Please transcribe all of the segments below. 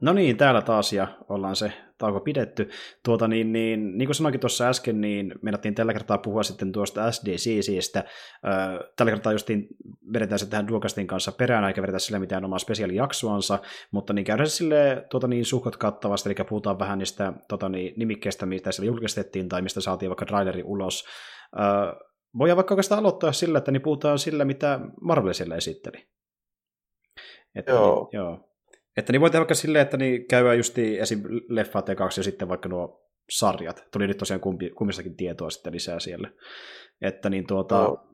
No niin, täällä taas ja ollaan se tauko pidetty. Tuota, niin, niin, niin kuin sanoinkin tuossa äsken, niin menettiin tällä kertaa puhua sitten tuosta SDCCstä. tällä kertaa justiin vedetään se tähän Duokastin kanssa perään, eikä vedetä sille mitään omaa spesiaalijaksoansa, mutta niin käydään sille tuota, niin, suhkot kattavasti, eli puhutaan vähän niistä tuota, niin, nimikkeistä, mitä siellä julkistettiin tai mistä saatiin vaikka traileri ulos. voidaan vaikka oikeastaan aloittaa sillä, että niin puhutaan sillä, mitä Marvel siellä esitteli. Että, joo. Niin, joo. Että niin voi tehdä vaikka silleen, että niin käydään just esim. leffat ekaksi ja sitten vaikka nuo sarjat. Tuli nyt tosiaan kumpi, kummistakin tietoa sitten lisää siellä. Että niin tuota... No,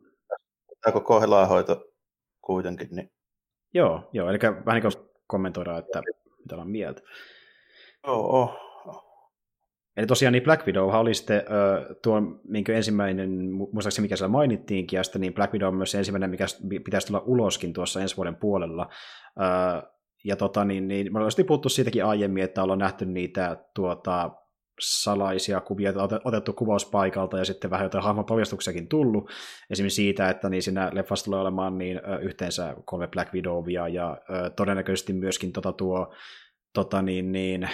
tämä koko helahoito kuitenkin, niin... Joo, joo, eli vähän niin kuin kommentoidaan, että mitä on mieltä. Joo, oh. Eli tosiaan niin Black Widow oli sitten äh, tuo minkä ensimmäinen, muistaakseni mikä siellä mainittiinkin, ja sitten niin Black Widow on myös ensimmäinen, mikä pitäisi tulla uloskin tuossa ensi vuoden puolella. Äh, ja tota, niin, niin, me ollaan puhuttu siitäkin aiemmin, että ollaan nähty niitä tuota, salaisia kuvia, otettu kuvauspaikalta ja sitten vähän jotain hahmopaljastuksiakin tullut. Esimerkiksi siitä, että niin siinä leffassa tulee olemaan niin, ö, yhteensä kolme Black Widowia ja ö, todennäköisesti myöskin tota, tuo, tota, niin, niin,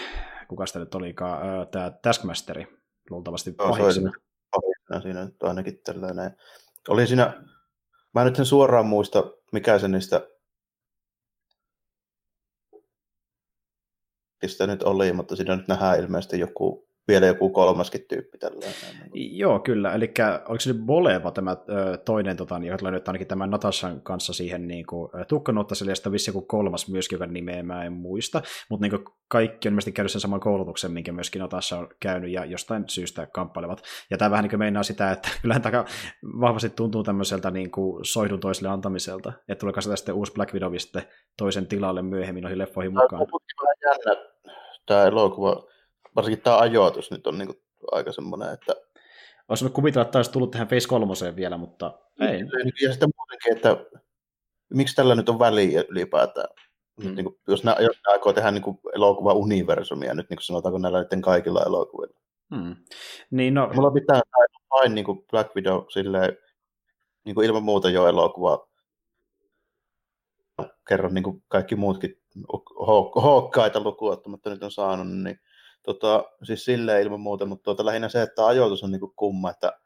kuka sitä nyt olikaan, tämä Taskmasteri luultavasti pahiksena. Pahiksena siinä nyt ainakin tällainen. Oli siinä, mä nyt en suoraan muista, mikä se niistä sitä nyt oli, mutta siinä nyt nähdään ilmeisesti joku vielä joku kolmaskin tyyppi tällainen. Joo, kyllä. Eli oliko se nyt Boleva tämä toinen, tota, niin, joka tulee nyt ainakin tämän Natashan kanssa siihen niin kuin, tukkanottaselle, ja sitten vissi joku kolmas myöskin, joka nimeä mä en muista. Mutta niin kaikki on ilmeisesti käynyt sen saman koulutuksen, minkä myöskin Natasha on käynyt, ja jostain syystä kamppailevat. Ja tämä vähän niin kuin meinaa sitä, että kyllähän tämä vahvasti tuntuu tämmöiseltä niin kuin soihdun toiselle antamiselta, että tulee sitten uusi Black Widow toisen tilalle myöhemmin noihin leffoihin mukaan. Tämä on jännä, tämä elokuva varsinkin tämä ajoitus nyt on niin kuin aika semmoinen, että... Olisi ollut kuvitella, että olisi tullut tähän Face 3 vielä, mutta ei. Ja sitten muutenkin, että miksi tällä nyt on väliä ylipäätään. Mm. Niin kuin, jos, ne, jos ne aikoo tehdä niin elokuva-universumia nyt, niin kuin sanotaanko näillä nyt kaikilla elokuvilla. Mm. Niin, no... Mulla pitää vain niin kuin Black Widow silleen, niin kuin ilman muuta jo elokuva kerron niin kuin kaikki muutkin hookkaita lukuottamatta nyt on saanut, niin tota, siis silleen ilman muuta, mutta tuota, lähinnä se, että ajoitus on niinku kumma, että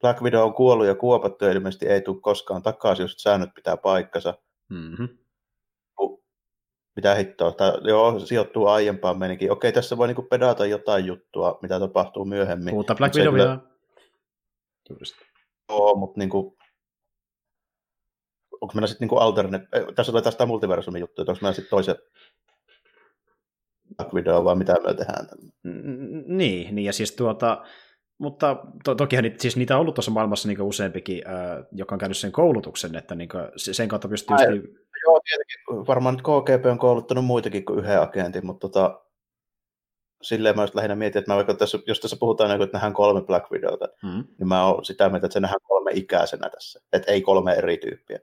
Black Widow on kuollut ja kuopattu ja ilmeisesti ei tule koskaan takaisin, jos säännöt pitää paikkansa. Mm-hmm. Mitä hittoa, tämä joo, sijoittuu aiempaan menikin. Okei, tässä voi niinku pedata jotain juttua, mitä tapahtuu myöhemmin. Puhutaan Black Widowia. Kyllä... Joo, mutta niinku, onko meillä sitten niinku alternate, eh, tässä tulee tästä multiversumin juttu, että onko meillä sitten toisen video, vai mitä me tehdään. Niin, niin, ja siis tuota, mutta to, tokihan niitä, siis niitä on ollut tuossa maailmassa niin useampikin, äh, joka on käynyt sen koulutuksen, että niin kuin, sen kautta pystyy... Ai, just... Joo, tietenkin. Varmaan nyt KGP on kouluttanut muitakin kuin yhden agentin, mutta tota, silleen mä lähinnä mietin, että mä vaikka tässä, jos tässä puhutaan, että nähdään kolme Black Videota, hmm. niin mä oon sitä mieltä, että se nähdään kolme ikäisenä tässä, että ei kolme eri tyyppiä.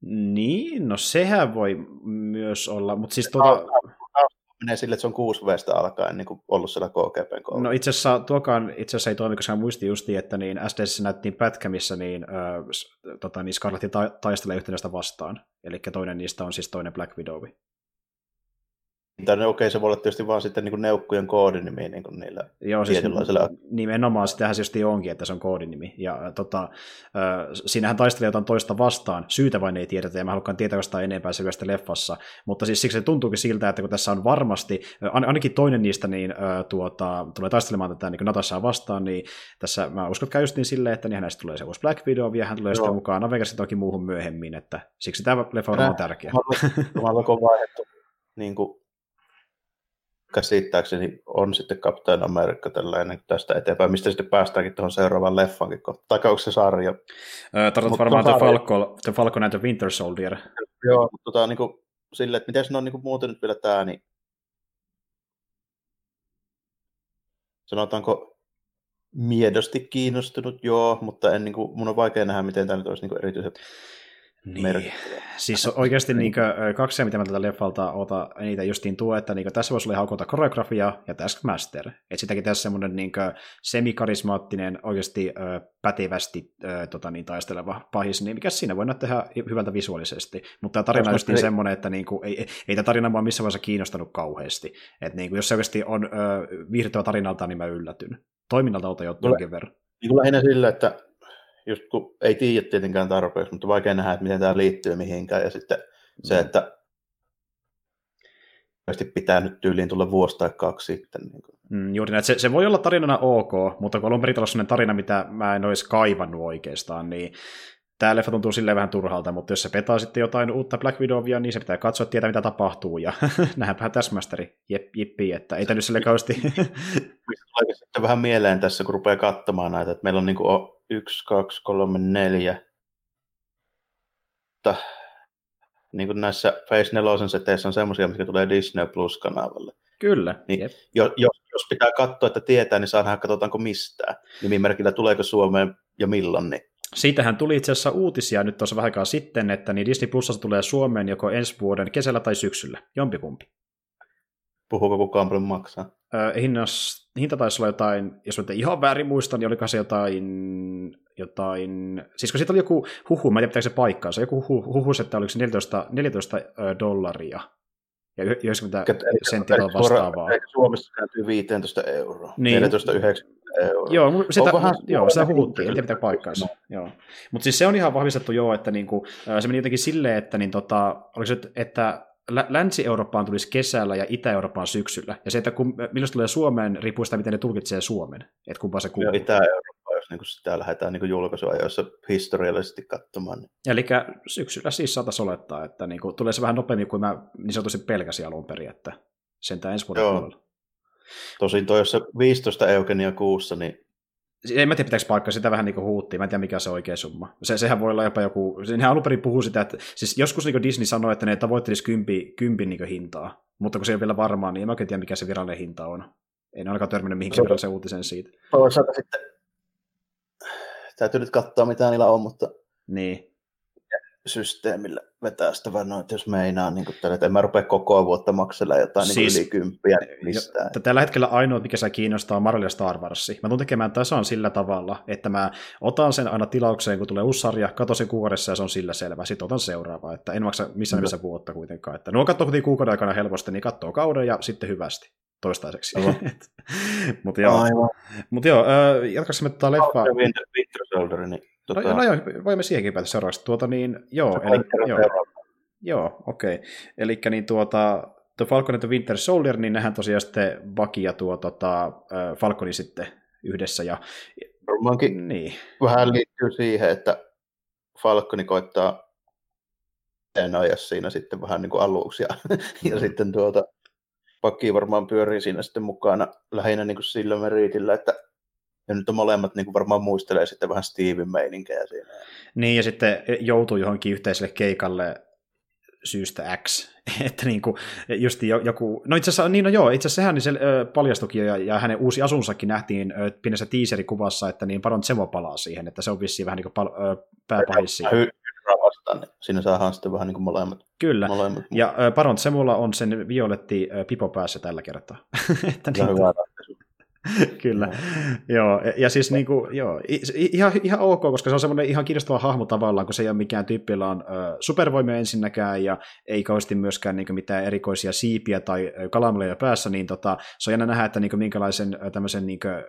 Niin, no sehän voi myös olla, mutta siis tuota menee sille, että se on kuusi vuodesta alkaen niin kuin ollut siellä koulussa. No itse asiassa tuokaan itse asiassa ei toimi, koska muisti justi, että niin SDS näyttiin pätkä, missä niin, äh, tota, niin Scarletti ta- taistelee yhtenäistä vastaan. Eli toinen niistä on siis toinen Black Widow. Tai okei, okay, se voi olla tietysti vaan sitten niin kuin neukkujen koodinimi niin kuin niillä Joo, siis nimenomaan sitähän se just onkin, että se on koodinimi. Ja tota, äh, siinähän taistelee jotain toista vastaan, syytä vain ei tiedetä, ja mä haluan tietää jostain enempää selvästä leffassa. Mutta siis siksi se tuntuukin siltä, että kun tässä on varmasti, ainakin toinen niistä niin, äh, tuota, tulee taistelemaan tätä niin Natashaa vastaan, niin tässä mä uskon, että käy just niin silleen, että niin hänestä tulee se uusi Black Widow, ja hän tulee Joo. sitten mukaan Avengers toki muuhun myöhemmin, että siksi tämä leffa on tärkeä. Mä olen vaihdettu niin kuin käsittääkseni on sitten Captain America tällainen tästä eteenpäin, mistä sitten päästäänkin tuohon seuraavaan leffankin Tai onko se sarja? Tarkoitat varmaan The Falcon, The Falcon and the Winter Soldier. Joo, mutta tota, niin kuin, sille, että miten ne on niin kuin, muuten nyt vielä tämä, niin sanotaanko miedosti kiinnostunut, joo, mutta en, niin kuin, mun on vaikea nähdä, miten tämä nyt olisi niin kuin erityisen niin. Siis oikeasti niin kuin, kaksi mitä mä tältä leffalta ota niitä justiin tuo, että niin tässä voisi olla haukota koreografia ja Taskmaster. Että sitäkin tässä semmoinen niin semikarismaattinen, oikeasti pätevästi tota, niin, taisteleva pahis, niin mikä siinä voi tehdä hyvältä visuaalisesti. Mutta tämä tarina on ei... semmoinen, että niin kuin, ei, ei, ei tämä tarina mua missään vaiheessa kiinnostanut kauheasti. Että niin jos se oikeasti on viihdyttävä tarinalta, niin mä yllätyn. Toiminnalta ota jo jonkin verran. Niin lähinnä sillä, että just kun ei tiedä tietenkään tarpeeksi, mutta vaikea nähdä, että miten tämä liittyy mihinkään. Ja sitten se, mm. että pitää nyt tyyliin tulla vuosi tai kaksi sitten. Niin kuin. Mm, juuri näin. Se, se voi olla tarinana ok, mutta kun alun perin tarina, mitä mä en olisi kaivannut oikeastaan, niin tämä leffa tuntuu silleen vähän turhalta, mutta jos se petaa sitten jotain uutta Black Widowia, niin se pitää katsoa, että tietää mitä tapahtuu, ja nähdäänpähän täsmästeri, jep, jippi, että ei tämä sille kauheasti... sitten vähän mieleen tässä, kun rupeaa katsomaan näitä, että meillä on niin kuin yksi, kaksi, kolme, neljä, mutta niin kuin näissä Face 4 seteissä on semmoisia, mitkä tulee Disney Plus-kanavalle. Kyllä. Niin, jos, jos pitää katsoa, että tietää, niin saadaan katsotaanko mistään. Nimimerkillä tuleeko Suomeen ja milloin, niin Siitähän tuli itse asiassa uutisia nyt tuossa vähän aikaa sitten, että niin Disney Plusassa tulee Suomeen joko ensi vuoden kesällä tai syksyllä, jompikumpi. Puhuuko kukaan paljon maksaa? Öö, hinnas, hinta taisi olla jotain, jos nyt ihan väärin muistan, niin oliko se jotain, jotain, siis kun siitä oli joku huhu, mä en tiedä pitääkö se paikkaansa, joku huhu, huhu että oliko se 14, 14 dollaria, ja 90 senttiä vastaavaa. Eikö Suomessa kääntyy 15 euroa? Niin. 14,90 euroa. Joo, sitä, vähän, joo, sitä huhuttiin, tiedä mitä paikkaansa. No. Joo. Mutta siis se on ihan vahvistettu joo, että niinku, se meni jotenkin silleen, että, niin tota, oliko se, että Länsi-Eurooppaan tulisi kesällä ja Itä-Eurooppaan syksyllä. Ja se, että kun, milloin tulee Suomeen, riippuu sitä, miten ne tulkitsee Suomen. Että kumpaa se kuuluu. Itä-Eurooppa, jos niin sitä lähdetään niin julkaisuajoissa historiallisesti katsomaan. Niin. Eli syksyllä siis saataisiin olettaa, että niin kuin, tulee se vähän nopeammin kuin mä niin sanotusti pelkäsin alun perin, että sentään ensi vuoden puolella. Tosin toi, jos se 15 eukenia kuussa, niin en mä tiedä, pitääkö paikkaa, sitä vähän niin huuttiin, mä en tiedä mikä se oikea summa. Se, sehän voi olla jopa joku, nehän alun perin puhuu sitä, että siis joskus niin Disney sanoi, että ne tavoittelisi kympi, kympin niin hintaa, mutta kun se ei ole vielä varmaa, niin en mä oikein tiedä, mikä se virallinen hinta on. En ainakaan törmännyt mihinkään virallisen uutisen siitä. Toisaalta sitten, täytyy nyt katsoa mitä niillä on, mutta niin systeemillä vetää sitä vaan että jos meinaa, niin tällä, että en mä rupea koko vuotta maksella jotain niin siis, niin yli kymppiä mistään. Jo, tällä hetkellä ainoa, mikä saa kiinnostaa, on Marvel ja Star Wars. Mä tulen tekemään tasan sillä tavalla, että mä otan sen aina tilaukseen, kun tulee uusi sarja, katon sen kuukaudessa ja se on sillä selvä. Sitten otan seuraavaa, että en maksa missään nimessä vuotta kuitenkaan. Että nuo katsoo kuukauden aikana helposti, niin katsoo kauden ja sitten hyvästi toistaiseksi. Mutta joo, Mut joo äh, jatkaisi me tätä leffaa. Winter, Winter Soldier, niin Tota... No, no joo, voimme siihenkin päätä seuraavaksi. Tuota, niin, joo, eli, joo, joo, okei. Okay. Eli niin tuota, tuo Falcon and the Winter Soldier, niin nehän tosiaan sitten Bucky ja tuo tota, Falconi sitten yhdessä. Ja, Varmaankin niin. vähän liittyy siihen, että Falconi koittaa ajaa siinä sitten vähän niin kuin aluksi ja, ja mm. sitten tuota, Bucky varmaan pyörii siinä sitten mukana lähinnä niin kuin sillä meriitillä, että ja nyt on molemmat niin kuin varmaan muistelee sitten vähän Steven meininkejä siinä. Niin, ja sitten joutuu johonkin yhteiselle keikalle syystä X, että niin kuin just joku, no itse asiassa, niin no joo, itse asiassa sehän niin se paljastukin ja, ja hänen uusi asunsakin nähtiin ö, pienessä teaserikuvassa, että niin Baron Zemo palaa siihen, että se on vissiin vähän niin kuin pal, ö, pääpahis vastaan, niin siinä saadaan sitten vähän niin kuin molemmat. Kyllä, molemmat. ja Baron Zemolla on sen violetti pipo päässä tällä kertaa. että niin, hyvä Kyllä, no. joo. Ja siis niin kuin, joo, ihan, ihan ok, koska se on semmoinen ihan kiinnostava hahmo tavallaan, kun se ei ole mikään tyyppi, jolla on ö, supervoimia ensinnäkään, ja ei kauheasti myöskään niin kuin, mitään erikoisia siipiä tai kalamuleja päässä, niin tota, se on jännä nähdä, että niin kuin, minkälaisen tämmöisen niin kuin,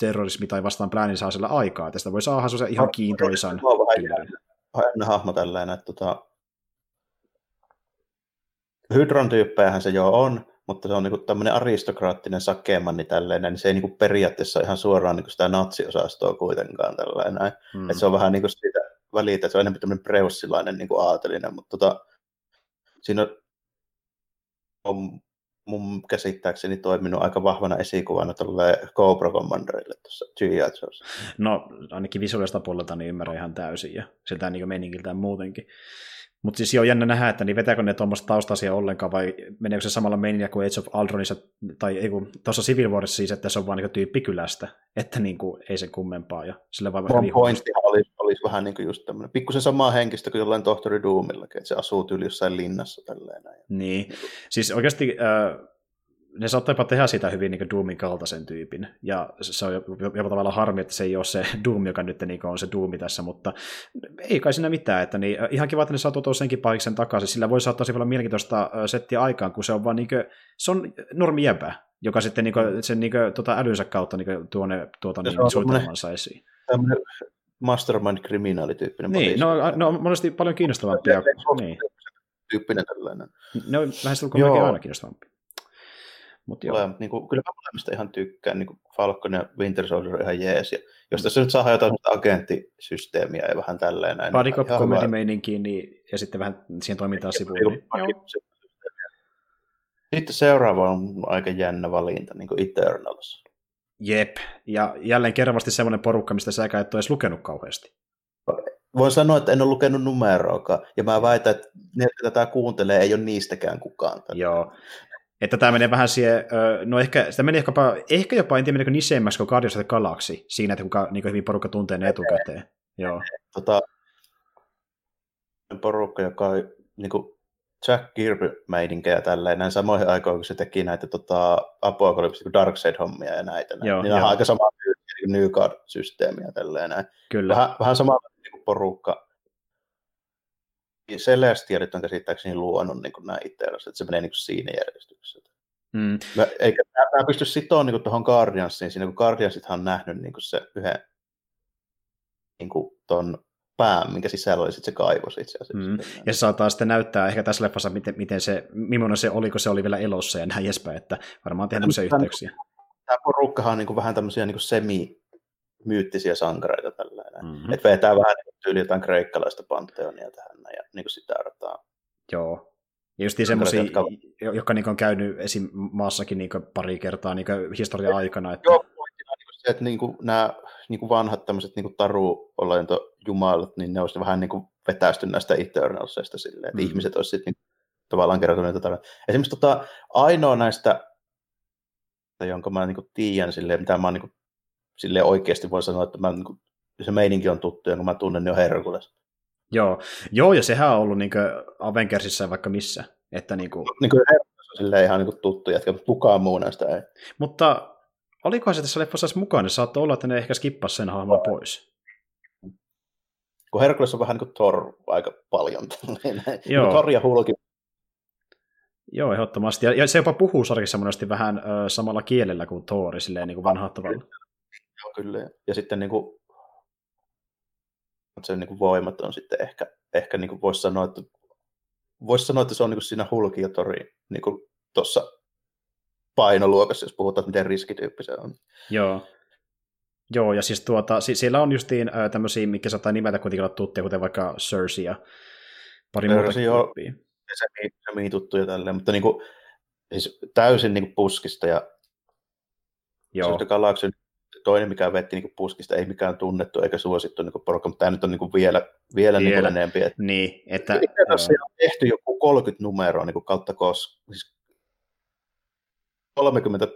terrorismi tai vastaan pläänin saa sillä aikaa. Tästä voi saada se ihan kiintoisan tyylin. hahmo tällainen, että tota, Hydron tyyppejähän se jo on, mutta se on niin tämmöinen aristokraattinen sakemanni tällainen, niin se ei niin periaatteessa ihan suoraan niin sitä natsiosastoa kuitenkaan tällainen. Mm. Että se on vähän niin siitä välitä, se on enemmän tämmöinen preussilainen niin aatelinen, mutta tota, siinä on mun käsittääkseni toiminut aika vahvana esikuvana tuolle Cobra Commanderille tuossa G.I. No ainakin visuaalista puolelta niin ymmärrän ihan täysin ja sitä niin meningiltään muutenkin. Mutta siis on jännä nähdä, että niin vetääkö ne tuommoista taustaisia ollenkaan, vai meneekö se samalla meininä kuin Age of Aldronissa, tai ei tuossa Civil Warissa siis, että se on vaan niin tyyppi kylästä, että niin kuin, ei sen kummempaa. Ja sille vaan Mun pointti oli, olisi vähän niin kuin just tämmöinen, pikkusen samaa henkistä kuin jollain tohtori Doomillakin, että se asuu tyyli jossain linnassa tälleen näin. Niin, siis oikeasti äh, ne saattaa jopa tehdä sitä hyvin niin Doomin kaltaisen tyypin, ja se on jopa tavalla harmi, että se ei ole se Doom, joka nyt niin on se Doomi tässä, mutta ei kai siinä mitään, että niin, ihan kiva, että ne saa tuota senkin paiksen takaisin, sillä voi saattaa olla mielenkiintoista settiä aikaan, kun se on vaan niin kuin, se on normi jäbä, joka sitten niin kuin, sen niin kuin, tuota älynsä kautta niin tuonne tuota, niin, suunnitelmansa esiin. Tämmöinen mastermind-kriminaalityyppinen Niin, no, no on monesti paljon kiinnostavampia. Niin. Tyyppinen tällainen. Ne on lähestulkoon aina kiinnostavampia. Mut joo. Ole, niin kuin, kyllä mä molemmista ihan tykkään, niin kuin Falcon ja Winter Soldier on ihan jees. Ja jos tässä nyt saa jotain agenttisysteemiä ja vähän tälleen näin. Body cop comedy meininkiin, niin, ja sitten vähän siihen toimintaan sivuun. Niin, sitten seuraava on aika jännä valinta, niin kuin Eternals. Jep, ja jälleen kerrasti semmoinen porukka, mistä sä et ole edes lukenut kauheasti. Voin sanoa, että en ole lukenut numeroakaan, ja mä väitän, että ne, jotka tätä kuuntelee, ei ole niistäkään kukaan. Joo, että tämä menee vähän siihen, no ehkä, sitä menee jopa, ehkä jopa, en tiedä meneekö nisemmäksi kuin Guardians of the Galaxy, siinä, että kuka niin hyvin porukka tuntee ne etukäteen. Joo. Tota, porukka, joka on niin kuin Jack Kirby-meidinkejä tälleen, näin samoihin aikoihin, kun se teki näitä tota, Apocalypse, Darkseid-hommia ja näitä. Joo, niin joo. on aika sama niin New Guard-systeemiä tälleen näin. Kyllä. Vähän, vähän sama niin porukka, Celestialit on käsittääkseni luonut niin kuin nämä itse että se menee niin kuin siinä järjestyksessä. Mm. Mä, eikä tämä pysty sitoon niin tuohon Guardiansiin, siinä kun Guardiansithan on nähnyt niin kuin se yhden niin kuin ton pään, minkä sisällä oli sitten se kaivos itse asiassa. Mm. Ja se saattaa sitten näyttää ehkä tässä leffassa, miten, miten se, millainen se oli, kun se oli vielä elossa ja näin edespäin, että varmaan tehdään tämmöisiä yhteyksiä. Tämä porukkahan on niin kuin vähän tämmöisiä niin kuin semi myyttisiä sankareita tällainen. Mm-hmm. Että vetää vähän niin tyyli jotain kreikkalaista panteonia tähän ja niin kuin sitä rataa. Joo. Ja just semmoisia, jotka, jotka niin on käynyt esim. maassakin niin pari kertaa niin historian aikana. Että... Joo, niin se, että niin kuin nämä niin kuin vanhat tämmöiset niin taruolentojumalat, niin ne olisivat vähän niin kuin vetästy näistä Eternalsista silleen, että mm. ihmiset olisivat sitten niin, tavallaan kertoneet jotain. Esimerkiksi tota, ainoa näistä, jonka mä niin kuin tiedän silleen, mitä mä niin sille oikeasti voi sanoa, että mä, niin se meininki on tuttu, ja kun mä tunnen, niin on Herkules. Joo, Joo ja sehän on ollut niin Avengersissa vaikka missä. Että niin kuin... Niin kuin silleen ihan niin tuttu jätkä, mutta kukaan muu näistä ei. Mutta olikohan se tässä leffassa mukana, niin saattoi olla, että ne ehkä skippasi sen hahmon pois. Kun Herkules on vähän niin kuin Thor aika paljon. Joo. Thor ja Hulki Joo, ehdottomasti. Ja, ja se jopa puhuu sarjassa monesti vähän ö, samalla kielellä kuin Thor, silleen niin kuin vanhaa tavalla kyllä. Ja sitten niin kuin, sen niin kuin voimat on sitten ehkä, ehkä niin voisi sanoa, että voisi sanoa, että se on niin siinä Hulki ja Tori niin tuossa painoluokassa, jos puhutaan, että miten riskityyppi se on. Joo. Joo, ja siis tuota, si- siellä on justiin äh, tämmöisiä, mikä saattaa nimetä kuitenkin olla tuttuja, kuten vaikka Cersei ja pari muuta tyyppiä. Se, se, se tuttuja tälleen, mutta niin kuin, siis täysin niin kuin puskista ja Joo. Galaxy toinen, mikä vetti niin puskista, ei mikään tunnettu eikä suosittu niin porukka, mutta tämä nyt on niin vielä, vielä, niin vielä. Niin enempi. Että niin, että... Tässä on tehty joku 30 numeroa niin kautta kos, siis 30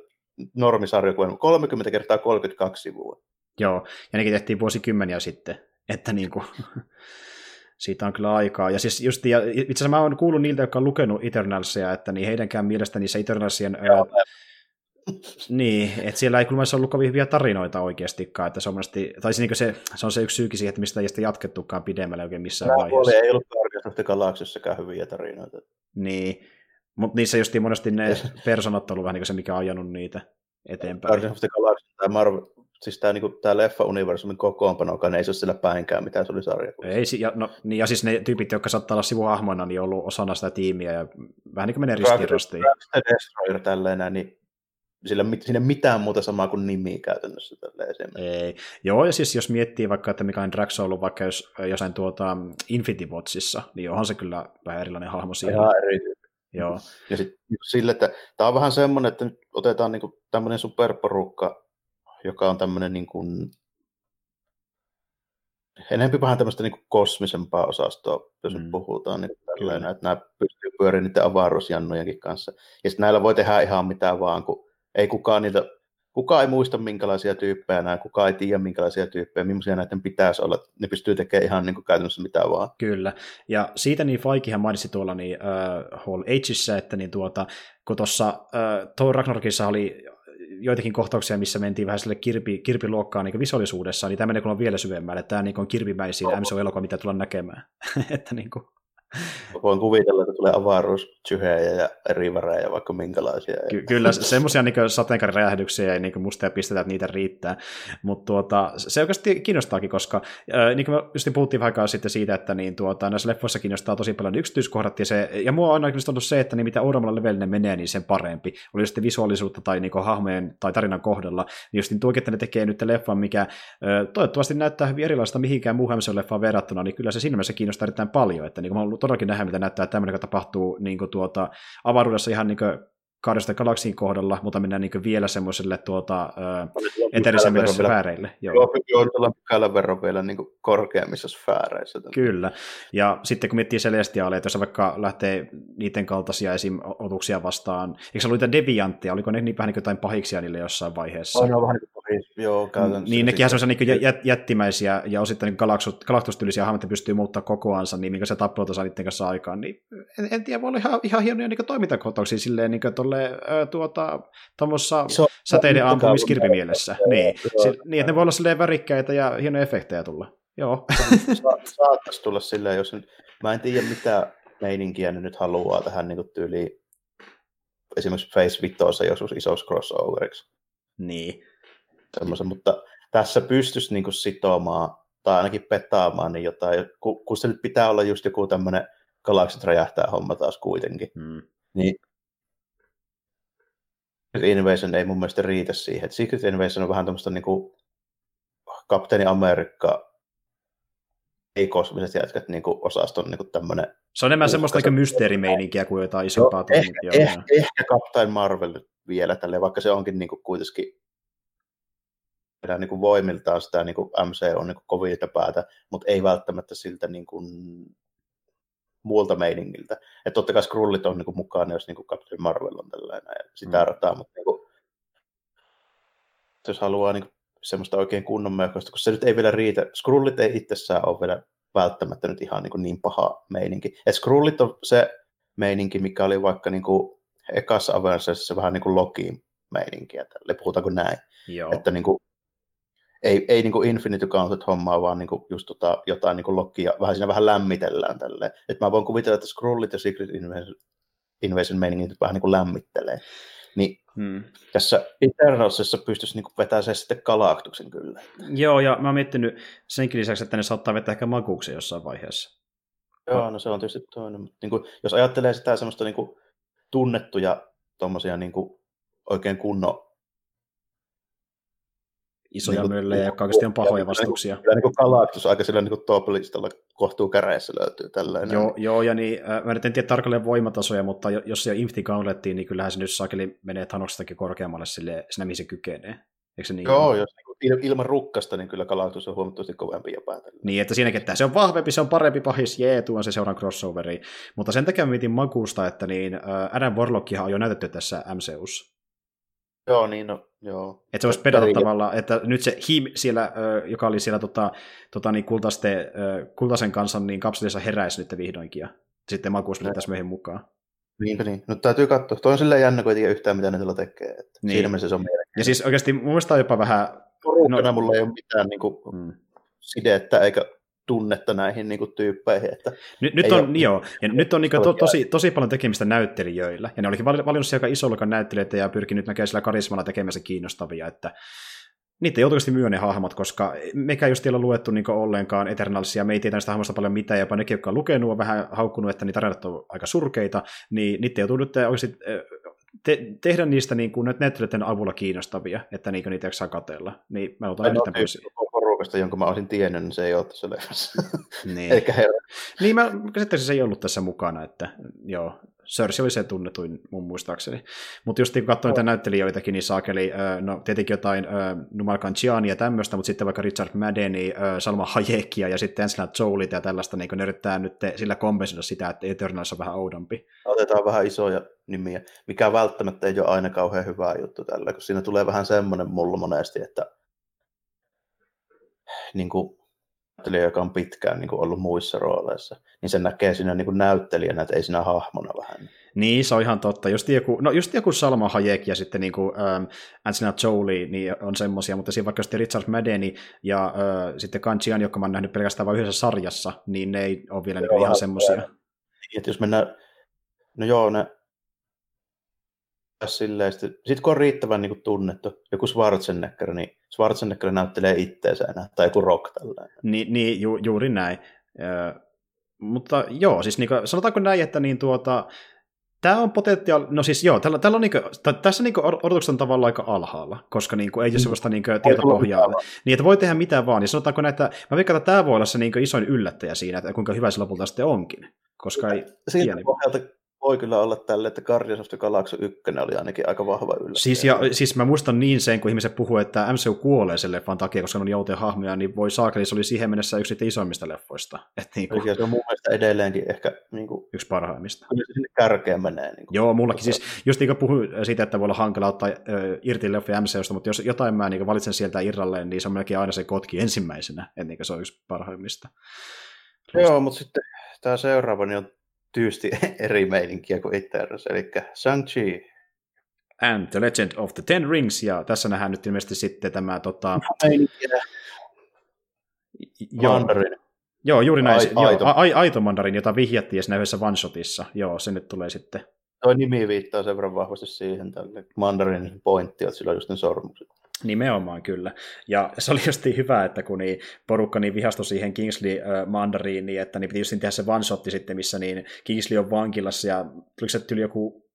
normisarja, 30 kertaa 32 sivua. Joo, ja nekin tehtiin vuosikymmeniä sitten, että niin kuin, siitä on kyllä aikaa. Ja siis just, ja itse asiassa mä oon kuullut niiltä, jotka on lukenut Eternalsia, että niin heidänkään mielestä niissä Eternalsien Joo, niin, että siellä ei kyllä ollut kovin hyviä tarinoita oikeastikaan, että se on, monesti, tai se, niin se, se, on se yksi syykin siihen, että mistä ei sitä jatkettukaan pidemmälle oikein missään Nämä vaiheessa. ei ollut Guardians Galaxissakaan hyviä tarinoita. Niin, mutta niissä just monesti ne personat on ollut vähän niin kuin se, mikä on ajanut niitä eteenpäin. Guardians of the Galaxy, tämä Marvel, siis tämä, niin tämä leffa-universumin kokoonpanokaan ei se ole siellä päinkään, mitä se oli sarja. Ei, ja, no, niin, ja siis ne tyypit, jotka saattaa olla sivuhahmoina, niin on ollut osana sitä tiimiä, ja vähän niin kuin menee ristiin rastiin. Destroyer tälleen, niin sillä, siinä mitään muuta samaa kuin nimi käytännössä Ei. Joo, ja siis jos miettii vaikka, että mikä on Drax ollut vaikka jos, jossain tuota Infinity Watchissa, niin onhan se kyllä vähän erilainen hahmo siihen. Ihan eri. Joo. Ja sitten sille, että tämä on vähän semmoinen, että nyt otetaan niin tämmöinen superporukka, joka on tämmöinen niin kuin, enemmän vähän tämmöistä niin kosmisempaa osastoa, jos mm. puhutaan, niin tällainen, että nämä pystyy pyörimään niiden avaruusjannojenkin kanssa. Ja sitten näillä voi tehdä ihan mitään vaan, kun ei kukaan niitä, kukaan ei muista minkälaisia tyyppejä nämä, kukaan ei tiedä minkälaisia tyyppejä, millaisia näiden pitäisi olla. Ne pystyy tekemään ihan niin kuin käytännössä mitä vaan. Kyllä, ja siitä niin Faikihan mainitsi tuolla niin, uh, Hall Ageissa, että niin tuota, kun tuossa uh, Thor Ragnarokissa oli joitakin kohtauksia, missä mentiin vähän sille kirpi, kirpiluokkaan niin visuaalisuudessa, niin tämä menee kun vielä syvemmälle. Tämä niin on kirpimäisin oh. MCU-elokuva, mitä tullaan näkemään. että niin kuin, Voin kuvitella, että tulee avaruussyhejä ja rivarejä ja vaikka minkälaisia. Ky- kyllä, semmoisia niin sateenkaariräjähdyksiä ja niin musta ja pistetään, että niitä riittää. Mutta tuota, se oikeasti kiinnostaakin, koska äh, niin kuin me just puhuttiin vähän sitten siitä, että niin tuota, näissä leffoissa kiinnostaa tosi paljon yksityiskohdat, ja, se, ja mua on aina se, että niin mitä uudemmalla levelillä ne menee, niin sen parempi. Oli sitten visuaalisuutta tai niin hahmojen tai tarinan kohdalla, niin just niin tuokin, että ne tekee nyt leffan, mikä äh, toivottavasti näyttää hyvin erilaista mihinkään muuhun leffaan verrattuna, niin kyllä se siinä mielessä kiinnostaa erittäin paljon, että niin kuin todellakin nähdä, mitä näyttää tämmöinen, joka tapahtuu niin kuin tuota, avaruudessa ihan niin kuin Guardians Galaxyin kohdalla, mutta mennään niin vielä semmoiselle tuota, eteerisemmille sfääreille. Joo, joo tuolla pykälän verran vielä niin kuin korkeammissa sfääreissä. Kyllä, ja sitten kun miettii Celestiaaleja, jos vaikka lähtee niiden kaltaisia esim. otuksia vastaan, eikö se ollut niitä deviantteja, oliko ne niin vähän niin jotain pahiksia niille jossain vaiheessa? On, on vähän niin kuin joo, käytännössä. Niin, nekin on semmoisia niin jät, jättimäisiä ja osittain niin galaktustyylisiä hahmoja pystyy muuttaa kokoansa, niin minkä se tappeluta saa niiden kanssa aikaan, niin en, en tiedä, voi olla ihan, ihan hienoja niin toimintakohtauksia silleen, niin kuin tolle, tuota, tuommoissa säteiden ampumiskirpimielessä. Niin. Si- niin, että ne voi olla silleen värikkäitä ja hienoja efektejä tulla. Joo. Sa- saattaisi tulla silleen, jos nyt, mä en tiedä mitä meininkiä ne nyt haluaa tähän niin tyyliin esimerkiksi Face Vitoissa joskus isoksi crossoveriksi. Niin. Semmoisen, mutta tässä pystyisi niin sitomaan tai ainakin petaamaan niin jotain, kun, kun se nyt pitää olla just joku tämmöinen galaksit räjähtää homma taas kuitenkin, hmm. niin Invasion ei mun mielestä riitä siihen. Et Secret Invasion on vähän tämmöistä niin kuin Kapteeni Amerikka ei kosmiset jätkät niin kuin osaston niin kuin tämmöinen... Se on enemmän semmoista niin mysteerimeininkiä kuin jotain isompaa no, ehkä, ehkä, ehkä Captain Marvel vielä tälle, vaikka se onkin niin kuin kuitenkin niin kuin voimiltaan sitä niin kuin MC on niin kuin kovilta päätä, mutta ei välttämättä siltä niin kuin muulta meiningiltä. Että totta kai Skrullit on niin mukana, jos niin Captain Marvel on tällainen ja sitä mm. rataa, mutta niin kuin, jos haluaa niin kuin, semmoista oikein kunnon mököistä, kun se nyt ei vielä riitä. Skrullit ei itsessään ole vielä välttämättä nyt ihan niin, kuin niin paha meininki. Et Skrullit on se meininki, mikä oli vaikka niin kuin ekassa Avengersissa vähän niin kuin Lokiin meininkiä, tälle puhutaanko näin. Joo. Että niin kuin, ei, ei niin kuin Infinity Gauntlet hommaa, vaan niin kuin just tota, jotain niin kuin Lokia, vähän siinä vähän lämmitellään tälleen. Että mä voin kuvitella, että Skrullit ja Secret Invasion, Invasion meiningit vähän niin kuin lämmittelee. Niin hmm. tässä Eternalsissa pystyisi niin vetämään se sitten Galactuksen kyllä. Joo, ja mä oon miettinyt senkin lisäksi, että ne saattaa vetää ehkä makuuksen jossain vaiheessa. Joo, no se on tietysti toinen. Mutta niin kuin, jos ajattelee sitä semmoista niin kuin, tunnettuja tuommoisia niin kuin, oikein kunnon isoja niin möllejä, jotka oikeasti on pahoja vastuksia. Kyllä niin kuin Galactus aika sillä niin top-listalla kohtuu käreissä löytyy tällainen. Joo, joo ja niin, äh, mä en tiedä tarkalleen voimatasoja, mutta jos se Infinity Gauntlettiin, niin kyllähän se nyt saakeli menee Thanoksestakin korkeammalle sille, siinä mihin se kykenee. Eikö se niin? Joo, jos niin ilman rukkasta, niin kyllä Galactus on huomattavasti kovempi jopa. Niin, että siinäkin, että se on vahvempi, se on parempi pahis, jee, tuon se seuraan crossoveri. Mutta sen takia mietin makuusta, että niin, äh, Adam Warlockia on jo näytetty tässä MCUssa. Joo, niin no, joo. Että se olisi pedata tavallaan, että nyt se Him siellä, joka oli siellä tota, tota, niin kultaste, kultaisen kanssa, niin kapselissa heräisi nyt vihdoinkin, ja sitten makuus tässä myöhemmin mukaan. Niinpä niin. No täytyy katsoa. Tuo on silleen jännä, kun ei tiedä yhtään, mitä ne sillä tekee. Että niin. Siinä mielessä se on mielenkiintoista. Ja siis oikeasti mun mielestä on jopa vähän... no, mulla ei ole mitään niin kuin, hmm. sidettä eikä tunnetta näihin niin kuin, tyyppeihin. Että nyt, nyt on, ole, joo, ja nyt on niin kuin, to, tosi, tosi paljon tekemistä näyttelijöillä, ja ne olikin valinnut aika isolla näyttelijöitä ja pyrkinyt näkemään sillä karismalla tekemässä kiinnostavia, että niitä joutuisesti myö ne hahmot, koska mekä just ei ole luettu niin ollenkaan Eternalsia, me ei tiedä sitä hahmosta paljon mitään, jopa nekin, jotka on lukenut, on vähän haukkunut, että niitä tarinat on aika surkeita, niin niitä joutuu nyt oikeasti te- tehdä niistä niin kuin näyttelijöiden avulla kiinnostavia, että niin niitä saa katella. Niin mä otan yhtään pois porukasta, jonka mä olisin tiennyt, niin se ei ole tässä leffassa. Niin. Eikä herra. Niin, mä käsittääkseni se ei ollut tässä mukana, että joo, Cersei oli se tunnetuin mun muistaakseni. Mutta just kun katsoin niitä näyttelijöitäkin, niin saakeli, no tietenkin jotain Numal Kanchiania ja tämmöistä, mutta sitten vaikka Richard Maddeni, Salma Hayekia ja sitten Angelina Jolita ja tällaista, niin ne yrittää nyt sillä kompensoida sitä, että Eternals on vähän oudompi. Otetaan vähän isoja nimiä, mikä välttämättä ei ole aina kauhean hyvä juttu tällä, kun siinä tulee vähän semmoinen mulla monesti, että niin kuin, näyttelijä, joka on pitkään niin kuin ollut muissa rooleissa, niin se näkee siinä niin kuin näyttelijänä, että ei siinä hahmona vähän. Niin, se on ihan totta. Just joku, no just joku Salma Hayek ja sitten niin kuin, ähm, Angelina Jolie niin on semmoisia, mutta siinä vaikka sitten Richard Maddeni ja äh, sitten Kanchian, joka mä oon nähnyt pelkästään vain yhdessä sarjassa, niin ne ei ole vielä niin ihan semmoisia. Niin, että jos mennään, no joo, ne silleen, sitten, sit kun on riittävän niin kuin tunnettu, joku Schwarzenegger, niin Schwarzenegger näyttelee itteensä enää, tai joku rock tällainen. Ni, niin, ju, juuri näin. Ö, mutta joo, siis niin kuin, sanotaanko näin, että niin tuota, Tämä on potentiaali, no siis joo, tällä, tällä on niinku, tässä niinku odotukset on tavallaan aika alhaalla, koska niinku ei ole mm. sellaista niinku tietopohjaa. Niin, että voi tehdä mitä vaan. Ja sanotaanko näitä, mä veikkaan, että tämä voi olla se niinku isoin yllättäjä siinä, että kuinka hyvä se lopulta sitten onkin. Koska ei Siitä pohjalta voi kyllä olla tälle, että Guardians of the Galaxy 1 oli ainakin aika vahva yllätys. Siis, ja, siis mä muistan niin sen, kun ihmiset puhuu, että MCU kuolee sen leffan takia, koska on jouteen hahmoja, niin voi saakeli, se oli siihen mennessä yksi isoimmista leffoista. Et niin kuin, se on mun mielestä edelleenkin ehkä niin kuin, yksi parhaimmista. Sinne kärkeen menee. Niin kuin, Joo, mullakin siis, just niin kuin puhuin siitä, että voi olla hankala ottaa äh, irti leffoja MCUsta, mutta jos jotain mä niin valitsen sieltä irralleen, niin se on melkein aina se kotki ensimmäisenä, että niin se on yksi parhaimmista. Joo, mutta sitten tämä seuraava niin on tyysti eri meininkiä kuin Eternals, eli Shang-Chi. And the Legend of the Ten Rings, ja tässä nähdään nyt ilmeisesti sitten tämä... Tota... Mandarin. Joo, juuri näin. Ai, aito. Joo, a, aito mandarin, jota vihjattiin siinä yhdessä one-shotissa. Joo, se nyt tulee sitten. Tuo nimi viittaa sen verran vahvasti siihen tälle mandarin pointti, että sillä on just ne sormukset. Nimenomaan kyllä. Ja se oli just hyvä, että kun niin porukka niin vihastui siihen Kingsley äh, Mandariiniin, että niin piti just tehdä se one sitten, missä niin Kingsley on vankilassa ja tuliko se tyyli joku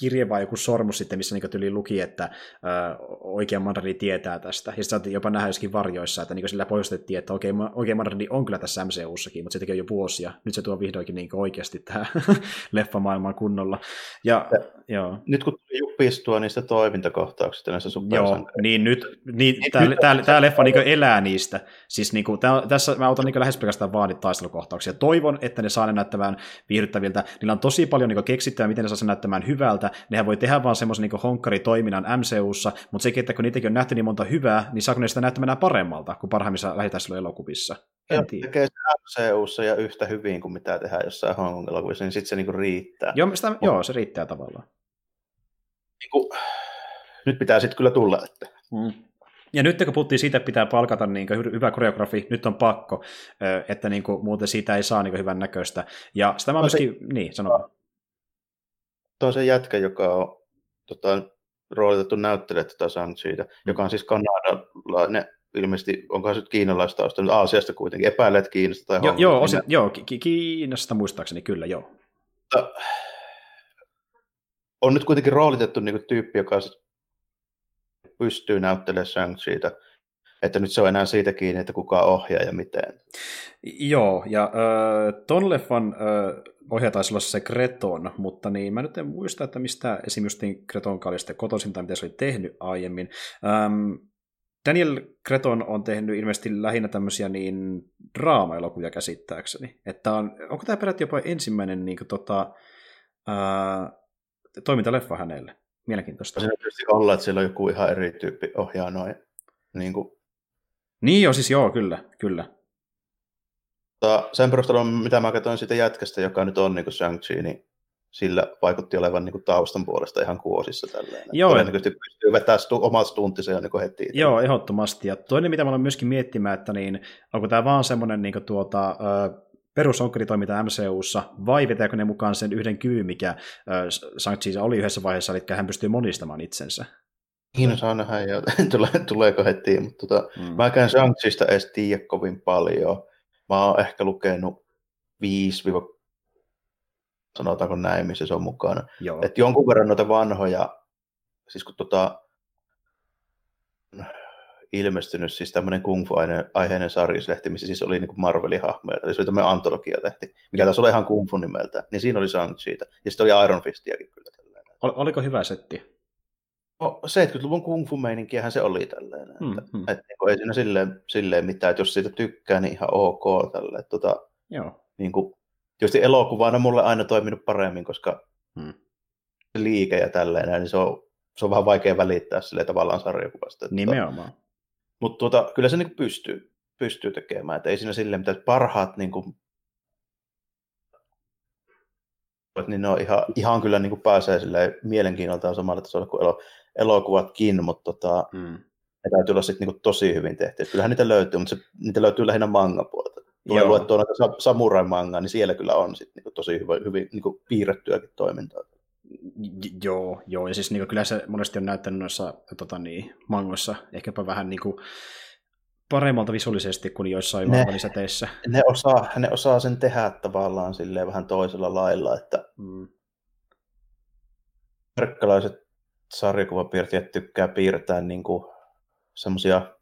kirje vai joku sormus sitten, missä niin tyli luki, että ö, oikea mandari tietää tästä. Ja sitten jopa nähdä joskin varjoissa, että niin sillä poistettiin, että oikea, oikea mandari on kyllä tässä MCU-sakin, mutta se tekee jo vuosia. Nyt se tuo vihdoinkin niin oikeasti tähän leffamaailmaan kunnolla. Ja, ja, joo. Nyt kun jupistua niistä toimintakohtauksista näissä Joo, niin nyt, niin, tämä, tämä, tämä leffa niin elää niistä. Siis niin kuin, tämä, tässä mä otan niin lähes pelkästään vaan taistelukohtauksia. Toivon, että ne saa ne näyttämään viihdyttäviltä. Niillä on tosi paljon niin keksittävää, miten ne saa sen näyttämään hyvältä. Nehän voi tehdä vaan semmoisen niin honkkaritoiminnan MCUssa, mutta sekin, että kun niitäkin on nähty niin monta hyvää, niin saako ne sitä näyttämään paremmalta kuin parhaimmissa elokuvissa? En tiedä. Tekee MCUssa ja yhtä hyvin kuin mitä tehdään jossain Hong elokuvissa, niin sitten se niin riittää. Joo, sitä, joo, se riittää tavallaan. Niin kuin, nyt pitää sitten kyllä tulla. Että. Mm. Ja nyt kun puhuttiin siitä, että pitää palkata niin hyvä koreografi, nyt on pakko, että niin kuin, muuten siitä ei saa niin hyvän näköistä. Ja sitä mä no myöskin, se, niin, sanon. On se jätkä, joka on tota, roolitettu näyttelijä tätä sang siitä, joka on siis kanadalainen, ilmeisesti, onko se nyt kiinalaista mutta Aasiasta kuitenkin, epäilet Kiinasta tai jo, Joo, osin, joo ki- Kiinasta muistaakseni kyllä, joo. Mutta, on nyt kuitenkin roolitettu niin kuin tyyppi, joka pystyy näyttelemään shang siitä, että nyt se on enää siitä kiinni, että kuka ohjaa ja miten. Joo, ja äh, ton leffan äh, ohjaaja taisi olla se Kreton, mutta niin, mä nyt en muista, että mistä esimerkiksi Kreton oli sitten kotoisin tai mitä se oli tehnyt aiemmin. Ähm, Daniel Kreton on tehnyt ilmeisesti lähinnä tämmöisiä niin draama-elokuvia käsittääkseni. Että on, onko tämä peräti jopa ensimmäinen niin kuin, tota, ää, toimintaleffa hänelle? Mielenkiintoista. Se tietysti olla, että siellä on joku ihan eri tyyppi ohjaa noin. Niin, kuin... niin joo, siis joo, kyllä, kyllä. Mutta sen perusteella, mitä mä katsoin siitä jätkästä, joka nyt on niin kuin Shang-Chi, niin sillä vaikutti olevan niin kuin taustan puolesta ihan kuosissa. Tälleen. Joo. Todennäköisesti pystyy vetämään stu, omat stuntinsa jo niin heti. Joo, ehdottomasti. Ja toinen, mitä mä olen myöskin miettimään, että niin, onko tämä vaan semmoinen niin tuota, perusonkkeri-toiminta MCUssa, vai vetääkö ne mukaan sen yhden kyvyn, mikä shang oli yhdessä vaiheessa, eli hän pystyy monistamaan itsensä. Niin, saa nähdä, ja tulee, tuleeko heti, mutta tota, mm. mä käyn shang edes tiedä kovin paljon. Mä oon ehkä lukenut 5 sanotaanko näin, missä se on mukana. Että jonkun verran noita vanhoja, siis kun tota, ilmestynyt siis tämmöinen kung fu-aiheinen sarjislehti, missä siis oli niin kuin Marvelin hahmoja, eli se oli tämmöinen antologia-lehti, mikä taas oli ihan kung fu nimeltä, niin siinä oli shang siitä. Ja sitten oli Iron Fistiakin kyllä. Ol, oliko hyvä setti? No, 70-luvun kung fu meininkiähän se oli tällainen. Mm, että, mm. että, niin ei siinä silleen, silleen mitään, että jos siitä tykkää, niin ihan ok. Tälle, tota, Joo. Niin kuin, tietysti elokuvana mulle aina toiminut paremmin, koska mm. liike ja tälleen, niin se on, se on vähän vaikea välittää sille tavallaan sarjakuvasta. Että, Nimenomaan. Mutta tuota, kyllä se niin pystyy, pystyy tekemään, että ei siinä silleen mitään parhaat niin kuin, niin ne on ihan, ihan kyllä niin kuin pääsee mielenkiinnoltaan samalle tasolle kuin elo, elokuvatkin, mutta tota, mm. ne täytyy olla sitten niin tosi hyvin tehty. Kyllähän niitä löytyy, mutta se, niitä löytyy lähinnä manga-puolelta. Tulee luettua noita samurai-mangaa, niin siellä kyllä on sit niin tosi hyvin, hyvin niin piirrettyäkin toimintaa. Joo, joo, ja siis niin kuin, kyllä se monesti on näyttänyt noissa tota, niin, mangoissa ehkäpä vähän niin kuin, paremmalta visuaalisesti kuin joissain ne, teissä. Ne osaa, ne osaa sen tehdä tavallaan silleen vähän toisella lailla, että mm. amerikkalaiset sarjakuvapiirtäjät tykkää piirtää niin semmoisia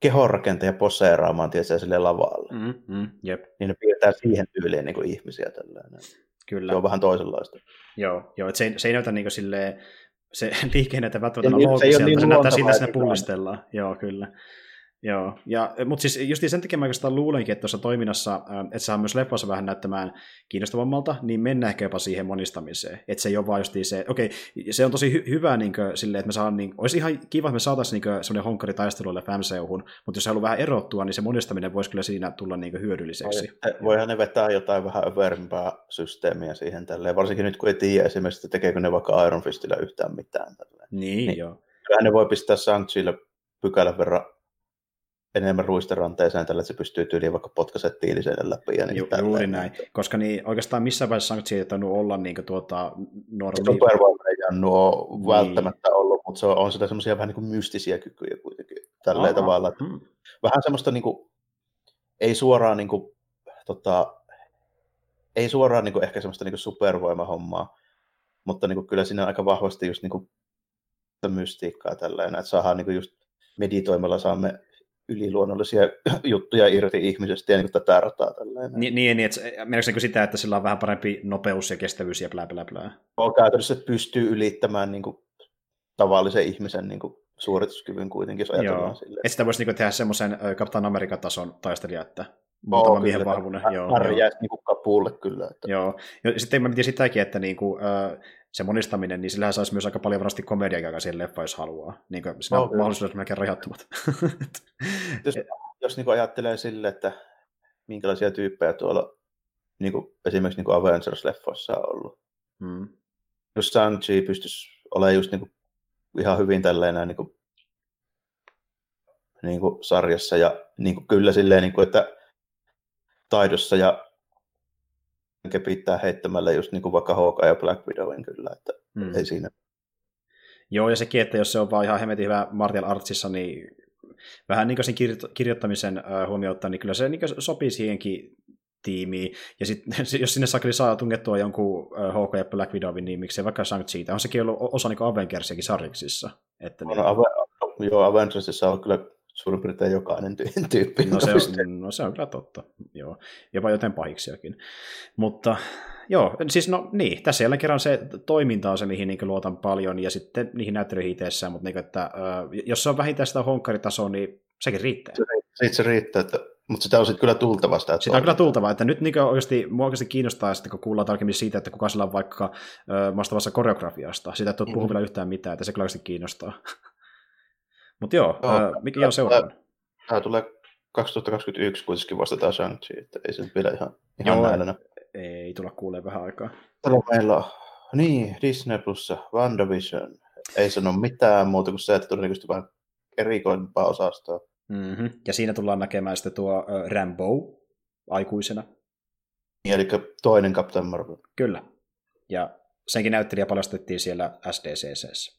kehonrakenteen poseeraamaan tietysti sille lavalle. Mm, mm, jep. Niin ne piirtää siihen tyyliin niin kuin ihmisiä tällainen. Kyllä. Se on vähän toisenlaista. Joo, joo että se, ei, se ei näytä niin kuin silleen, se liike näytä välttämättä loogisia, se, niin se näyttää siltä, että sinne pullistellaan. Joo, kyllä. Joo, ja, mutta siis just sen takia mä oikeastaan luulenkin, että tuossa toiminnassa, että saa myös leffassa vähän näyttämään kiinnostavammalta, niin mennään ehkä jopa siihen monistamiseen. Että se ei ole vaan just se, okei, okay, se on tosi hy- hyvä niin kuin, silleen, että me saan, niin, olisi ihan kiva, että me saataisiin niin semmoinen honkkari taisteluille FMCUhun, mutta jos haluaa vähän erottua, niin se monistaminen voisi kyllä siinä tulla niin hyödylliseksi. Voihan ne vetää jotain vähän övermpää systeemiä siihen tälleen, varsinkin nyt kun ei tiedä esimerkiksi, että tekeekö ne vaikka Iron Fistillä yhtään mitään. Tälleen. Niin, niin joo. Kyllähän ne voi pistää Sanktsyille pykälän verran enemmän ruisteranteeseen tällä, että se pystyy tyyliin vaikka potkaset tiiliseen läpi. Ja niin Ju, juuri näin, koska niin, oikeastaan missään vaiheessa ei tainnut olla niin tuota, normi. Supervoima ei ole niin. välttämättä ollut, mutta se on, on sitä semmoisia vähän niin kuin mystisiä kykyjä kuitenkin tällä tavalla. Että hmm. Vähän semmoista niin kuin, ei suoraan niin kuin, tota, ei suoraan niin kuin, ehkä semmoista niin kuin supervoimahommaa, mutta niin kuin, kyllä siinä aika vahvasti just niin kuin, mystiikkaa tällainen, että saadaan niin kuin, just meditoimalla saamme yliluonnollisia juttuja irti ihmisestä ja niin tätä rataa. Tällainen. Niin, niin että mielestäni sitä, että sillä on vähän parempi nopeus ja kestävyys ja blä blä blä. On käytännössä, että pystyy ylittämään niin kuin, tavallisen ihmisen niin kuin, suorituskyvyn kuitenkin, jos ajatellaan silleen. Että sitä voisi niin tehdä semmoisen Kapitan Amerikan-tason taistelija, että muutama miehen vahvuinen. Joo, joo. niin kuin kapuulle kyllä. Että. Joo. Ja sitten mä mietin sitäkin, että niin kuin, äh, se monistaminen, niin sillähän saisi myös aika paljon varmasti komediaa siihen leffa, jos haluaa. Niin kuin, siinä no, on mahdollisuudet melkein rajattomat. jos jos niin ajattelee sille, että minkälaisia tyyppejä tuolla niin kuin, esimerkiksi niin Avengers-leffoissa on ollut. Hmm. Jos Shang-Chi pystyisi olemaan just niin kuin, ihan hyvin tällainen niin kuin, niin kuin sarjassa ja niin kuin, kyllä silleen, niin kuin, että taidossa ja pitää heittämällä just niin kuin vaikka Hawkeye ja Black Widowin kyllä, että hmm. ei siinä. Joo, ja sekin, että jos se on vaan ihan hemmetin hyvä Martial Artsissa, niin vähän niin kuin sen kirjo- kirjoittamisen huomioon ottaa, niin kyllä se niin sopii siihenkin tiimiin. Ja sitten jos sinne sakeli saa tungettua jonkun HK ja Black Widowin, niin miksei vaikka shang siitä on sekin ollut osa niin Avengersiakin sarjiksissa. Että niin... Ave- joo, Avengersissa on kyllä suurin piirtein jokainen ty- tyyppi. No se, on, no se on kyllä totta, joo. Jopa joten pahiksiakin. Mutta joo, siis no niin, tässä jälleen kerran se toiminta on se, mihin niin luotan paljon, ja sitten niihin näyttelyihin itsessään, mutta niin, että, jos se on vähintään sitä honkkaritasoa, niin sekin riittää. Sitten se riittää, että mutta sitä on sitten kyllä tultava sitä. Sitä on kyllä tultava, että nyt niin oikeasti, mua oikeasti kiinnostaa sitten, kun kuullaan tarkemmin siitä, että kuka sillä on vaikka ö, vastaavassa koreografiasta. Sitä et ole puhunut mm. vielä yhtään mitään, että se kyllä oikeasti kiinnostaa. Mutta joo, joo äh, mikä on seuraava? Tämä tulee 2021 kuitenkin vasta tämä Shang-Chi, että ei se vielä ihan, ihan joo, näillä. Ei tulla kuulee vähän aikaa. Täällä meillä on, niin, Disney Plussa, WandaVision. Ei sano mitään muuta kuin se, että todennäköisesti vähän erikoimpaa osastoa. Mm-hmm. Ja siinä tullaan näkemään sitten tuo uh, Rambo aikuisena. Niin, eli toinen Captain Marvel. Kyllä. Ja senkin näyttelijä paljastettiin siellä SDCC.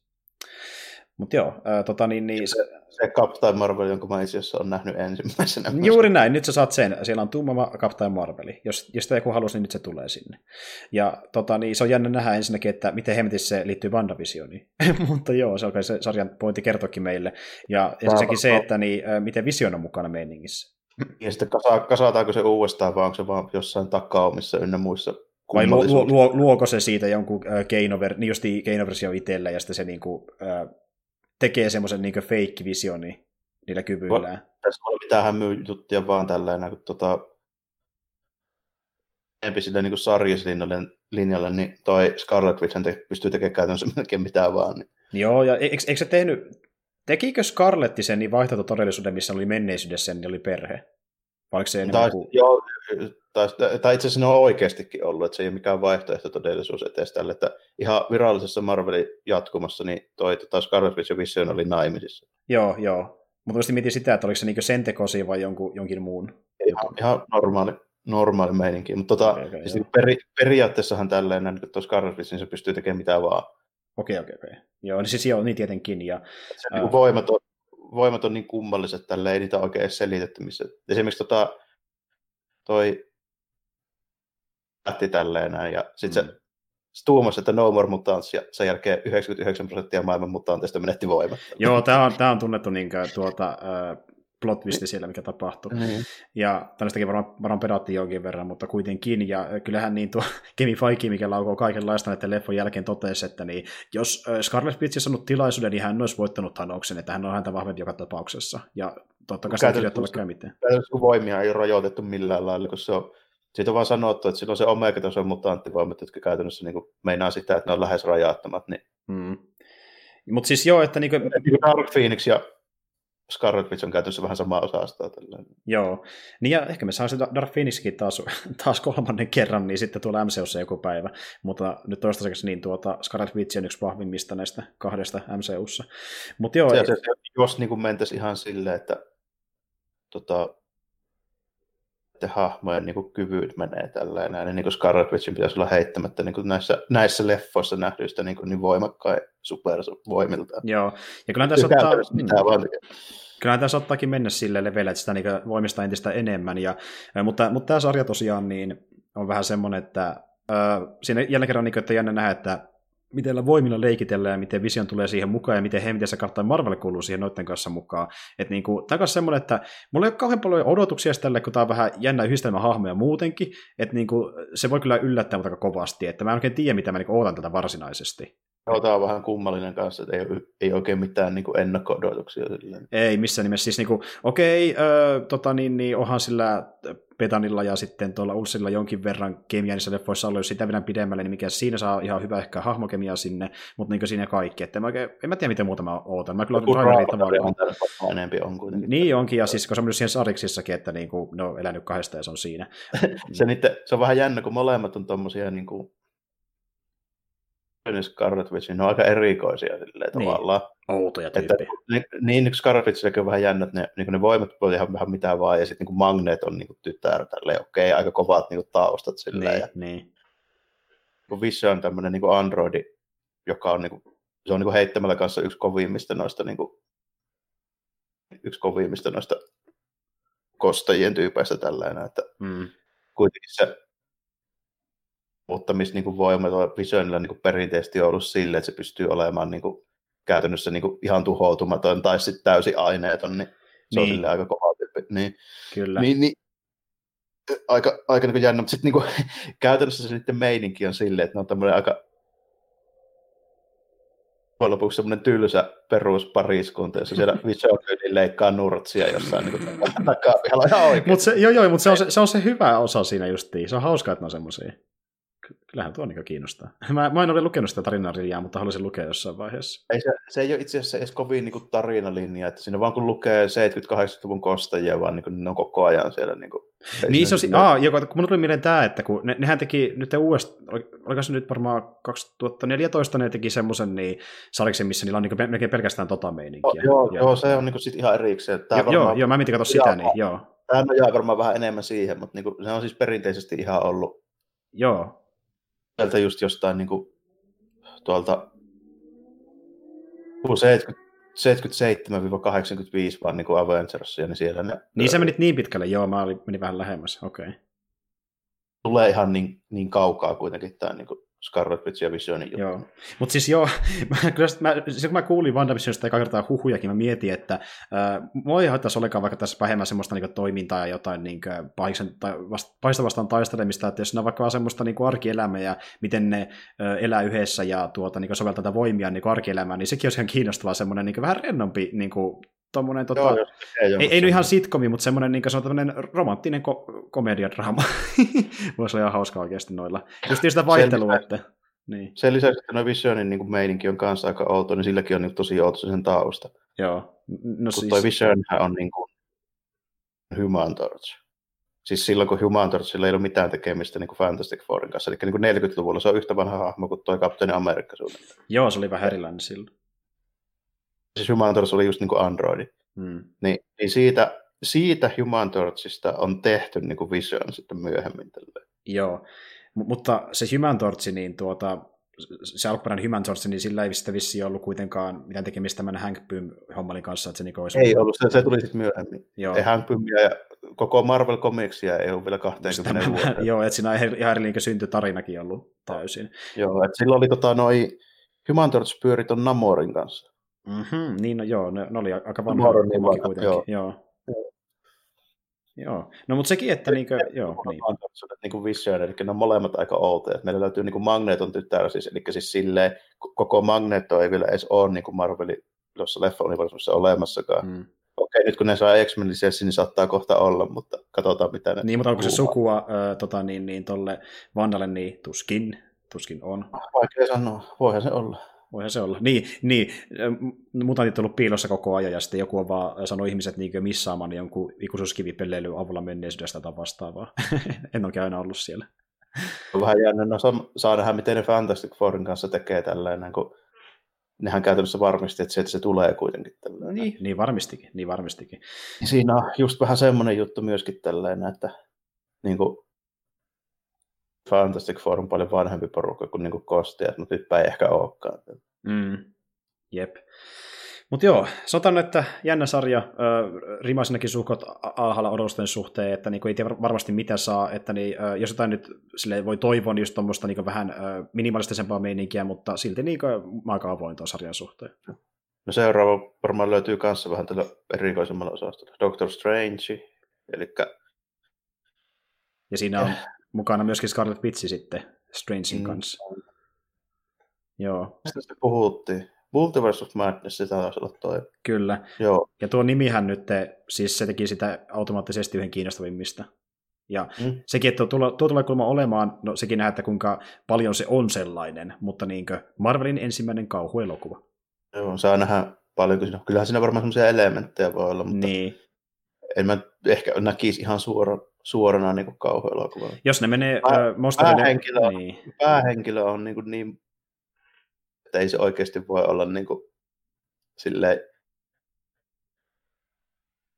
Mutta joo, ää, tota niin, niin se, se Captain Marvel, jonka mä itse asiassa olen nähnyt ensimmäisenä. Juuri näin, nyt sä saat sen. Siellä on tummama Captain Marveli. Jos, jos sitä joku halusi, niin nyt se tulee sinne. Ja tota, niin, se on jännä nähdä ensinnäkin, että miten hemetissä se liittyy WandaVisioniin. Mutta joo, se alkaa se sarjan pointti kertokin meille. Ja, sekin se, että niin, miten Vision on mukana meiningissä. Ja sitten kasa, kasataanko se uudestaan, vai onko se vaan jossain takaumissa ynnä muissa vai luo, luo, luoko se siitä jonkun äh, keinover, niin just keinoversio itselle, ja sitten se niin kuin, äh, tekee semmoisen niin fake-visioni niillä kyvyillään. Tässä on mitään hämyy juttuja vaan tällainen, kun tota, enempi sille niin sarjaslinjalle, linjalle, niin toi Scarlet Witch te, pystyy tekemään käytännössä melkein mitään vaan. Niin. Joo, ja eikö, eikö se tehnyt, tekikö Scarletti sen niin vaihtoehtotodellisuuden, missä oli menneisyydessä, niin oli perhe? Vai se tai, kuin... joo, tai, tai itse asiassa ne on oikeastikin ollut, että se ei ole mikään vaihtoehto todellisuus etes tälle, että ihan virallisessa Marvelin jatkumassa, niin toi tota Scarlet Witch ja Vision oli naimisissa. Joo, joo. Mutta mietin sitä, että oliko se niinku sen tekosi vai jonkun, jonkin muun. Ihan, ihan normaali, normaali meininki. Mutta tota, okay, okay, siis peri, periaatteessahan tälleen, niin tuo Scarlet Witch, niin se pystyy tekemään mitä vaan. Okei, okay, okei, okay, okei. Joo, niin siis joo, niin tietenkin. Ja, se uh, niin voimat, on, voimat on niin kummalliset, tälleen ei niitä oikein selitetty. Missä. Esimerkiksi tota, toi lähti tälleen näin, ja sitten mm. se tuumasi, että no more mutants, ja sen jälkeen 99 prosenttia maailman mutanteista menetti voimat. Joo, tämä on, tämä on tunnettu niin kuin, tuota, uh, plot twisti siellä, mikä tapahtui. Mm. Ja tällaistakin varmaan, varmaan pedattiin jonkin verran, mutta kuitenkin. Ja kyllähän niin tuo Kemi Feige, mikä laukoo kaikenlaista näiden leffon jälkeen totesi, että niin, jos Scarlet Witch olisi saanut tilaisuuden, niin hän olisi voittanut Thanoksen, että hän on häntä vahvempi joka tapauksessa. Ja totta kai se kirjoittava mitään. Voimia ei ole rajoitettu millään lailla, kun se on siitä on vaan sanottu, että sillä on se omega-tason mutanttivoimat, jotka käytännössä niin kuin, meinaa sitä, että ne on lähes rajattomat. Niin... Mm. Mutta siis joo, että... Niin kuin... Dark Phoenix ja Scarlet Witch on käytössä vähän samaa osastoa. Joo, niin ja ehkä me saa sitä Dark Phoenixkin taas, taas kolmannen kerran, niin sitten tuolla MCUssa joku päivä, mutta nyt toistaiseksi niin tuota Scarlet Witch on yksi vahvimmista näistä kahdesta MCUssa. Mut joo, se, se, jos niin kuin mentäisiin ihan silleen, että tota, hahmojen niin kuin, kyvyt menee tälleen näin, niin, niin kuin Scarlet Witchin pitäisi olla heittämättä niin kuin näissä, näissä leffoissa nähdyistä niin, kuin, niin voimakkain supervoimilta. Joo, ja kyllä tässä ottaa... Mitään vaan. Kyllä tässä ottaakin mennä sille levelle, että sitä niin voimista entistä enemmän, ja, mutta, mutta tämä sarja tosiaan niin on vähän semmoinen, että äh, siinä jälleen kerran, niin kuin, että jännä nähdä, että miten voimilla leikitellään ja miten Vision tulee siihen mukaan ja miten he, miten se Captain Marvel kuuluu siihen noiden kanssa mukaan. Että niin kuin, tämä on semmoinen, että mulla ei ole kauhean paljon odotuksia tälle, kun tämä on vähän jännä yhdistelmä hahmoja muutenkin, että niin kuin, se voi kyllä yllättää mut aika kovasti, että mä en oikein tiedä, mitä mä niin ootan tätä varsinaisesti. Joo, tämä on vähän kummallinen kanssa, että ei, ei oikein mitään niin ennakko-odotuksia. Ei missään nimessä. Siis niin kuin, okei, okay, tota, niin, niin, onhan sillä Petanilla ja sitten tuolla Ulsilla jonkin verran kemiaa niissä leffoissa ollut, jos sitä vedän pidemmälle, niin mikä siinä saa ihan hyvä ehkä hahmokemia sinne, mutta niin siinä kaikki. Että mä oikein, en mä tiedä, miten muuta mä ootan. Mä kyllä Rainerilta vaan. Enemmän on kuitenkin. Niin onkin, ja siis kun se on myös siihen Sariksissakin, että niin kuin, ne on elänyt kahdesta ja se on siinä. se, niitä, se on vähän jännä, kun molemmat on tommosia niin kuin Scarlet Witch, ne on aika erikoisia silleen, niin. tavallaan. Outoja tyyppejä. Niin, niin Scarlet Witch on vähän jännä, että ne, niin ne voimat voi ihan vähän mitään vaan, ja sitten niin Magneet on niin tytär, tälleen, okei, okay, aika kovat niin taustat silleen. Niin, ja, niin. Kun Vision on tämmöinen niin androidi, joka on, niin kuin, se on niin heittämällä kanssa yksi kovimmista noista, niin kuin, yksi kovimmista noista kostajien tyypeistä tällainen, että mm. kuitenkin se mutta missä niin voima Visionilla niin perinteisesti on ollut sille, että se pystyy olemaan niin kuin, käytännössä niin kuin, ihan tuhoutumaton tai sitten täysin aineeton, niin se niin. on sille aika kova tyyppi. Niin, Kyllä. Niin, niin, aika, aika niin jännä, mutta sitten niin kuin, käytännössä se sitten meininki on silleen, että ne on tämmöinen aika loppujen lopuksi semmoinen tylsä peruspariskunta, jossa siellä Vision leikkaa nurtsia jossain niin takapihalla ihan oikein. Mut se, joo, joo, mutta se on se, se on se hyvä osa siinä justiin. Se on hauskaa, että ne on semmoisia kyllähän tuo niin kiinnostaa. Mä, mä en ole lukenut sitä tarinalinjaa, mutta haluaisin lukea jossain vaiheessa. Ei se, se ei ole itse asiassa edes kovin niin kuin tarinalinja, että siinä vaan kun lukee 70-80-luvun kostajia, vaan niin kuin, ne on koko ajan siellä. Niin, kuin, niin se on, si- aa, joka, kun mun tuli mieleen tämä, että kun ne, nehän teki nyt uudestaan, oliko se nyt varmaan 2014 ne teki semmoisen niin sariksen, missä niillä on niin melkein pelkästään tota meininkiä. joo, joo, joo, se on niin sit ihan erikseen. Tää jo, varmaan, joo, joo, mä mietin katsoa sitä, niin joo. Tämä nojaa varmaan vähän enemmän siihen, mutta niin kuin, se on siis perinteisesti ihan ollut Joo, sieltä just jostain niin kuin, tuolta 70 vaan niin kuin Avengersia, niin siellä ne... Niin sä menit niin pitkälle, joo, mä olin, menin vähän lähemmäs, okei. Okay. Tulee ihan niin, niin kaukaa kuitenkin tämä niin kuin Scarlet Witch ja Visionin juttu. Joo, mutta siis joo, mä, kyllä mä, siis kun mä kuulin WandaVisionista eka kertaa huhujakin, mä mietin, että äh, mua ei haittaisi olekaan vaikka tässä vähemmän semmoista niin toimintaa ja jotain niin pahiksen, tai vasta, pahista vastaan taistelemista, että jos ne on vaikka semmoista niin arkielämää ja miten ne äh, elää yhdessä ja tuota, niin soveltaa tätä voimia niin arkielämään, niin sekin olisi ihan kiinnostavaa semmoinen niin vähän rennompi niin kuin, tommonen, tota, Joo, ei, ei, ei nyt ihan sitkomi, mutta semmoinen niin sanotaan, romanttinen ko- komediadrama. Voisi olla ihan hauska oikeasti noilla. Just sitä vaihtelua, sen, että... Niin. Sen lisäksi, että no Visionin niin kuin meininki on kanssa aika outo, niin silläkin on niin tosi outo sen tausta. Joo. No kun siis... toi Vision on niin kuin Human Torch. Siis silloin, kun Human Torchilla ei ole mitään tekemistä niin kuin Fantastic Fourin kanssa. Eli niin kuin 40-luvulla se on yhtä vanha hahmo kuin toi Captain America suunnilleen. Joo, se oli vähän erilainen silloin siis Human Torch oli just niin kuin Androidi. Hmm. Niin, niin siitä, siitä Human Torchista on tehty niin kuin Vision sitten myöhemmin. Tälleen. Joo, M- mutta se Human Torch, niin tuota, se alkuperäinen Human Torch, niin sillä ei sitten vissiin ollut kuitenkaan mitään tekemistä tämän Hank Pym hommalin kanssa. Että se niin olisi ei ollut, se, se tuli sitten myöhemmin. Joo. Ei Hank Pymia ja koko Marvel Comicsia ei ole vielä 20 vuotta. Joo, että siinä on ihan eri syntytarinakin ollut täysin. Joo, että silloin oli tota, noi Human Torch pyöri ton Namorin kanssa. Mm-hmm, niin, no joo, ne, ne oli aika vanha niin vanha, kuitenkin. Joo. joo. Joo, no mutta sekin, että niinkö, joo, niin. niin kuin Vision, eli ne on molemmat aika outoja. Meillä löytyy niin kuin Magneton tytär, siis, eli siis silleen, koko Magneto ei vielä edes ole niin kuin Marvelin tuossa leffa-universumissa olemassakaan. Mm. Okei, nyt kun ne saa x lisenssiä niin saattaa kohta olla, mutta katsotaan mitä ne Niin, mutta onko se sukua äh, tota, niin, niin, tolle Vandalle, niin tuskin, tuskin on. Vaikea sanoa, voihan se olla. Voihan se olla. Niin, niin mutantit on ollut piilossa koko ajan, ja sitten joku on vaan sanonut ihmiset niin missaamaan jonkun ikuisuuskivipelleilyn avulla menneisyydestä tai vastaavaa. en oikein aina ollut siellä. On vähän jännä, no saa nähdä, miten ne Fantastic Fourin kanssa tekee tällainen, kun nehän käytännössä varmisti, että se, että se tulee kuitenkin tällainen. Niin, niin varmistikin, niin varmistikin. Siinä on just vähän semmoinen juttu myöskin tällainen, että niin kuin, Fantastic Four on paljon vanhempi porukka kuin, niin kuin Kostiat, mutta nyt ei ehkä olekaan. Mm. Jep. Mutta joo, sotan, että jännä sarja, äh, rimaisinakin suhkot alhaalla odotusten suhteen, että niinku ei tiedä varmasti mitä saa, että niin, äh, jos jotain nyt sille voi toivoa, niin just tuommoista niinku vähän äh, minimalistisempaa meininkiä, mutta silti niinku aika avoin tuon sarjan suhteen. No seuraava varmaan löytyy kanssa vähän tällä erikoisemmalla osastolla. Doctor Strange, eli ja siinä on mukana myöskin Scarlet Witch sitten Strangein mm. kanssa. Joo. Mistä sitä puhuttiin? Multiverse of Madness, sitä taisi olla toi. Kyllä. Joo. Ja tuo nimihän nyt, siis se teki sitä automaattisesti yhden kiinnostavimmista. Ja mm. sekin, että tuo, tuo tulee kuulemma olemaan, no sekin nähdään, että kuinka paljon se on sellainen, mutta niinkö Marvelin ensimmäinen kauhuelokuva. Joo, saa nähdä paljon, siinä, kyllähän siinä varmaan sellaisia elementtejä voi olla, mutta niin. en mä ehkä näkisi ihan suora, suorana niin kauhuelokuvana. Jos ne menee Pää, äh, päähenkilö, niin. päähenkilö on niin, kuin niin että ei se oikeasti voi olla niin kuin, silleen,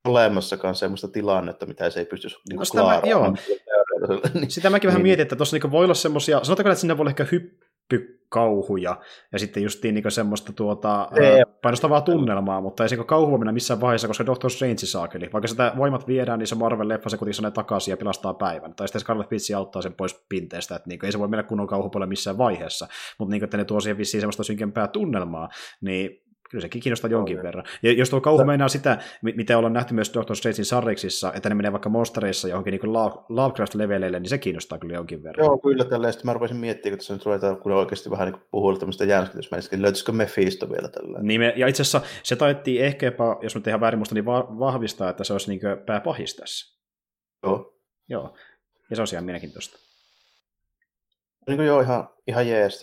olemassakaan semmoista tilannetta, mitä se ei pysty niin no sitä mä, joo. Sitä mäkin vähän niin. mietin, että tuossa niin voi olla semmoisia, sanotaanko, että sinne voi olla ehkä hyppykauhuja, ja sitten just niin semmoista tuota, painostavaa tunnelmaa, mutta ei se kauhua mennä missään vaiheessa, koska Doctor Strange saakeli. Vaikka sitä voimat viedään, niin se Marvel-leffa se kuitenkin sanoo takaisin ja pilastaa päivän. Tai sitten Scarlet Witch auttaa sen pois pinteestä, että niin ei se voi mennä kunnon kauhupuolelle missään vaiheessa. Mutta niin että ne tuo siihen vissiin semmoista synkempää tunnelmaa, niin kyllä sekin kiinnostaa jonkin verran. Ja jos tuo kauhu meinaa sitä, mitä ollaan nähty myös Doctor Strangein sarjiksissa, että ne menee vaikka monstereissa johonkin niin Lovecraft-leveleille, niin se kiinnostaa kyllä jonkin verran. Joo, kyllä tällä. Sitten mä rupesin miettimään, kun tässä nyt ruvetaan kun oikeasti vähän niin puhua tämmöistä jänskitysmäistä, niin löytyisikö Mephisto vielä tällä? Niin me, ja itse asiassa se taittiin ehkä jopa, jos mä tehdään väärin musta, niin va- vahvistaa, että se olisi niin pääpahis tässä. Joo. Joo, ja se on ihan mielenkiintoista. Niin kuin joo, ihan, ihan jees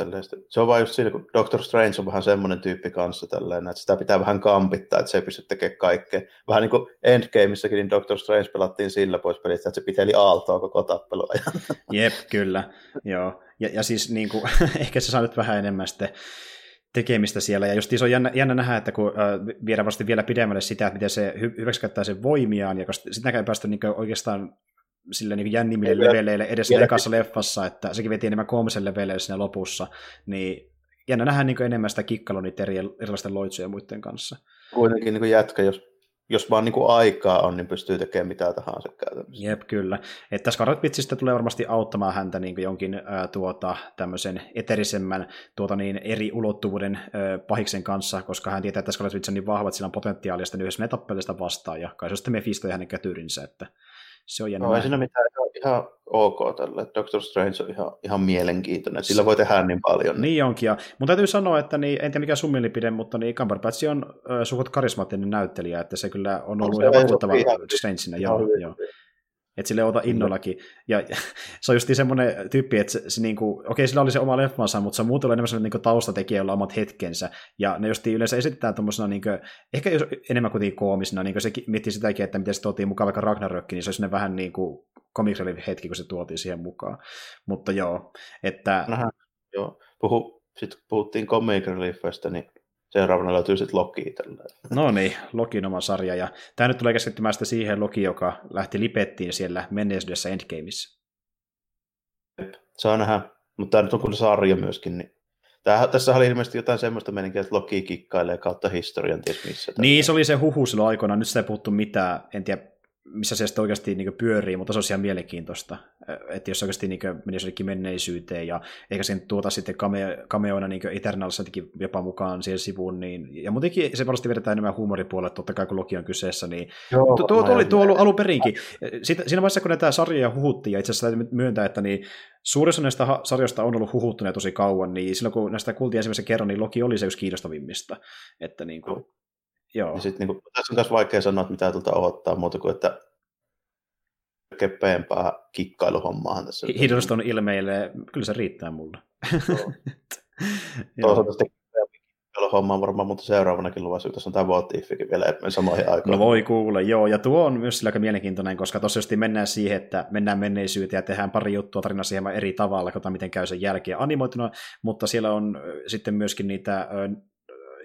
Se on vain just siinä, kun Doctor Strange on vähän semmoinen tyyppi kanssa tällainen, että sitä pitää vähän kampittaa, että se ei pysty tekemään kaikkea. Vähän niin kuin Endgameissakin, niin Doctor Strange pelattiin sillä pois pelistä, että se piteli aaltoa koko tappeluajan. Jep, kyllä. Joo. Ja, ja siis niin kuin, ehkä se saa nyt vähän enemmän sitten tekemistä siellä. Ja just se on jännä, jännä nähdä, että kun äh, viedään vasta vielä pidemmälle sitä, että miten se hy- hyväksikäyttää sen voimiaan, ja sitä ei päästä niin oikeastaan sille niin jännimille leveleille edes ekassa leffassa, että sekin veti enemmän kolmisen leveleille siinä lopussa, niin jännä nähdään niin enemmän sitä kikkailua niiden eri, erilaisten loitsujen muiden kanssa. Kuitenkin niin jätkä, jos, jos vaan niin aikaa on, niin pystyy tekemään mitä tahansa käytännössä. Jep, kyllä. Että Scarlet Witchistä tulee varmasti auttamaan häntä niin jonkin ää, tuota, tämmöisen eterisemmän tuota, niin, eri ulottuvuuden ää, pahiksen kanssa, koska hän tietää, että Scarlet Witch on niin vahva, että sillä on potentiaalia sitten yhdessä ne vastaan, ja kai se on sitten Mephisto ja hänen kätyrinsä, että se on jännä. No, ei siinä mitään ihan, ihan ok tällä. Doctor Strange on ihan, ihan mielenkiintoinen. Sillä voi tehdä niin paljon. Niin onkin. Ja mun täytyy sanoa, että niin, en tiedä mikä sun mielipide, mutta niin Cumberbatch on äh, suhut karismaattinen näyttelijä, että se kyllä on ollut on ihan vakuuttava Strangeina. Joo, joo että sille ota innollakin. Ja, se on just semmoinen tyyppi, että se, se niinku, okei, sillä oli se oma leffansa, mutta se on muuten enemmän niinku taustatekijä, jolla on omat hetkensä. Ja ne just yleensä esitetään tuommoisena, niinku, ehkä enemmän kuin koomisena, niin se miettii sitäkin, että miten se tuotiin mukaan vaikka Ragnarökki, niin se olisi vähän niin kuin comic hetki, kun se tuotiin siihen mukaan. Mutta joo, että... Nähdään, joo. Puhu, sitten puhuttiin comic reliefistä, niin seuraavana löytyy sitten Loki. Tällä. No niin, Lokin oma sarja. Ja tämä nyt tulee keskittymään sitten siihen Loki, joka lähti lipettiin siellä menneisyydessä Endgameissa. Saa nähdä, mutta tämä nyt on kyllä sarja myöskin, niin Tämähän, tässä oli ilmeisesti jotain semmoista meininkiä, että Loki kikkailee kautta historian ties missä. Niin, se oli se huhu silloin aikoinaan. Nyt sitä ei puhuttu mitään. En tiedä, missä se sitten oikeasti niin pyörii, mutta se on ihan mielenkiintoista, että jos oikeasti niin menisi jotenkin menneisyyteen ja eikä sen tuota sitten cameo, cameoina niin Eternals jopa mukaan siihen sivuun, niin, ja muutenkin se varmasti vedetään enemmän huumoripuolelle, totta kai kun Loki on kyseessä, niin Joo, tuo, tuo, oli tuo ollut alun perinkin. Siinä vaiheessa, kun näitä sarjoja huhuttiin, ja itse asiassa täytyy myöntää, että niin suurissa näistä sarjoista on ollut huhuttuneet tosi kauan, niin silloin kun näistä kuultiin ensimmäisen kerran, niin Loki oli se yksi kiinnostavimmista. Että niin kuin, Joo. Ja sit, niin kuin, tässä on myös vaikea sanoa, että mitä tuolta odottaa muuta kuin, että kepeämpää kikkailuhommaahan tässä. Hiddleston ilmeilee, kyllä se riittää mulle. Toisaalta sitten homma on varmaan mutta seuraavanakin luvassa, tässä on tämä What vielä samoihin aikoihin. No voi kuule, joo, ja tuo on myös sillä aika mielenkiintoinen, koska tosiaan mennään siihen, että mennään menneisyyteen ja tehdään pari juttua tarinaa siihen eri tavalla, katsotaan miten käy sen jälkeen animoituna, mutta siellä on sitten myöskin niitä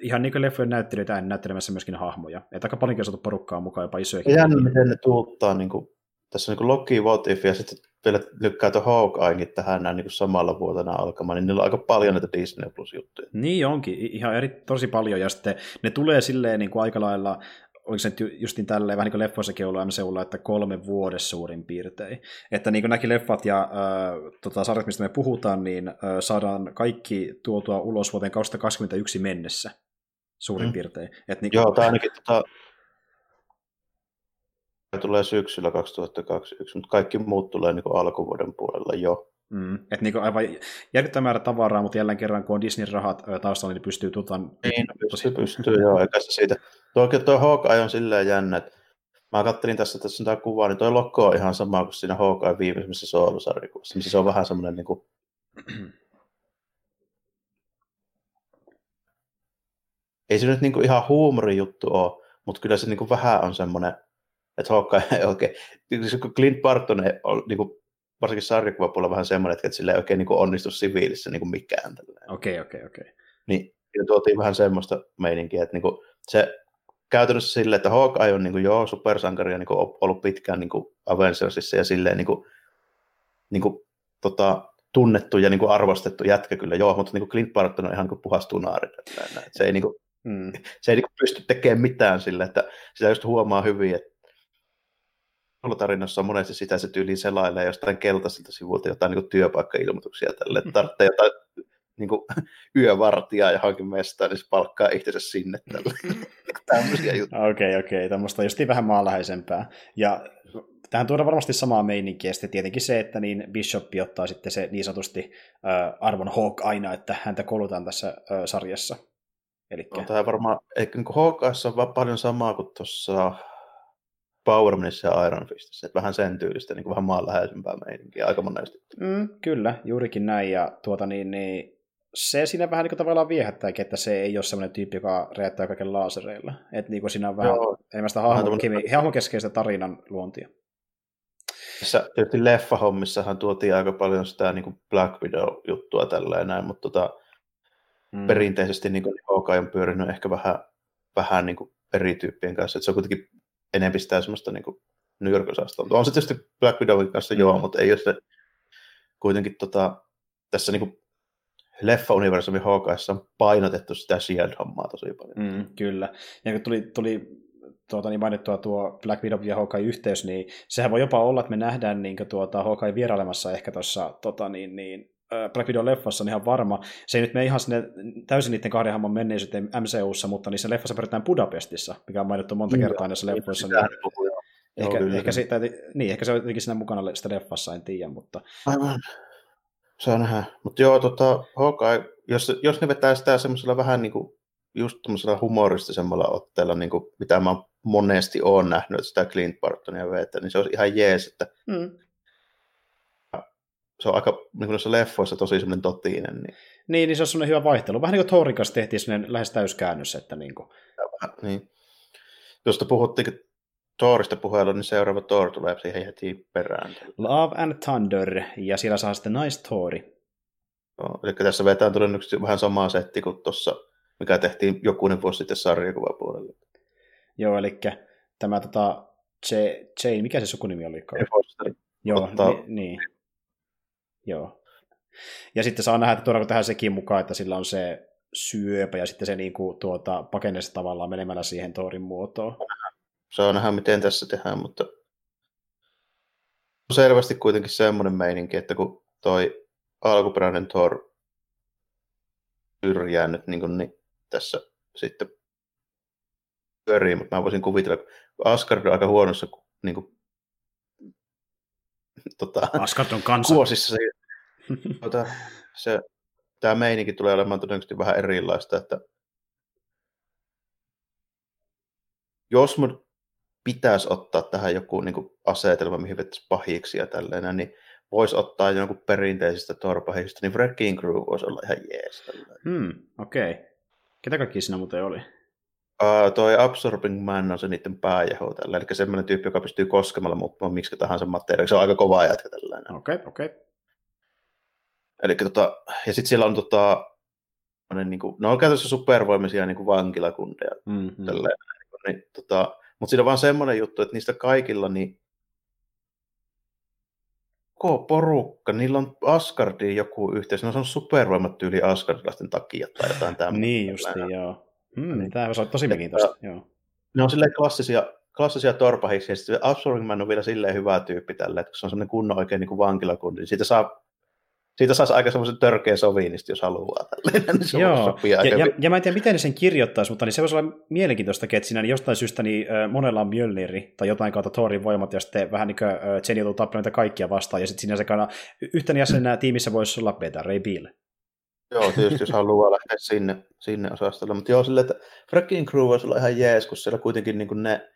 ihan niin kuin leffojen näyttelijöitä näyttelemässä myöskin hahmoja. Että aika paljonkin on saatu porukkaa mukaan, jopa isoja. Jännä, miten ne tuuttaa niin kuin, tässä on niin Loki, What If, ja sitten vielä lykkää tuon Hawkeyekin tähän näin niin kuin samalla vuotena alkamaan, niin niillä on aika paljon näitä Disney Plus-juttuja. Niin onkin, ihan eri, tosi paljon, ja sitten ne tulee silleen niin kuin aika lailla oliko se nyt justin tälleen, vähän niin kuin leffoissakin ollut MCUlla, että kolme vuodessa suurin piirtein. Että niin kuin näki leffat ja äh, tota, sarjat, mistä me puhutaan, niin äh, saadaan kaikki tuotua ulos vuoteen 2021 mennessä suurin mm. piirtein. Et niin Joo, tämä ainakin tota, tulee syksyllä 2021, mutta kaikki muut tulee niin alkuvuoden puolella jo. Mm. Et niin aivan järkyttävä määrä tavaraa, mutta jälleen kerran, kun on Disney-rahat taustalla, niin pystyy tutan... Niin, pystyy, pystyy joo, eikä se siitä. Tuo, tuo Hawkeye on silleen jännä, että mä kattelin tässä, tässä on tämä kuva, niin toi lokko on ihan sama kuin siinä Hawkeye viimeisimmässä soolusarjassa, missä se on vähän semmoinen niin kuin... ei se nyt niin kuin ihan huumorijuttu ole, mutta kyllä se niin kuin vähän on semmoinen, että Hawkeye ei oikein, siis kun Clint Barton on niin kuin, varsinkin sarjakuvapuolella vähän semmoinen, että sille ei oikein niin kuin onnistu siviilissä niin kuin mikään. Okei, okei, okei. Niin ja tuotiin vähän semmoista meininkiä, että niin kuin, se käytännössä silleen, että Hawkeye on niin kuin, joo, supersankari ja niin kuin, ollut pitkään niin kuin Avengersissa ja silleen niin kuin, niin kuin, tota, tunnettu ja niin kuin arvostettu jätkä kyllä, joo, mutta niin kuin Clint Barton on ihan niin kuin puhas tunaari. Se ei, niin kuin, mm. se ei niin pysty tekemään mitään sille, että sitä just huomaa hyvin, että tarinassa on monesti sitä se tyyliin selailee jostain keltaisilta sivuilta jotain niin työpaikkailmoituksia tälle, että tarvitsee jotain niin kuin, yövartijaa johonkin mestaan, niin se palkkaa itsensä sinne tälle. Tämmöisiä juttuja. Okei, okay, okei, okay. tämmöistä just vähän maanläheisempää. Ja tähän tuodaan varmasti samaa meininkiä, ja sitten tietenkin se, että niin Bishop ottaa sitten se niin sanotusti äh, arvon Hawk aina, että häntä kolutaan tässä äh, sarjassa. Elikkä... No, tämä varmaan, eikö niin Hawkeissa on paljon samaa kuin tuossa Power Manissa ja Iron Fistissä, että vähän sen tyylistä, niin kuin vähän maanläheisempää meininkiä aika monesti. Mm, kyllä, juurikin näin, ja tuota niin, niin se siinä vähän niin kuin tavallaan viehättääkin, että se ei ole sellainen tyyppi, joka räjättää kaiken laasereilla. Että niin kuin siinä on vähän Joo, enemmän sitä hahmokeskeistä tarinan luontia. Tässä tietysti leffahommissahan tuotiin aika paljon sitä niin kuin Black Widow-juttua tällä näin, mutta tota, mm. perinteisesti niin kuin Hawkeye on pyörinyt ehkä vähän, vähän niin kuin eri tyyppien kanssa. Että se on kuitenkin enemmän sitä semmoista niin kuin New york On se tietysti Black Widowin kanssa mm. joo, mutta ei ole se kuitenkin tota, tässä niin kuin leffa-universumin Hawkeissa on painotettu sitä Shield-hommaa tosi paljon. Mm, kyllä. Ja kun tuli, tuli tuota, niin mainittua tuo Black Widow ja Hawkeye yhteys, niin sehän voi jopa olla, että me nähdään niin tuota, Hawkeye vierailemassa ehkä tuossa tota, niin, niin, Black Widow-leffassa on ihan varma. Se ei nyt mene ihan sinne täysin niiden kahden hamman menneisyyteen MCUssa, mutta niissä leffassa pyritään Budapestissa, mikä on mainittu monta kertaa näissä leffoissa. Niin, ehkä, Joo, ehkä, se, niin, ehkä se on jotenkin siinä mukana sitä leffassa, en tiedä, mutta... Aivan. Saa nähdä. Mutta joo, tota, Hawkeye, jos, jos ne vetää sitä semmoisella vähän niin kuin just tämmöisellä humoristisemmalla otteella, niin kuin mitä mä monesti oon nähnyt, että sitä Clint Bartonia vetää, niin se olisi ihan jees, että mm. Se on aika niin kuin leffoissa tosi semmoinen totinen. Niin... niin, niin se on semmoinen hyvä vaihtelu. Vähän niin kuin Thorin kanssa tehtiin semmoinen lähes täyskäännös, että niin kuin... niin. Josta puhuttiin Thorista puheella, niin seuraava Thor tulee siihen heti perään. Love and Thunder, ja siellä saa sitten Nice Thori. No, eli tässä vetää todennäköisesti vähän samaa setti kuin tuossa, mikä tehtiin jokunen vuosi sitten sarjakuvapuolella. Joo, eli tämä tota, Jane, mikä se sukunimi oli? Joo, Ottaa... ni, niin. Joo. Ja sitten saa nähdä, että tuodaanko tähän sekin mukaan, että sillä on se syöpä ja sitten se niin kuin, tuota, pakenee tavallaan menemällä siihen Thorin muotoon saa nähdä, miten tässä tehdään, mutta selvästi kuitenkin semmoinen meininki, että kun toi alkuperäinen Thor syrjää nyt niin, kuin, niin tässä sitten pyörii, mutta mä voisin kuvitella, kun Asgard on aika huonossa niin kuin, tota, Asgard on kansa. kuosissa. Se, tota, se, tämä meininki tulee olemaan todennäköisesti vähän erilaista, että jos mun pitäisi ottaa tähän joku niin kuin asetelma, mihin vettäisi pahiksi ja tällainen, niin voisi ottaa jonkun perinteisistä torpahista, niin Wrecking Crew voisi olla ihan jees. Hmm, okei. Okay. Ketä kaikki siinä muuten oli? Uh, toi Absorbing Man on se niiden pääjaho tällä, eli semmoinen tyyppi, joka pystyy koskemalla muuttamaan miksi tahansa materiaalia. Se on aika kova jätkä tällainen. Okei, okay, okei. Okay. Eli tota, ja sitten siellä on tota, niin kuin, ne on käytössä supervoimisia niin kuin vankilakundeja. Mm-hmm. Tällainen, niin, tota, mutta siinä on vaan semmoinen juttu, että niistä kaikilla niin koko porukka, niillä on Asgardiin joku yhteys, ne on supervoimat tyyli Asgardilaisten takia tai jotain tämmöistä. niin justi, joo. Hmm, niin. Tämä on tosi mielenkiintoista, joo. Ne on silleen klassisia, klassisia torpahiksi, ja sitten Absorbing Man on vielä silleen hyvä tyyppi tälle, että kun se on semmoinen kunnon oikein niin kuin vankilakundi, niin siitä saa siitä saisi aika semmoisen törkeä sovinisti, jos haluaa. Tällainen, niin se Joo, ja, ja, ja, mä en tiedä, miten ne sen kirjoittaisi, mutta niin se voisi olla mielenkiintoista, että siinä niin jostain syystä niin, monella on Mjölniri tai jotain kautta Thorin voimat, ja sitten vähän niin kuin Jenny joutuu tappamaan kaikkia vastaan, ja sitten siinä sekana yhtenä jäsenenä tiimissä voisi olla Peter Ray Bill. Joo, tietysti jos haluaa lähteä sinne, sinne osastolle, mutta joo, silleen, että Wrecking Crew voisi olla ihan jees, kun siellä kuitenkin niin ne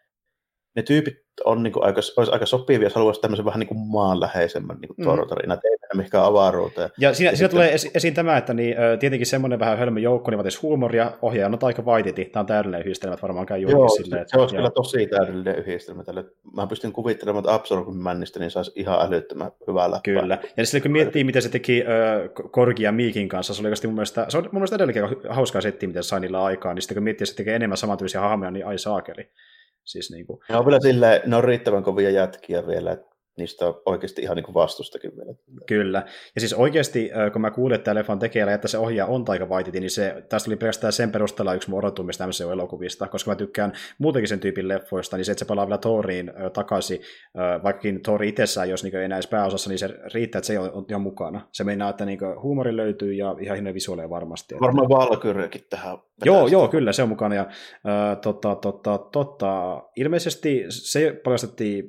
ne tyypit on niin kuin aika, olisi aika sopivia, jos haluaisi tämmöisen vähän niin kuin maanläheisemmän niin kuin mm. ei mennä mihinkään avaruuteen. Ja siinä, ja siinä tulee esi- esiin tämä, että niin, tietenkin semmoinen vähän hölmö joukko, niin vaatii huumoria, ohjaaja on aika vaititi, tämä on täydellinen yhdistelmä, että varmaan käy Joo, silleen, että, se olisi kyllä tosi täydellinen yhdistelmä tälle. Mä pystyn kuvittelemaan, että Absorbin männistä niin saisi ihan älyttömän hyvää läppää. Kyllä, ja sitten kun miettii, miten se teki äh, ja Miikin kanssa, se oli mun mielestä, se on mun mielestä edelleen hauskaa settiä, miten se sai niillä aikaa, niin sitten kun miettii, että se tekee enemmän samantyylisiä hahmoja, niin ai saakeli. Siis niin kuin... Ne on vielä silleen, ne on riittävän kovia jätkiä vielä, että niistä on oikeasti ihan niin kuin vastustakin vielä. Kyllä. Ja siis oikeasti, kun mä kuulin, että leffan tekijällä, että se ohjaa on Taika Waititi, niin se, tästä oli pelkästään sen perusteella yksi mun odotumista MCU-elokuvista, koska mä tykkään muutenkin sen tyypin leffoista, niin se, että se palaa vielä Thoriin takaisin, vaikkakin Thor itsessään, jos niin ei näissä pääosassa, niin se riittää, että se on jo mukana. Se meinaa, että niin huumori löytyy ja ihan hinne visuaaleja varmasti. Varmaan Valkyriakin tähän. Joo, joo, kyllä, se on mukana. Ja, äh, tota, tota, tota, ilmeisesti se paljastettiin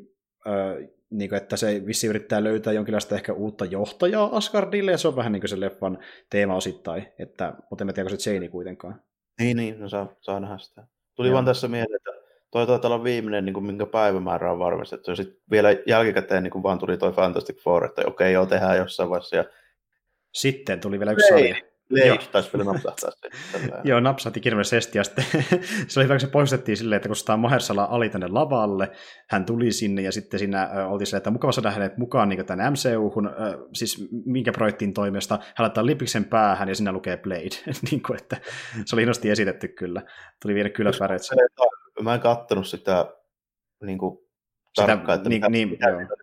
äh, niin kuin, että se vissi yrittää löytää jonkinlaista ehkä uutta johtajaa Asgardille, ja se on vähän niin kuin se leffan teema osittain, että, mutta en tiedä, se Jane kuitenkaan. Niin, niin, no saa, saa nähdä sitä. Tuli Joo. vaan tässä mieleen, että toi taitaa olla viimeinen, niin kuin, minkä päivämäärä on varmistettu, ja sitten vielä jälkikäteen niin kuin vaan tuli toi Fantastic Four, että okei, joo, tehdään jossain vaiheessa, ja sitten tuli vielä yksi sarja. Leikki taisi vielä napsahtaa Joo, napsahti kirmeisesti ja sitten se oli hyvä, kun se poistettiin silleen, että kun sitä Mahersala ali tänne lavalle, hän tuli sinne ja sitten siinä oltiin silleen, että mukava saada hänet mukaan niin tänne MCU-hun, siis minkä projektin toimesta, hän laittaa lipiksen päähän ja siinä lukee Blade, niin kuin, että se oli hienosti esitetty kyllä. Tuli vielä kyllä väreet. Mä en kattonut sitä niin kuin, tarkkaan, että niin, mitä, niin, mitä, mitä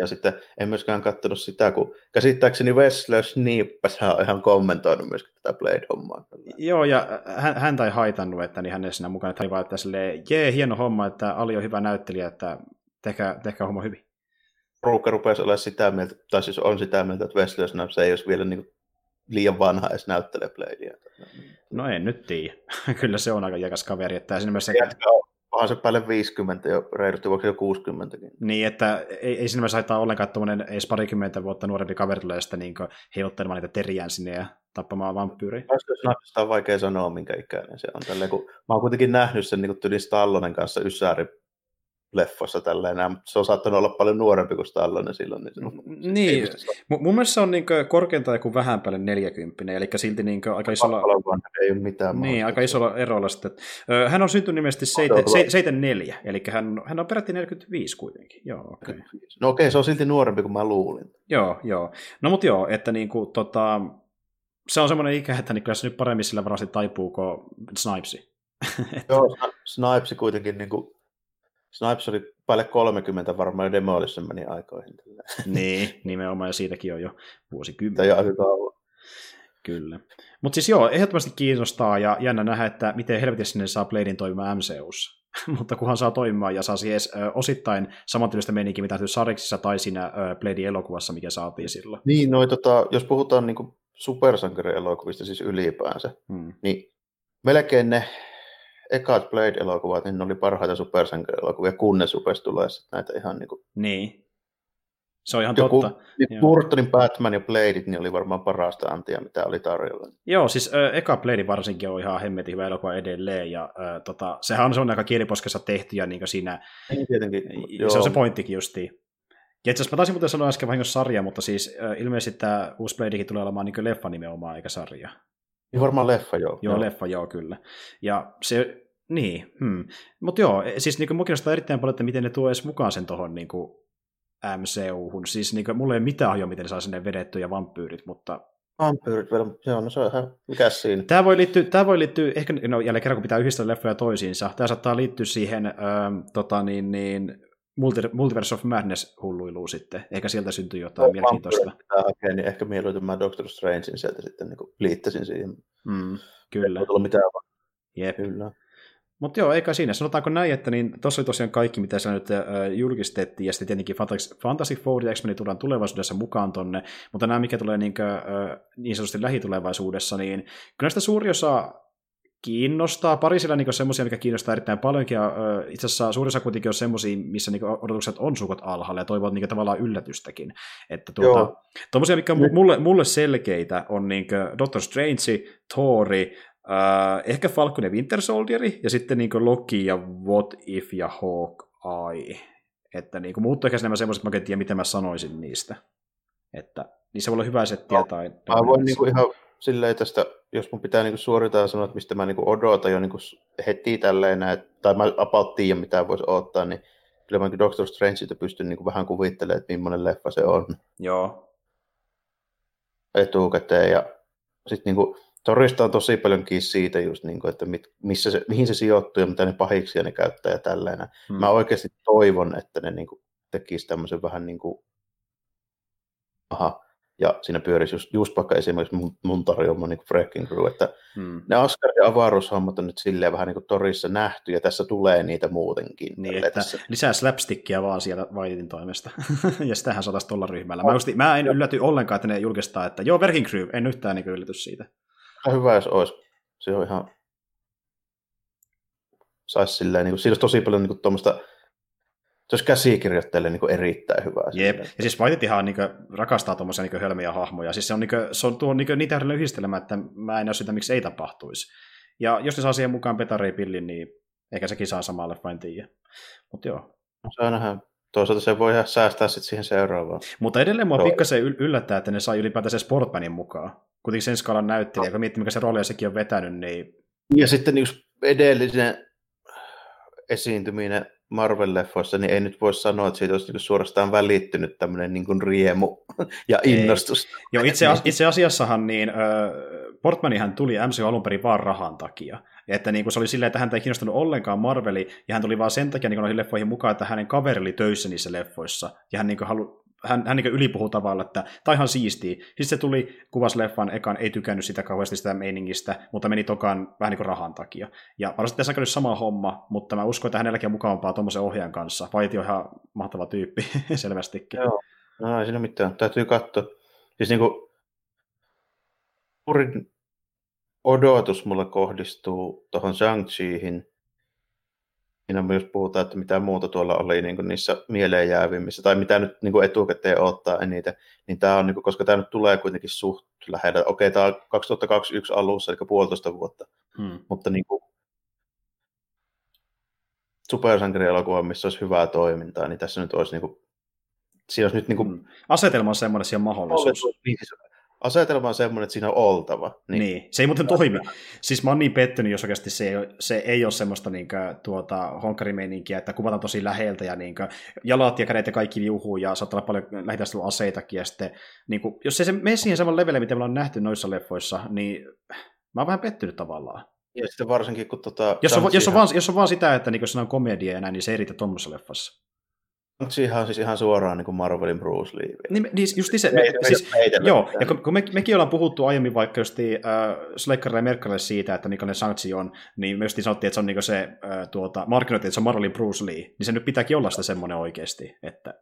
ja sitten en myöskään katsonut sitä, kun käsittääkseni Wesley Snipes on ihan kommentoinut myöskin tätä Blade-hommaa. Joo, ja hän, häntä ei haitannut, että niin hän ei siinä mukana, että hän vaan, että silleen, jee, hieno homma, että Ali on hyvä näyttelijä, että tehkää, tehkää homma hyvin. Ruukka rupesi olemaan sitä mieltä, tai siis on sitä mieltä, että Wesley Snipes ei olisi vielä niin kuin liian vanha edes näyttelee Bladea. No en nyt tiedä. Kyllä se on aika jäkäs kaveri. Että siinä mielessä... Onhan se päälle 50 jo, reilusti voiko jo 60 Niin, että ei, ei siinä mielessä haittaa ollenkaan tuommoinen edes parikymmentä vuotta nuorempi kaveri tulee sitä niin heiluttelemaan niitä teriään sinne ja tappamaan vampyyriä. Sitä on vaikea sanoa, minkä ikäinen se on. Tälleen, kun mä oon kuitenkin nähnyt sen niin tyli Stallonen kanssa Ysäri leffossa tälleen, se on saattanut olla paljon nuorempi kuin Stallone silloin. Niin, se on, niin. M- mun mielestä se on niin korkeintaan joku vähän päälle 40, eli silti niin aika isolla... Ei ole mitään niin, aika isolla erolla sitten. Hän on syntynyt nimesti 74, eli hän, hän on peräti 45 kuitenkin. Joo, okay. No okei, okay, se on silti nuorempi kuin mä luulin. Joo, joo. No mutta joo, että niin kuin, tota, se on semmoinen ikä, että niin kyllä se nyt paremmin sillä varasti taipuu kuin Snipesi. Joo, Snipesi kuitenkin niin kuin Snipes oli päälle 30 varmaan Demolition meni aikoihin. niin, nimenomaan, ja siitäkin on jo vuosikymmentä. Aika kauan. Kyllä. Mutta siis joo, ehdottomasti kiinnostaa ja jännä nähdä, että miten helvetissä ne saa Bladein toimimaan MCUssa. Mutta kunhan saa toimimaan ja saa siis osittain samantyylistä meininkiä, mitä Sariksissa tai siinä Bladein elokuvassa, mikä saatiin silloin. Niin, noi, tota, jos puhutaan niin supersankarielokuvista siis ylipäänsä, hmm. niin melkein ne ekat Blade-elokuvat, niin ne oli parhaita supersankarielokuvia, kunnes rupesi tulee näitä ihan niin kuin... Niin. Se on ihan Joku, totta. Niin Burtonin Batman ja Bladeit niin oli varmaan parasta antia, mitä oli tarjolla. Joo, siis äh, eka Blade varsinkin on ihan hemmetin hyvä elokuva edelleen, ja äh, tota, sehän on sellainen aika kieliposkessa tehty, ja niin siinä, niin, tietenkin. se on se pointtikin justiin. Ja itse asiassa mä taisin muuten sanoa äsken vahingossa sarja, mutta siis äh, ilmeisesti tämä uusi Bladekin tulee olemaan niin leffa nimenomaan, eikä sarja. Niin varmaan leffa, joo. Joo, joo. leffa, joo, kyllä. Ja se, niin, hmm. mutta joo, e, siis niin mulla erittäin paljon, että miten ne tuo edes mukaan sen tuohon niin MCU-hun. Siis niin kuin, mulla ei ole mitään ajoa, miten ne saa sinne vedettyä ja vampyyrit, mutta... Vampyyrit vielä, joo, no se on ihan, mikä siinä? Tämä voi liittyä, tämä voi liittyä ehkä, no jälleen kerran kun pitää yhdistää leffoja toisiinsa, tämä saattaa liittyä siihen, ähm, tota niin, niin, Multiverse of Madness-hulluiluun sitten. Ehkä sieltä syntyy jotain no, mielenkiintoista. Hakea, niin ehkä mieluiten mä Doctor Strangein sieltä sitten niin liittäisin siihen. Mm, kyllä. Ei tullut mitään. Jep. Kyllä. Mutta joo, eikä siinä. Sanotaanko näin, että niin tuossa oli tosiaan kaikki, mitä sä nyt äh, julkistettiin, ja sitten tietenkin Fantasy Four ja X-Men tullaan tulevaisuudessa mukaan tonne, mutta nämä, mikä tulee niin, kuin, äh, niin sanotusti lähitulevaisuudessa, niin kyllä sitä suuri osa kiinnostaa. Pari siellä niin semmoisia, mikä kiinnostaa erittäin paljonkin, ja äh, itse asiassa suurin osa kuitenkin on semmoisia, missä niin odotukset on sukot alhaalla, ja toivovat niin tavallaan yllätystäkin. Että tuota, tuommoisia, mikä on mulle, mulle selkeitä, on niin Doctor Strange, Thori, Uh, ehkä Falcon ja Winter Soldieri, ja sitten niin Loki ja What If ja Hawkeye. Että niin muut ehkä enemmän semmoiset, mä en tiedä, miten mä sanoisin niistä. Että niissä voi olla hyvä settiä no, tai... Mä voin niin ihan silleen tästä, jos mun pitää niin suorittaa sanoa, että mistä mä niin odotan jo niin heti tälleen, tai mä about tiedän, mitä voisi odottaa, niin kyllä mä Doctor Strangeita pystyn niin vähän kuvittelemaan, että millainen leffa se on. Joo. Etukäteen, ja sitten niin Torista on tosi paljon kiinni siitä just, niin kuin, että mit, missä se, mihin se sijoittuu ja mitä ne pahiksia ne käyttää ja tällainen. Hmm. Mä oikeasti toivon, että ne niin kuin, tekisi tämmöisen vähän niin kuin, aha, ja siinä pyörisi just, just vaikka esimerkiksi mun, mun tarjoama niin Breaking Crew, että hmm. ne Asgard ja avaruushommat on nyt silleen vähän niin kuin torissa nähty, ja tässä tulee niitä muutenkin. Niin, että tässä. lisää slapstickia vaan sieltä Whitein toimesta, ja sitähän saataisiin tuolla ryhmällä. Mä, just, mä en ylläty ollenkaan, että ne julkistaa, että joo, Breaking Crew, en yhtään niin yllätys siitä hyvä, jos olisi. Se on ihan... Saisi silleen, niin kuin, siinä olisi tosi paljon niin tuommoista se olisi käsikirjoittajille niin erittäin hyvä. Jep, ja siis ihan niin rakastaa tuommoisia niin hölmiä hahmoja. Siis se on, niin kuin, se on tuo niin niitä yhdistelmä, että mä en näe sitä, miksi ei tapahtuisi. Ja jos ne saa siihen mukaan Petari Pillin, niin ehkä sekin saa samalle vain tiedä. Mutta joo. No, se on nähdään. Toisaalta se voi ihan säästää sitten siihen seuraavaan. Mutta edelleen mua pikkasen yllättää, että ne sai ylipäätään se Sportmanin mukaan kuitenkin sen skaalan näyttelijä, kun miettii, mikä se rooli sekin on vetänyt, niin... Ja sitten just edellinen esiintyminen Marvel-leffoissa, niin ei nyt voi sanoa, että siitä olisi niin suorastaan välittynyt tämmöinen niin kuin riemu ja innostus. Ei. Joo, itse, itse asiassahan niin, äh, Portmanihan tuli MCU alun perin vaan rahan takia. Että niin kuin se oli silleen, että häntä ei kiinnostunut ollenkaan Marveli, ja hän tuli vaan sen takia niin noihin leffoihin mukaan, että hänen kaveri oli töissä niissä leffoissa, ja hän niin kuin halu, hän, hän niin ylipuhuu tavalla, että tämä ihan siistiä. Sitten se tuli, kuvas leffan, ekan ei tykännyt sitä kauheasti sitä meiningistä, mutta meni tokaan vähän niin kuin rahan takia. Ja varmasti tässä on sama homma, mutta mä uskon, että hänelläkin on mukavampaa tuommoisen ohjaajan kanssa. Vaiti on ihan mahtava tyyppi, selvästikin. Joo, no ei siinä mitään. Täytyy katsoa. Siis niin kuin, odotus mulla kohdistuu tuohon Shang-Chihin, siinä myös puhutaan, että mitä muuta tuolla oli niin kuin niissä mieleenjäävimmissä, tai mitä nyt niin kuin etukäteen ottaa eniten, niin tämä on, niin kuin, koska tämä nyt tulee kuitenkin suht lähellä. Okei, tämä on 2021 alussa, eli puolitoista vuotta, hmm. mutta niin kuin, supersankarielokuva, missä olisi hyvää toimintaa, niin tässä nyt olisi niin kuin, siinä olisi nyt niin kuin, hmm. Asetelma on semmoinen, siellä mahdollisuus. Niin, siis asetelma on semmoinen, että siinä on oltava. Niin, niin. se ei muuten toimi. Siis mä oon niin pettynyt, jos oikeasti se ei, se ei ole semmoista niin kuin, tuota, honkkarimeininkiä, että kuvataan tosi läheltä ja niin kuin, jalat ja kädet ja kaikki viuhuu ja saattaa olla paljon lähitaistelua-aseitakin ja sitten, niin kuin, jos ei se mene siihen saman levelle, mitä me ollaan nähty noissa leffoissa, niin mä oon vähän pettynyt tavallaan. Ja sitten varsinkin, kun tota... Jos on, jos on, vaan, jos on vaan sitä, että niin se on komedia ja näin, niin se ei riitä tuommoisessa leffassa. Onko ihan, siis ihan suoraan niin kuin Marvelin Bruce Lee? Niin, niin just se, me, siis, joo, ja kun, kun me, mekin ollaan puhuttu aiemmin vaikka just äh, Slekkarille ja Merkkarille siitä, että mikä ne Sanktsi on, niin me just sanottiin, että se on niin se äh, tuota, markkinointi, että se on Marvelin Bruce Lee, niin se nyt pitääkin olla sitä semmoinen oikeasti, että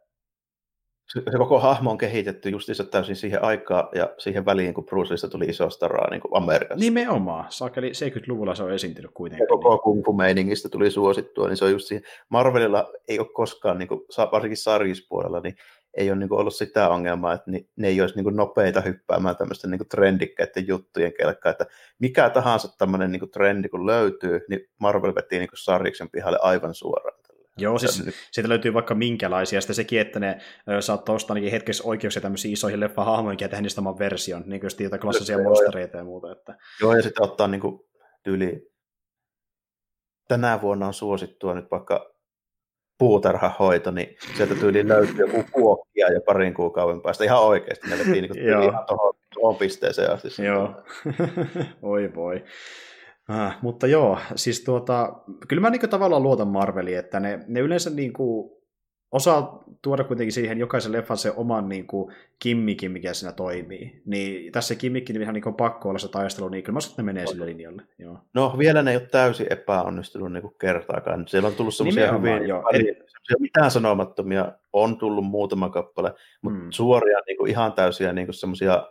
se, se koko hahmo on kehitetty justiinsa täysin siihen aikaan ja siihen väliin, kun Bruce Leeista tuli iso staraa niin kuin Amerikassa. Nimenomaan. Saakeli 70-luvulla se on esiintynyt kuitenkin. Ja koko kung fu meiningistä tuli suosittua, niin se on just siihen. Marvelilla ei ole koskaan, niin kuin, varsinkin sarjispuolella, niin ei ole niin kuin, ollut sitä ongelmaa, että ne, ne ei olisi niin kuin, nopeita hyppäämään tämmöisten niin kuin, trendikkäiden juttujen kelkkaa, että mikä tahansa tämmöinen niin kuin, trendi kun löytyy, niin Marvel veti niin kuin, sarjiksen pihalle aivan suoraan. Joo, siis siitä löytyy vaikka minkälaisia. Sitten sekin, että ne saattaa ostaa ainakin hetkessä oikeuksia tämmöisiin isoihin leffahahmoihin ja tehdä niistä oman version, niin kuin jotain klassisia monstereita ja muuta. Että... Joo, ja sitten ottaa niin kuin, tyyli tänä vuonna on suosittua nyt vaikka puutarhahoito, niin sieltä tyyli löytyy joku kuokkia ja parin kuukauden päästä. Ihan oikeasti ne vetiin niin ihan tuohon, tuohon pisteeseen asti. Joo, oi voi. Äh, mutta joo, siis tuota, kyllä mä niinku tavallaan luotan Marveliin, että ne, ne yleensä niinku osaa tuoda kuitenkin siihen jokaisen leffan se oman niinku kimmikin, mikä siinä toimii. Niin tässä kimmikki niin ihan niinku pakko olla se taistelu, niin kyllä mä että ne menee sille linjalle. Joo. No vielä ne ei ole täysin epäonnistunut niinku kertaakaan. Siellä on tullut semmoisia hyvin joo. semmoisia mitään sanomattomia, on tullut muutama kappale, mutta hmm. suoria niinku ihan täysiä niinku semmoisia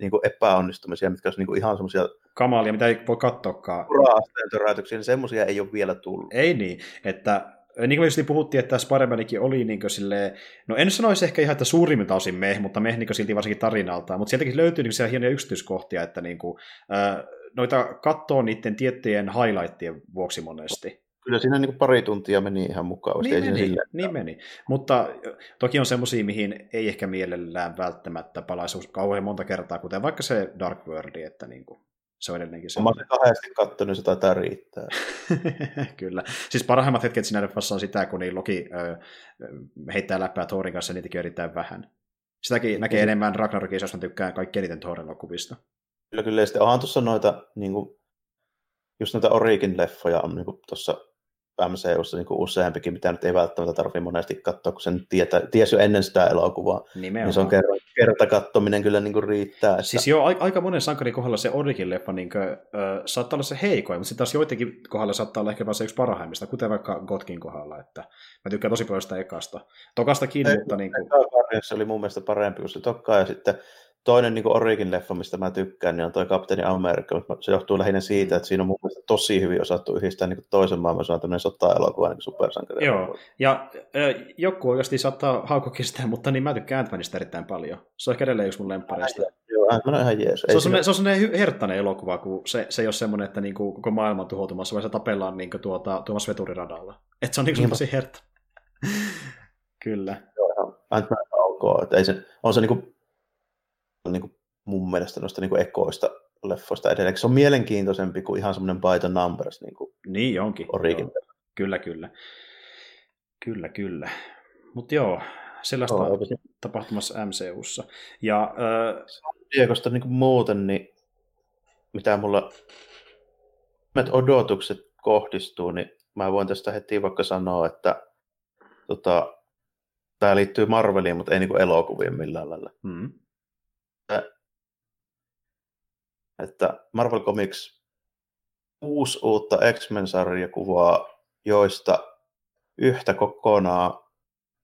niinku epäonnistumisia, mitkä olisi niinku ihan semmoisia kamalia, mitä ei voi katsoakaan. Ura-asteen niin semmoisia ei ole vielä tullut. Ei niin, että niin kuin just puhuttiin, että Spider-Manikin oli niin kuin silleen, no en sanoisi ehkä ihan, että suurimmilta osin meh, mutta meh niin silti varsinkin tarinalta, mutta sieltäkin löytyy niin siellä hienoja yksityiskohtia, että niin kuin, äh, noita katsoo niiden tiettyjen highlightien vuoksi monesti. Kyllä siinä niin pari tuntia meni ihan mukavasti. Niin, meni, sille... niin meni. Mutta toki on semmoisia, mihin ei ehkä mielellään välttämättä palaisi kauhean monta kertaa, kuten vaikka se Dark World, että niin kuin, se on edelleenkin se. Mä olen kahdesti katsonut, se taitaa riittää. Kyllä. Siis parhaimmat hetket siinä leffassa on sitä, kun niin Loki ö, heittää läppää Thorin kanssa, niitäkin erittäin vähän. Sitäkin niin, näkee enemmän Ragnarokissa, jos mä tykkään kaikki eniten Thorin elokuvista. Kyllä, kyllä. Ja sitten onhan tuossa noita, niin kuin, just noita Origin leffoja on niin tuossa MCUssa niin useampikin, mitä nyt ei välttämättä tarvitse monesti katsoa, kun sen tietä, ties jo ennen sitä elokuvaa. Nimenomaan. Niin se on kerta, kerta kattominen kyllä niin kuin riittää. Että... Siis joo, aika monen sankarin kohdalla se Origin leffa niin kuin, äh, saattaa olla se heikoin, mutta sitten taas joidenkin kohdalla saattaa olla ehkä se yksi parhaimmista, kuten vaikka Gotkin kohdalla. Että mä tykkään tosi paljon sitä ekasta. Tokastakin, ei, mutta... Niin kuin... Se oli mun mielestä parempi kuin se tokka, ja sitten toinen niin Origin-leffa, mistä mä tykkään, niin on toi Kapteeni Amerikka. Se johtuu lähinnä siitä, että siinä on mun mielestä tosi hyvin osattu yhdistää niin toisen maailmansodan tämmöinen sota-elokuva niin supersankari. Joo, ja äh, joku oikeasti saattaa haukokin sitä, mutta niin mä tykkään Ant-Manista erittäin paljon. Se on ehkä edelleen yksi mun lemppareista. Joo, on ihan jees. Se on, se on sellainen herttainen elokuva, kun se, se ei ole semmoinen, että niinku koko maailma on tuhoutumassa, vaan se tapellaan niinku tuota, tuomassa veturiradalla. Että se on niin. tosi hertta. Kyllä. Joo, Ant-Man on ok. Ei se, on se niinku niin kuin mun mielestä noista niin kuin ekoista leffoista edelleen. Se on mielenkiintoisempi kuin ihan semmoinen by the numbers. Niin, kuin niin onkin. Origin. Kyllä, kyllä. Kyllä, kyllä. Mutta joo, sellaista on tapahtumassa MCUssa. Ja äh, Diegosta niin muuten, niin mitä mulla odotukset kohdistuu, niin mä voin tästä heti vaikka sanoa, että tota, tämä liittyy Marveliin, mutta ei niin elokuviin millään lailla. mm, Että Marvel Comics kuusi uutta X-Men-sarjakuvaa, joista yhtä kokonaan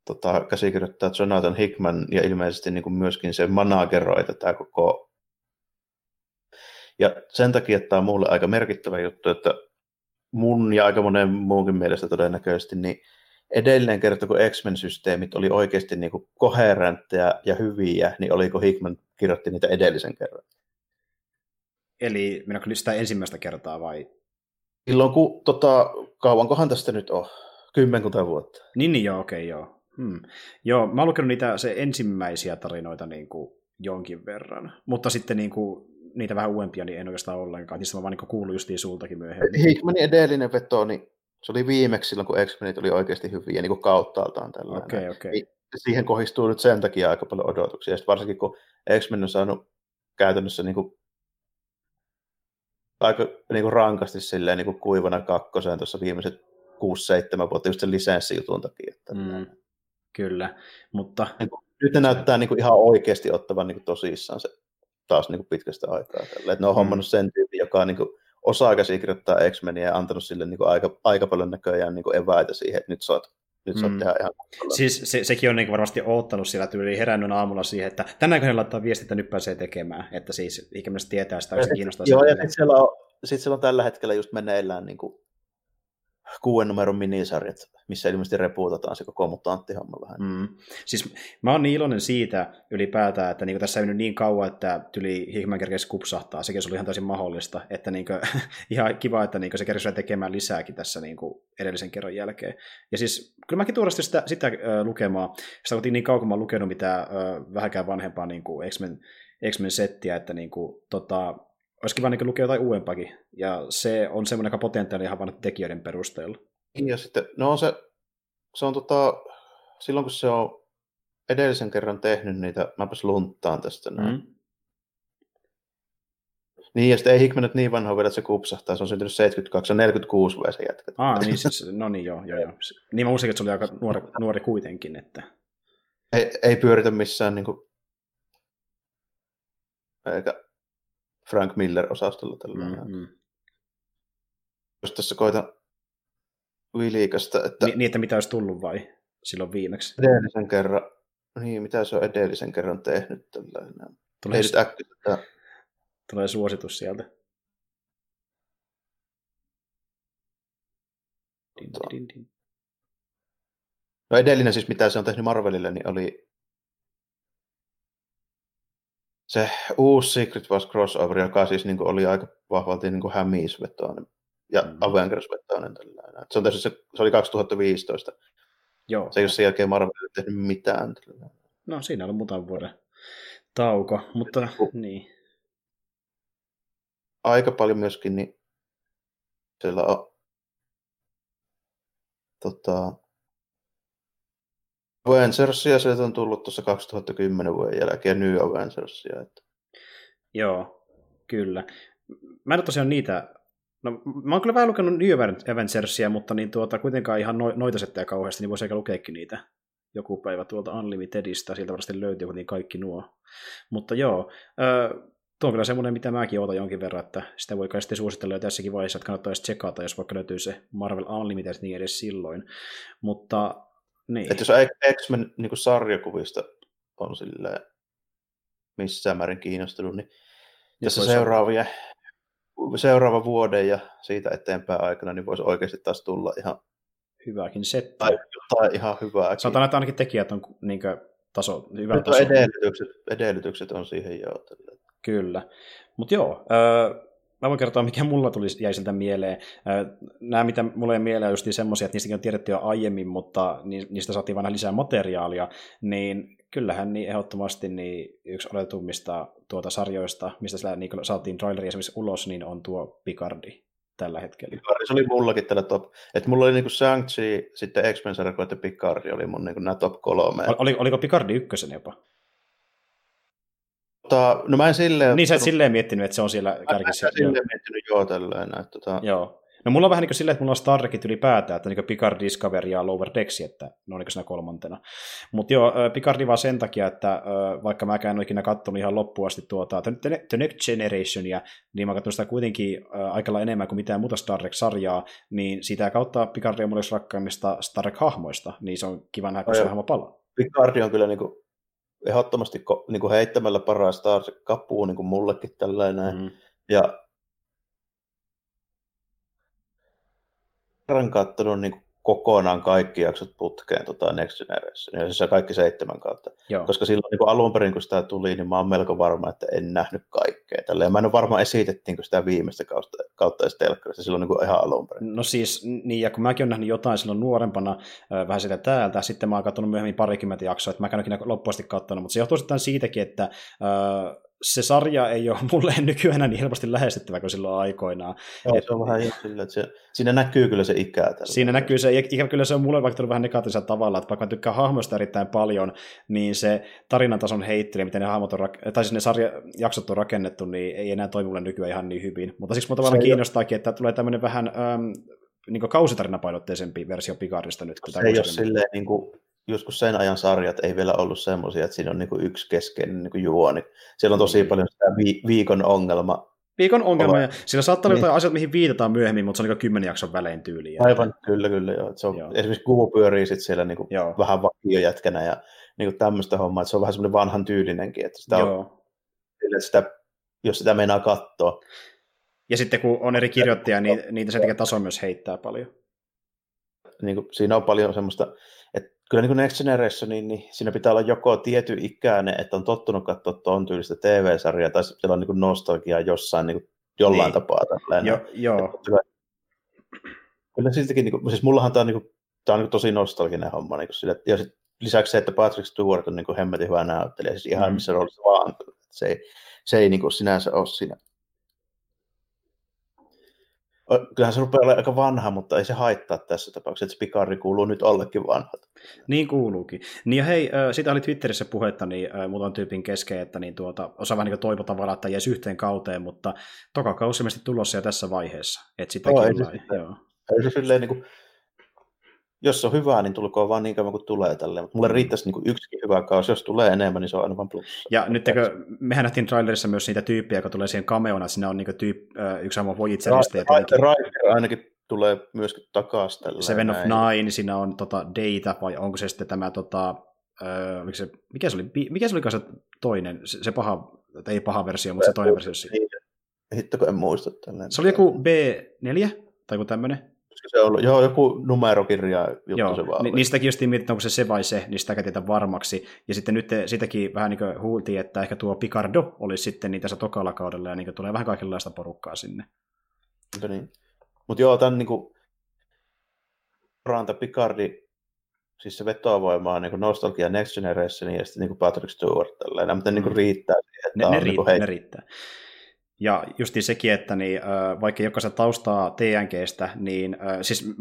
tota, käsikirjoittaa Jonathan Hickman ja ilmeisesti niin kuin myöskin se manageroi tätä koko. Ja sen takia tämä on mulle aika merkittävä juttu, että mun ja aika monen muunkin mielestä todennäköisesti, niin edellinen kerta, kun X-Men-systeemit oli oikeasti niin kuin koherentteja ja hyviä, niin oliko Hickman kirjoitti niitä edellisen kerran. eli mennäänkö sitä ensimmäistä kertaa vai? Silloin kun, tota, kauankohan tästä nyt on? Kymmenkunta vuotta. Niin, niin joo, okei, joo. Hmm. Joo, mä oon lukenut niitä se ensimmäisiä tarinoita niin kuin jonkin verran, mutta sitten niin kuin, niitä vähän uudempia niin en oikeastaan ollenkaan. Niistä mä vaan niin kuullut justiin sultakin myöhemmin. Hickmanin edellinen veto, niin se oli viimeksi silloin, kun X-Menit oli oikeasti hyviä niin kuin kauttaaltaan tällainen. Okei, okei. Niin siihen kohdistuu nyt sen takia aika paljon odotuksia. Ja sit varsinkin kun X-Men on saanut käytännössä niin kuin, aika niin kuin rankasti silleen, niin kuin kuivana kakkoseen tuossa viimeiset 6-7 vuotta just sen lisenssijutun takia. Että Mm, kyllä, mutta niin kuin, nyt ne näyttää niin kuin ihan oikeasti ottavan niin kuin tosissaan se taas niin kuin pitkästä aikaa. Tälle. Että ne on Mm. hommannut sen tyypin, joka niin kuin, osaa käsikirjoittaa X-Meniä ja antanut sille niin kuin aika, aika paljon näköjään niin kuin eväitä siihen, että nyt saat, nyt Mm. tehdä ihan siis se, sekin on niin varmasti oottanut sillä tyyliin herännyt aamulla siihen, että tänään hän laittaa viestiä, että nyt pääsee tekemään, että siis ikämässä tietää sitä, että se kiinnostaa. Joo, ja sitten siellä, on, sit siellä on tällä hetkellä just meneillään niin kuin kuuden numeron minisarjat, missä ilmeisesti repuutataan se koko mutanttihomma vähän. Mm. Siis mä oon niin iloinen siitä ylipäätään, että niinku tässä ei mennyt niin kauan, että tyli Hickman kerkesi kupsahtaa. Sekin oli ihan täysin mahdollista. Että niinku, ihan kiva, että niinku se kerkesi tekemään lisääkin tässä niinku edellisen kerran jälkeen. Ja siis kyllä mäkin tuoda sitä, sitä äh, lukemaan. Sitä oltiin niin kauan, kun mä lukenut mitä äh, vähänkään vanhempaa niinku X-Men, X-Men settiä, että niinku, tota, olisi kiva niinku lukea jotain uudempaakin. Ja se on semmoinen aika potentiaali ihan vain tekijöiden perusteella. Ja sitten, no se, se on tota, silloin kun se on edellisen kerran tehnyt niitä, mäpäs lunttaan tästä näin. Mm. Niin, ja sitten ei Hickman nyt niin vanha vielä, että se kupsahtaa, se on syntynyt 72, se on 46 vai se jätkä. Ah, niin siis, no niin joo, joo, joo. Niin mä muistin, että se oli aika nuori, nuori kuitenkin, että... Ei, ei pyöritä missään niin kuin, eikä Frank Miller-osastolla tällä mm. Mm-hmm. Jos tässä koitan vilikasta, että Ni, niin, että mitä olisi tullut vai silloin viimeksi? edellisen kerran, niin mitä se on edellisen kerran tehnyt tällainen. Tulee, Ei nyt äkkiä tätä tulee suositus sieltä. Din, din, din. No edellinen siis, mitä se on tehnyt Marvelille, niin oli se uusi Secret Wars crossover, joka siis niin oli aika vahvalti niin hämiisvetoinen ja Mm. Avengers-vetoinen. Tällainen. Se, on tehnyt, se, se oli 2015. Joo, Se ei ole sen jälkeen Marvelille tehnyt mitään. Tällainen. no siinä oli muutaman vuoden tauko, mutta niin. Aika paljon myöskin, niin siellä on tota, Avengersia sieltä on tullut tuossa 2010 vuoden jälkeen New Avengersia. Että Joo, kyllä. Mä en ole tosiaan niitä, no mä oon kyllä vähän lukenut New Avengersia, mutta niin tuota, kuitenkaan ihan no, noita settejä kauheasti, niin voisi eikä lukeekin niitä joku päivä tuolta Unlimitedista, sieltä varmasti löytyy kuitenkin kaikki nuo. Mutta joo, äh, tuo on kyllä semmoinen, mitä mäkin ootan jonkin verran, että sitä voi kai sitten suositella jo tässäkin vaiheessa, että kannattaa edes tsekata, jos vaikka löytyy se Marvel Unlimited, niin edes silloin. Mutta niin. Että jos X-Men niin sarjakuvista on silleen missään määrin kiinnostunut, niin tässä voisi olla. seuraavia, seuraava vuoden ja siitä eteenpäin aikana, niin voisi oikeasti taas tulla ihan, Hyväkin setti. tai jotain ihan hyvää. Sanotaan, että ainakin tekijät on niinkö taso, hyvä Nyt edellytykset, edellytykset on siihen jo. Kyllä. Mutta joo, öö, mä voin kertoa, mikä mulla tuli, jäi siltä mieleen. Nämä, mitä mulle jäi mieleen, on just semmoisia, että niistäkin on tiedetty jo aiemmin, mutta ni- niistä saatiin vähän lisää materiaalia, niin kyllähän niin ehdottomasti niin yksi oletummista tuota sarjoista, mistä sillä, niin saatiin traileri esimerkiksi ulos, niin on tuo Picardi tällä hetkellä. Picard, se oli mullakin tällä top. Että mulla oli niinku Shang-Chi, sitten X-Men sarja ja Picard oli mun niinku nämä top kolme. Oli, oliko Picardi ykkösen jopa? Tota, no mä en silleen... Niin sä et silleen miettinyt, että se on siellä kärkissä. Mä en silleen miettinyt joo tälleen. Että, tota... Joo. No mulla on vähän niin kuin silleen, että mulla on Star Trekit ylipäätään, että niin Picard, Discovery ja Lower Decks, että ne on niin siinä kolmantena. Mutta joo, Picardi vaan sen takia, että vaikka mä en ole ikinä katsonut ihan loppuun asti tuota The Next Generationia, niin mä katson sitä kuitenkin aika enemmän kuin mitään muuta Star Trek-sarjaa, niin sitä kautta Picardi on mulle rakkaimmista Star Trek-hahmoista, niin se on kiva nähdä, kun se hahmo palaa. Picardi on kyllä niin kuin ehdottomasti niin kuin heittämällä paras Star Trek-kapuu niin kuin mullekin tällainen. Mm. Ja kerran katsonut niin kokonaan kaikki jaksot putkeen tota Next Generation, ja siis kaikki seitsemän kautta. Joo. Koska silloin niin alun perin, kun sitä tuli, niin mä oon melko varma, että en nähnyt kaikkea. Tälleen. Mä en ole varma, esitettiinkö sitä viimeistä kautta, kautta telkkarissa silloin niin ihan alun perin. No siis, niin, ja kun mäkin olen nähnyt jotain silloin nuorempana, vähän sitä täältä, sitten mä oon katsonut myöhemmin parikymmentä jaksoa, että mä en ole loppuasti katsonut, mutta se johtuu sitten siitäkin, että äh, se sarja ei ole mulle nykyään niin helposti lähestyttävä kuin silloin aikoinaan. Joo, et, se on vähän sillä, että se, siinä näkyy kyllä se ikä. Tällä siinä näkyy se, ikä kyllä se on mulle vaikka vähän negatiivisella tavalla, että vaikka mä tykkään hahmoista erittäin paljon, niin se tarinatason heittely, miten ne hahmot on, tai siis ne sarjajaksot on rakennettu, niin ei enää toimi mulle nykyään ihan niin hyvin. Mutta siksi mua tavallaan kiinnostaakin, että tulee tämmöinen vähän äm, niin kausitarinapainotteisempi versio Picardista nyt. Se ei ole silleen niin kuin joskus sen ajan sarjat ei vielä ollut semmoisia, että siinä on niin yksi keskeinen niin juoni. Siellä on tosi mm. paljon sitä vi- viikon ongelma. Viikon ongelma, ja siellä saattaa olla niin. jotain asioita, mihin viitataan myöhemmin, mutta se on niin kymmenen jakson välein tyyliin. Aivan, kyllä, kyllä. Joo. Se on, joo. Esimerkiksi kuvu pyörii sit siellä niin joo. vähän vakiojätkänä ja niin tämmöistä hommaa, että se on vähän semmoinen vanhan tyylinenkin, että sitä joo. on, että sitä, jos sitä meinaa katsoa. Ja sitten kun on eri kirjoittajia, niin niitä se tekee taso myös heittää paljon. Niin kuin, siinä on paljon semmoista, kyllä niin Next Generation, niin, niin siinä pitää olla joko tietty ikäinen, että on tottunut katsoa tuon tyylistä TV-sarjaa, tai siellä on niin kuin nostalgiaa jossain niin kuin jollain niin. tapaa. Tällainen. Jo, joo. Kyllä, kyllä siltikin, niin kuin, siis mullahan tämä on, niin kuin, tämä on niin tosi nostalginen homma. Niin kuin sille, ja sit lisäksi se, että Patrick Stewart on niin hemmetin hyvä näyttelijä, siis ihan mm. missä roolissa vaan. Se ei, se ei niin kuin sinänsä ole siinä kyllähän se rupeaa olemaan aika vanha, mutta ei se haittaa tässä tapauksessa, että Spikari kuuluu nyt ollekin vanhat. Niin kuuluukin. Niin ja hei, sitä oli Twitterissä puhetta niin muutaman tyypin kesken, että niin tuota, osa vähän niin toivo tavallaan, että jäisi yhteen kauteen, mutta toka kausi tulossa jo tässä vaiheessa. Että sitä oh, ei, se, joo. ei se silleen niin kuin, jos on hyvää, niin tulkoon vaan niin kauan kuin tulee tälleen. Mutta mulle mm. riittäisi niin yksikin hyvä kausi. Jos tulee enemmän, niin se on aina vaan plus. Ja nyt tekö, mehän nähtiin trailerissa myös niitä tyyppejä, jotka tulee siihen cameona, että siinä on niin tyyp, yksi sama Voyagerista. Riker ainakin tulee myöskin takaisin. Seven of Nine, siinä on tota Data, vai onko se sitten tämä, tota, äh, mikä, se, mikä se oli, mikä se oli se toinen, se, se paha, ei paha versio, mutta se toinen versio. Hitto, kun en muista. Tällainen. Se oli joku B4, tai joku tämmöinen se ollut, joo, joku numerokirja juttu joo, se vaan ni, Niistäkin just mietitään, onko se se vai se, niin sitä tietää varmaksi. Ja sitten nyt sitäkin vähän niin kuin huultiin, että ehkä tuo Picardo olisi sitten niin tässä tokalla kaudella, ja niin tulee vähän kaikenlaista porukkaa sinne. Mutta niin. Mut joo, tämän niin kuin Ranta Picardi, siis se vetovoima on niin nostalgia Next Generation ja sitten niin Patrick Stewart tällainen, mutta niin kuin mm. riittää siihen, että ne, ne, on, riittää, niin kuin, ne riittää. Ja justi sekin, että niin, vaikka jokaisen taustaa TNGstä, niin siis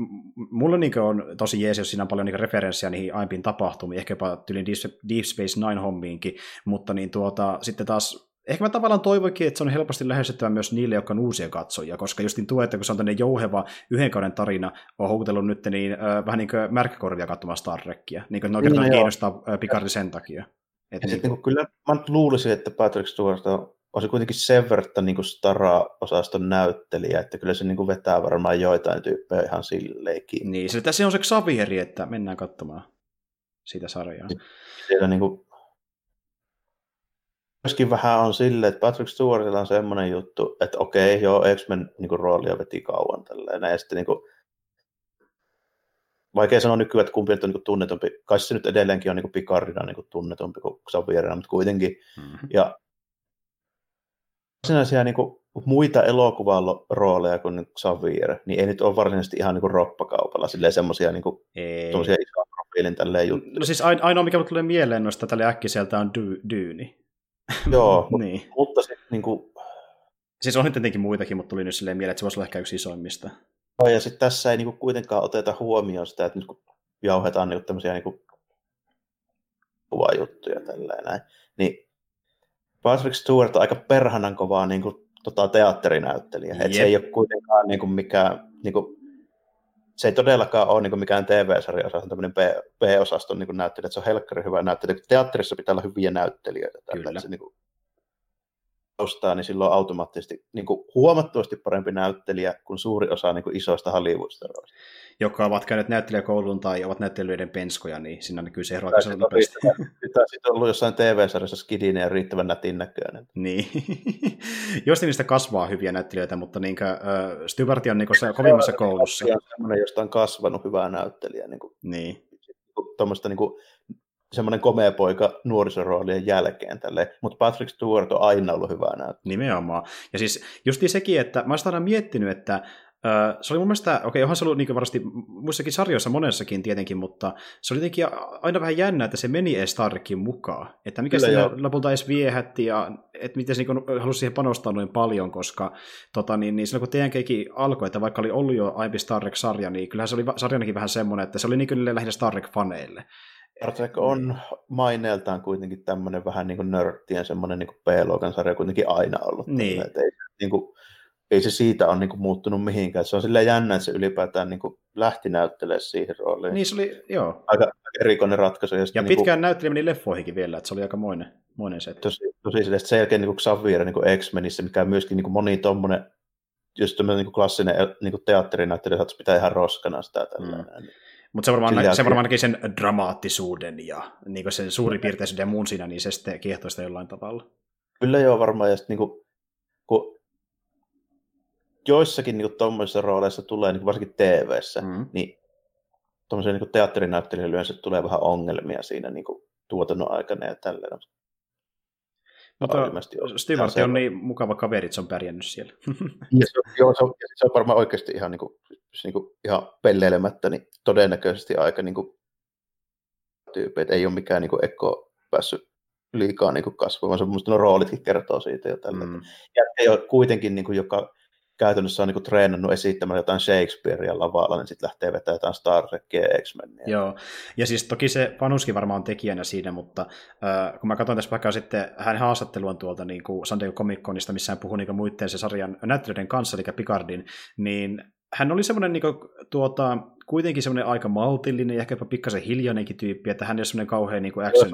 mulla niin on tosi jees, jos siinä on paljon niin referenssiä niihin aiempiin tapahtumiin, ehkä jopa tyylin Deep Space Nine hommiinkin, mutta niin tuota, sitten taas Ehkä mä tavallaan toivoinkin, että se on helposti lähestyttävä myös niille, jotka on uusia katsojia, koska justin tuo, että kun se on tämmöinen jouheva yhden kauden tarina, on houkutellut nyt niin, äh, vähän niin kuin märkkäkorvia katsomaan Star Trekkiä, niin kuin ne oikeastaan no, kiinnostaa Picardi sen takia. Et niin, niin, kyllä mä luulisin, että Patrick Stewart on on se kuitenkin sen verran niin Stara-osaston näyttelijä, että kyllä se niin kuin vetää varmaan joitain tyyppejä ihan silleenkin. Niin, se tässä on se Xavieri, että mennään katsomaan sitä sarjaa. Siellä niin kuin, myöskin vähän on silleen, että Patrick Stewartilla on semmoinen juttu, että okei, joo, X-Men niin roolia veti kauan tälleen, ja sitten niin kuin, vaikea sanoa nykyään, että kumpi on niin tunnetumpi. Kai se nyt edelleenkin on niin Picardina niin tunnetumpi kuin Xavierina, mutta kuitenkin. Mm-hmm. Ja varsinaisia niin kuin, muita elokuvan rooleja kuin Xavier, niin ei nyt ole varsinaisesti ihan niin kuin roppakaupalla silleen semmoisia niin isoja profiilin tälleen juttuja. No siis ainoa, mikä tulee mieleen noista tälle äkkiseltä on dy- Dyyni. Joo, niin. mutta, sitten niin kuin, Siis on tietenkin muitakin, mutta tuli nyt silleen mieleen, että se voisi olla ehkä yksi isoimmista. No, ja sitten tässä ei niinku kuitenkaan oteta huomioon sitä, että nyt kun jauhetaan niinku tämmöisiä niinku kuvajuttuja tälleen näin, niin Patrick Stewart on aika perhanan kovaa niinku, tota, teatterinäyttelijä. Yep. Et se ei ole kuitenkaan niinku, mikään, niinku, se ei todellakaan ole niinku, mikään TV-sarja, se on tämmöinen B-osaston niinku, näyttelijä, että se on helkkari hyvä näyttelijä. Teatterissa pitää olla hyviä näyttelijöitä. Tällä, Kyllä. Se, niinku, ostaa, niin silloin automaattisesti niin kuin huomattavasti parempi näyttelijä kuin suuri osa niin kuin isoista Hollywood-staroista. Jotka ovat käyneet näyttelijäkoulun tai ovat näyttelijöiden penskoja, niin siinä näkyy se ero aika nopeasti. Sitä sitten ollut jossain TV-sarjassa skidinen ja riittävän nätin näköinen. Niin. Josti niistä kasvaa hyviä näyttelijöitä, mutta niin kuin, uh, Stewart on niin kuin kovimmassa koulussa. Semmoinen, josta on kasvanut hyvää näyttelijä. Niin. Kuin, niin. Tuommoista niin kuin, semmoinen komea poika nuorisoroolien jälkeen tälle, mutta Patrick Stewart on aina ollut hyvää näyttää. Nimenomaan. Ja siis justi sekin, että mä olisin aina miettinyt, että se oli mun mielestä, okei, okay, onhan se ollut niin varmasti muissakin sarjoissa monessakin tietenkin, mutta se oli jotenkin aina vähän jännä, että se meni edes Starkin mukaan. Että mikä se lopulta edes viehätti ja että miten se niin halusi siihen panostaa noin paljon, koska tota, niin, niin silloin kun TNKkin alkoi, että vaikka oli ollut jo aiempi Star Trek-sarja, niin kyllähän se oli sarjanakin vähän semmoinen, että se oli niin lähinnä Star Trek-faneille. Star Trek on maineeltaan kuitenkin tämmöinen vähän niin kuin nörttien semmoinen niin kuin B-luokan sarja kuitenkin aina ollut. Niin. Että ei, niin kuin, ei se siitä ole niin kuin muuttunut mihinkään. Se on silleen jännä, että se ylipäätään niin kuin lähti näyttelemään siihen rooliin. Niin se oli, joo. Aika erikoinen ratkaisu. Ja, ja niin pitkään kuin, näytteli meni leffoihinkin vielä, että se oli aika moinen, moinen se. Tosi, tosi silleen, sen jälkeen niin Xavier niin X-Menissä, mikä on myöskin niin kuin moni tommonen, just tämmöinen niin klassinen niin kuin teatterinäyttelijä, että pitää ihan roskana sitä tällainen. Mm. Mutta se varmaan, se varmaan näki sen dramaattisuuden ja niin sen suuripiirteisyyden ja muun siinä, niin se sitten kiehtoi sitä jollain tavalla. Kyllä joo, varmaan. Ja sitten niin kuin, kun joissakin niin tuommoisissa rooleissa tulee, niin varsinkin TV-ssä, mm. niin tuommoisen niin teatterinäyttelijän yleensä tulee vähän ongelmia siinä niin kuin, tuotannon aikana ja tälleen. Mutta Stewart on niin mukava kaveri, että se on pärjännyt siellä. ja se, joo, se, on, se on varmaan oikeasti ihan, niin kuin, niin kuin, ihan pelleilemättä, niin todennäköisesti aika niin kuin, tyyppi, että ei ole mikään niin kuin, ekko päässyt liikaa niin kasvamaan. Se on roolitkin kertoo siitä jo tällä. Mm. Ja ei ole kuitenkin, niin kuin, joka käytännössä on niin treenannut esittämään jotain Shakespearea lavalla, niin sitten lähtee vetämään jotain Star Trekia ja X-Menia. Joo, ja siis toki se Vanuskin varmaan on tekijänä siinä, mutta äh, kun mä katson tässä vaikka sitten hänen haastatteluaan tuolta niin kuin San Diego Comic Conista, missä hän puhuu niin muiden se sarjan näyttelijöiden kanssa, eli Picardin, niin hän oli semmoinen niin kuin, tuota, kuitenkin semmoinen aika maltillinen ja ehkäpä pikkasen hiljainenkin tyyppi, että hän ei ole semmoinen kauhean niin action.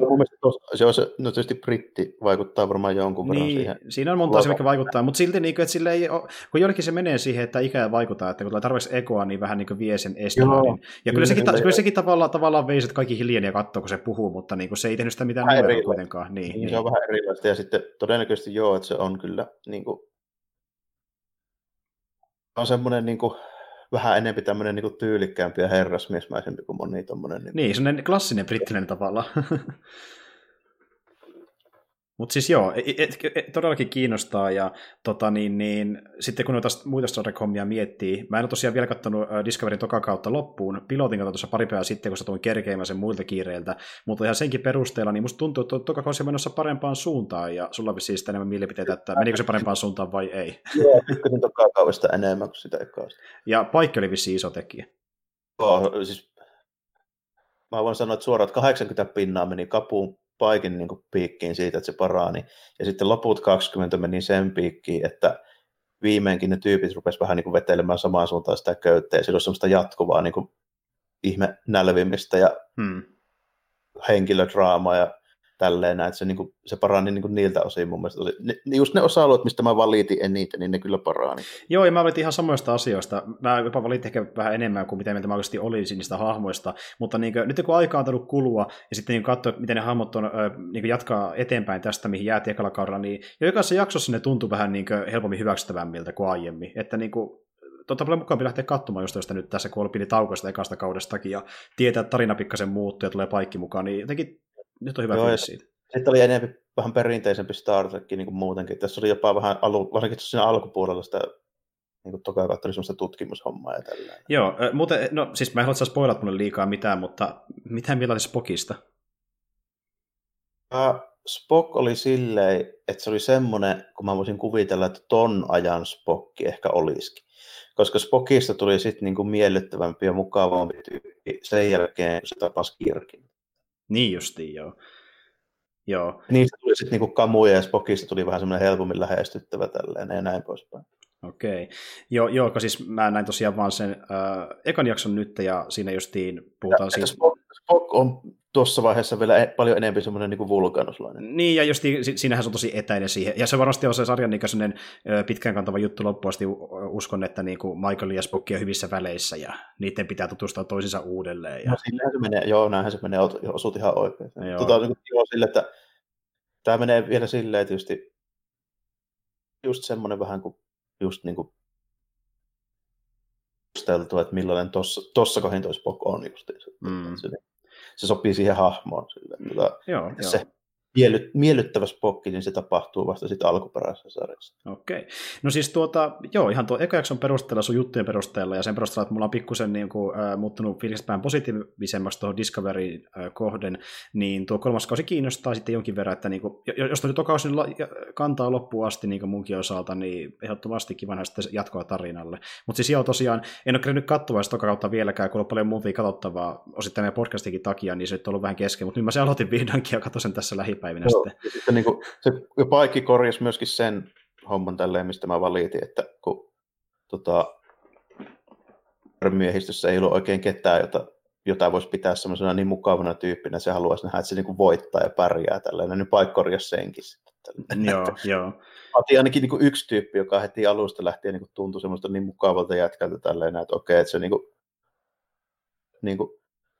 Se on, se no tietysti britti vaikuttaa varmaan jonkun verran niin, siihen. Siinä on monta asiaa, mikä vaikuttaa, mutta silti, niin kuin, että sille ei ole, kun jollekin se menee siihen, että ikää vaikuttaa, että kun tulee tarpeeksi ekoa, niin vähän niin kuin vie sen estämään. Niin. Ja kyllä, sekin, kyllä sekin tavallaan, tavallaan vei, että kaikki hiljeni ja katsoo, kun se puhuu, mutta niin kuin, se ei tehnyt sitä mitään nuoria kuitenkaan. Niin, niin, niin, se on vähän erilaista, ja sitten todennäköisesti joo, että se on kyllä niin kuin, on semmoinen niin kuin, vähän enemmän tämmöinen niin tyylikkäämpi ja herrasmiesmäisempi kuin moni tommonen. Niin, niin semmoinen klassinen brittinen tavalla. Mutta siis joo, et, et, et, todellakin kiinnostaa, ja tota, niin, niin, sitten kun noita muita Star Trek-hommia miettii, mä en ole tosiaan vielä katsonut Discoverin toka kautta loppuun, pilotin kautta tuossa pari päivää sitten, kun tuin kerkeämään sen muilta kiireiltä, mutta ihan senkin perusteella, niin musta tuntuu, että toka kausi on menossa parempaan suuntaan, ja sulla on siis enemmän mielipiteitä, että menikö se parempaan suuntaan vai ei. Joo, tykkäsin toka kaudesta enemmän kuin sitä ekasta. Ja paikka oli vissiin iso tekijä. Joo, siis mä voin sanoa, että suoraan 80 pinnaa meni kapuun paikin niin kuin piikkiin siitä, että se parani. Ja sitten loput 20 meni sen piikkiin, että viimeinkin ne tyypit rupesivat vähän niin kuin vetelemään samaan suuntaan sitä köyttä, ja sillä on semmoista jatkuvaa niin kuin ihme nälvimistä ja hmm. henkilödraamaa ja tälleen näin, että se, niin kuin, se parani niin kuin niiltä osin mun mielestä. Ne, just ne osa-alueet, mistä mä valitin eniten, niin ne kyllä parani. Joo, ja mä valitin ihan samoista asioista. Mä jopa valitin ehkä vähän enemmän kuin mitä mieltä mä oikeasti olisin niistä hahmoista, mutta niin kuin, nyt kun aika on tullut kulua, ja sitten niin katsoa, miten ne hahmot on, niin kuin jatkaa eteenpäin tästä, mihin jäätiin ekalla kaudella, niin jokaisessa jaksossa ne tuntuu vähän niin kuin helpommin hyväksyttävämmiltä kuin aiemmin. Että niin kuin, totta paljon mukaan lähteä katsomaan just josta nyt tässä, kun oli pili taukosta ekasta kaudestakin, ja tietää, että tarina pikkasen muuttuu ja tulee paikki mukaan, niin jotenkin nyt on hyvä Joo, siitä. Sitten oli enemmän vähän perinteisempi Star Trek niin kuin muutenkin. Tässä oli jopa vähän, alu, varsinkin siinä alkupuolella sitä niin kuin toka kautta semmoista tutkimushommaa ja tällainen. Joo, muuten, no siis mä en halua spoilat mulle liikaa mitään, mutta mitä mieltä oli Spockista? Uh, Spock oli silleen, että se oli semmoinen, kun mä voisin kuvitella, että ton ajan Spokki ehkä olisikin. Koska Spockista tuli sitten niinku miellyttävämpi ja mukavampi tyyppi sen jälkeen, kun se tapasi Kirkin. Niin justiin, joo. Joo. Niistä tuli sitten niinku kamuja ja Spockista tuli vähän semmoinen helpommin lähestyttävä tälleen ja näin poispäin. Okei. Joo, joo, siis mä näin tosiaan vaan sen äh, ekan jakson nyt ja siinä justiin puhutaan siitä. Spock, Spock on tuossa vaiheessa vielä e- paljon enemmän semmoinen niin vulkanuslainen. Niin, ja just siinähän se on tosi etäinen siihen. Ja se varmasti on se sarjan niin pitkään kantava juttu loppuun asti. Uskon, että niin kuin Michael ja Spock on hyvissä väleissä, ja niiden pitää tutustua toisinsa uudelleen. Ja... No, se menee, joo, näinhän se menee, osut ihan oikein. Joo. Tota, niin kuin, sille, että tämä menee vielä silleen tietysti just semmoinen vähän kuin just niin kuin että millainen tossa, tossa kohin toi Spock on just. Mm. Se, se sopii siihen hahmoon. Sille. Tota, joo, se, joo miellyt, miellyttävä spokki, niin se tapahtuu vasta sitten alkuperäisessä sarjassa. Okei. Okay. No siis tuota, joo, ihan tuo eka jakson perusteella, sun juttujen perusteella, ja sen perusteella, että mulla on pikkusen niin kuin, äh, muuttunut fiilikset vähän positiivisemmaksi tuohon Discovery äh, kohden, niin tuo kolmas kausi kiinnostaa sitten jonkin verran, että niin kuin, jos tuo kausi la, kantaa loppuun asti niin kuin munkin osalta, niin ehdottomasti kiva sitten jatkoa tarinalle. Mutta siis joo, tosiaan, en ole kerännyt katsoa sitä kautta vieläkään, kun on paljon muuta katsottavaa, osittain meidän podcastikin takia, niin se on ollut vähän kesken, mutta nyt mä se aloitin vihdoinkin ja katsoin sen tässä lähipäivänä päivinä Joo, sitten. sitten niin kuin, se Paikki korjasi myöskin sen homman tälleen, mistä mä valitin, että kun tota, miehistössä ei ollut oikein ketään, jota, jota voisi pitää semmoisena niin mukavana tyyppinä, se haluaisi nähdä, että se niin voittaa ja pärjää tällainen, niin Paikki korjasi senkin sitten. Joo, joo. Otin ainakin niin kuin yksi tyyppi, joka heti alusta lähtien niin kuin tuntui semmoista niin mukavalta jätkältä tälleen, että okei, että se niin kuin, niin kuin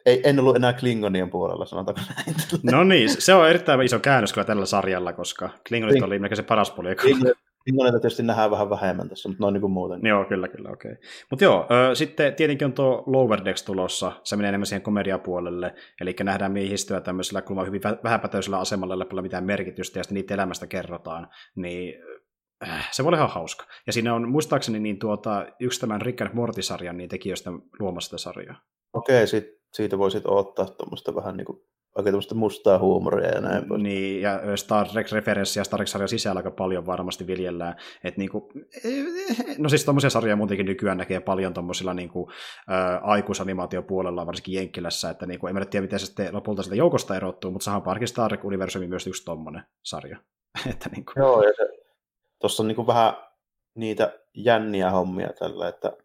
ei, en ollut enää Klingonien puolella, sanotaanko näin. No niin, se on erittäin iso käännös kyllä tällä sarjalla, koska Klingonit Kling... oli melkein se paras puoli. Klingonita tietysti nähdään vähän vähemmän tässä, mutta noin niin kuin muuten. Joo, kyllä, kyllä, okei. Okay. Mutta joo, ö, sitten tietenkin on tuo Lower Decks tulossa, se menee enemmän siihen komediapuolelle, eli nähdään miehistöä tämmöisellä kulma hyvin vähäpätöisellä asemalla, ei mitään merkitystä, ja sitten niitä elämästä kerrotaan, niin äh, se voi olla ihan hauska. Ja siinä on muistaakseni niin tuota, yksi tämän Rick and Morty-sarjan niin tekijöistä luomassa sitä sarjaa. Okei, sit, siitä voisit ottaa tuommoista vähän niin kuin, oikein tämmöistä mustaa huumoria ja näin pois. Niin, ja Star Trek-referenssiä Star Trek-sarjan sisällä aika paljon varmasti viljellään. Et niin kuin, no siis tuommoisia sarjoja muutenkin nykyään näkee paljon tuommoisilla niin kuin, ä, aikuisanimaatiopuolella, varsinkin Jenkkilässä, että niin kuin, en tiedä, miten se sitten lopulta sitä joukosta erottuu, mutta Sahan Parkin Star Trek-universumi myös yksi tuommoinen sarja. että niin kuin... Joo, ja se, tuossa on niin kuin vähän niitä jänniä hommia tällä, että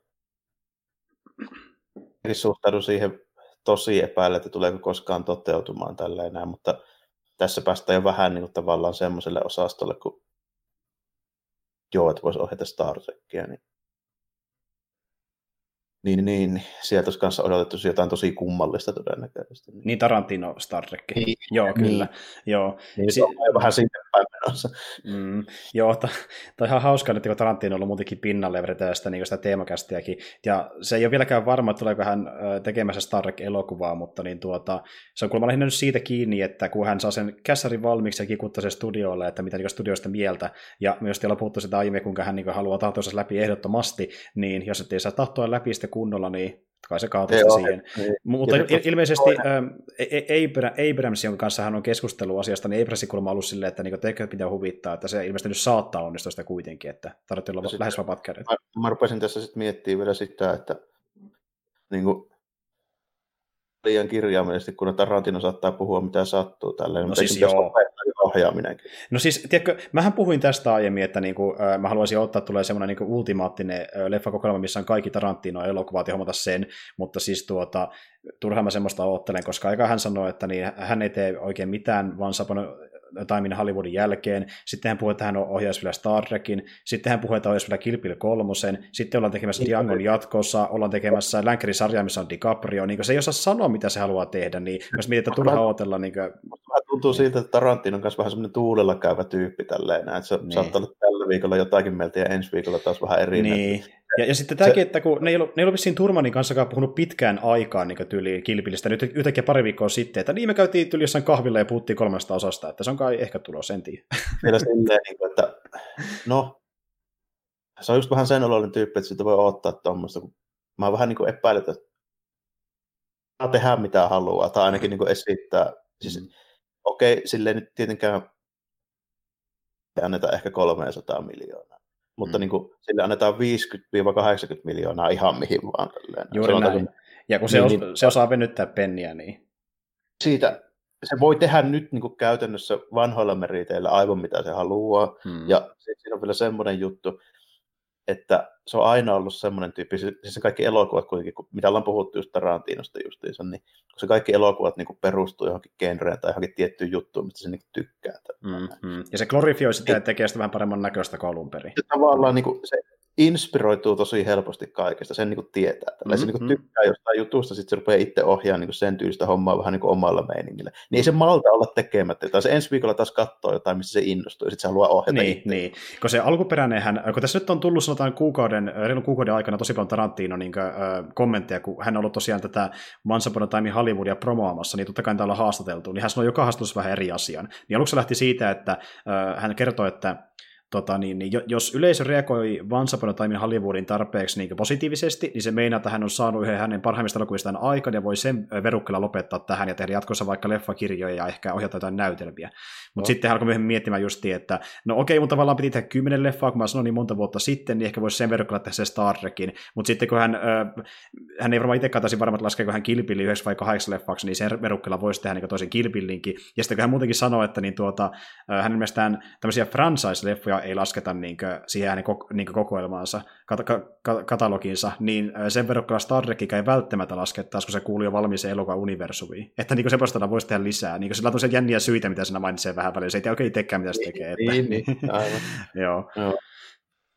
suhtaudun siihen tosi epäillä, että tuleeko koskaan toteutumaan tällä enää, mutta tässä päästään jo vähän niin kuin tavallaan semmoiselle osastolle, kun joo, että voisi ohjata Star Trekia, niin niin, niin, niin, sieltä olisi kanssa odotettu jotain tosi kummallista todennäköisesti. Niin Tarantino Star Trek. Niin, joo, kyllä. Niin. Joo. Niin, se on vähän sinne päin menossa. Mm, joo, tämä on ihan hauskaa, että kun Tarantino on ollut muutenkin pinnalle ja vedetään sitä, niin sitä teemakästiäkin. Ja se ei ole vieläkään varma, että tuleeko hän tekemässä Star Trek-elokuvaa, mutta niin tuota, se on kuulemma lähinnä nyt siitä kiinni, että kun hän saa sen kässarin valmiiksi ja kikuttaa sen studiolle, että mitä niin studioista mieltä, ja myös teillä on puhuttu sitä aiemmin, kuinka hän niin haluaa tahtoisa läpi ehdottomasti, niin jos et ei saa tahtoa läpi sitä kunnolla, niin kai se kaatui siihen. Niin. Mutta il- ilmeisesti ähm, Abrams, jonka kanssa hän on keskustellut asiasta, niin Abrams kuulemma ollut silleen, että niin tekee pitää huvittaa, että se ilmeisesti nyt saattaa onnistua sitä kuitenkin, että tarvitsee olla lähes vapaat kädet. Mä, mä rupesin tässä sitten miettimään vielä sitä, että niin kuin, liian kirjaimellisesti, kun Tarantino saattaa puhua mitä sattuu tälleen. No siis joo. Ohjaaminenkin. No siis, tiedätkö, mähän puhuin tästä aiemmin, että niinku, äh, mä haluaisin ottaa, tulee semmoinen niinku ultimaattinen äh, leffakokoelma, missä on kaikki Tarantino-elokuvat ja hommata sen, mutta siis tuota, turhaan mä semmoista oottelen, koska aika hän sanoi, että niin, hän ei tee oikein mitään, vaan Saponen Timein Hollywoodin jälkeen, sitten hän puhui, että hän ohjaisi vielä Star Trekin, sitten hän puhui, että ohjaisi vielä Kill Bill kolmosen, sitten ollaan tekemässä Diangon jatkossa, ollaan tekemässä Länkärin sarjaa, missä on DiCaprio, niin se ei osaa sanoa, mitä se haluaa tehdä, niin jos mietitään, että turha odotella. Niin kuin... tuntuu siltä, että Tarantino on myös vähän semmoinen tuulella käyvä tyyppi tälleen, että se niin. saattaa olla viikolla jotakin mieltä ja ensi viikolla taas vähän eri. Niin. Ja, ja sitten tämäkin, se... että kun ne ei ollut, ne ei ollut vissiin Turmanin kanssa puhunut pitkään aikaan niin tyyliin kilpillistä, nyt yhtäkkiä pari viikkoa sitten, että niin me käytiin tyyli jossain kahvilla ja puhuttiin kolmesta osasta, että se on kai ehkä tulos, en tiedä. Vielä silleen, niin että no, se on just vähän sen oloinen tyyppi, että sitä voi ottaa tuommoista, kun mä vähän niin kuin epäilen, että saa tehdä mitä haluaa, tai ainakin niin kuin esittää. Siis, mm. okei, silleen nyt tietenkään anneta ehkä 300 miljoonaa. Mutta mm. niin kuin, sille annetaan 50-80 miljoonaa ihan mihin vaan. Tälleen. Juuri näin. Ja kun se, niin, os, se osaa venyttää penniä, niin... Siitä, se voi tehdä nyt niin kuin käytännössä vanhoilla meriteillä aivan mitä se haluaa. Hmm. Ja siinä on vielä semmoinen juttu, että se on aina ollut semmoinen tyyppi, siis se kaikki elokuvat kuitenkin, mitä ollaan puhuttu just Tarantinosta justiinsa, niin kun se kaikki elokuvat niin perustuu johonkin genreen tai johonkin tiettyyn juttuun, mistä se niin tykkää. Mm-hmm. Ja se glorifioi sitä ja tekee sitä vähän paremman näköistä kuin alun perin. Se tavallaan niin kuin, se inspiroituu tosi helposti kaikesta, sen niin kuin tietää. Mm-hmm. Se niin kuin tykkää jostain jutusta, sitten se rupeaa itse ohjaamaan niin kuin sen tyylistä hommaa vähän niin kuin omalla meiningillä. Niin ei se malta olla tekemättä, tai se ensi viikolla taas katsoo jotain, missä se innostuu, ja sitten se haluaa ohjata Niin, itse. niin. kun se alkuperäinenhän, kun tässä nyt on tullut sanotaan kuukauden, reilun kuukauden aikana tosi paljon Tarantino niin kuin, äh, kommentteja, kun hän on ollut tosiaan tätä Once Upon a Time Hollywoodia promoamassa, niin totta kai täällä on haastateltu, niin hän sanoi joka haastattelussa vähän eri asian. Niin aluksi lähti siitä, että äh, hän kertoi, että tota, niin, niin, jos yleisö reagoi Once Upon a Time Hollywoodin tarpeeksi niin positiivisesti, niin se meinaa, että hän on saanut yhden hänen parhaimmista elokuvistaan aikaan ja voi sen verukkella lopettaa tähän ja tehdä jatkossa vaikka leffakirjoja ja ehkä ohjata jotain näytelmiä. Mutta no. sitten hän alkoi myöhemmin miettimään justi, että no okei, mutta tavallaan piti tehdä kymmenen leffaa, kun mä sanoin niin monta vuotta sitten, niin ehkä voisi sen verukkella tehdä se Star Trekin. Mutta sitten kun hän, äh, hän ei varmaan itse taisi varmaan laskea, kun hän kilpili yhdessä vai kahdeksan leffaksi, niin sen verukkella voisi tehdä niin toisen kilpillinkin. Ja sitten kun hän muutenkin sanoi, että niin tuota, äh, hänen mielestään tämmöisiä franchise-leffoja ei lasketa niin siihen hänen niin kokoelmaansa, kat- kat- katalogiinsa, niin sen verran Star Trek ei välttämättä laskettaisi, kun se kuuluu jo valmiiseen elokuvan universumiin. Että niin semmoista voisi tehdä lisää. Niin sillä on tosiaan jänniä syitä, mitä siinä mainitsee vähän väliin. Se ei oikein itsekään, mitä se tekee. Että... Niin, niin, aivan. joo. joo.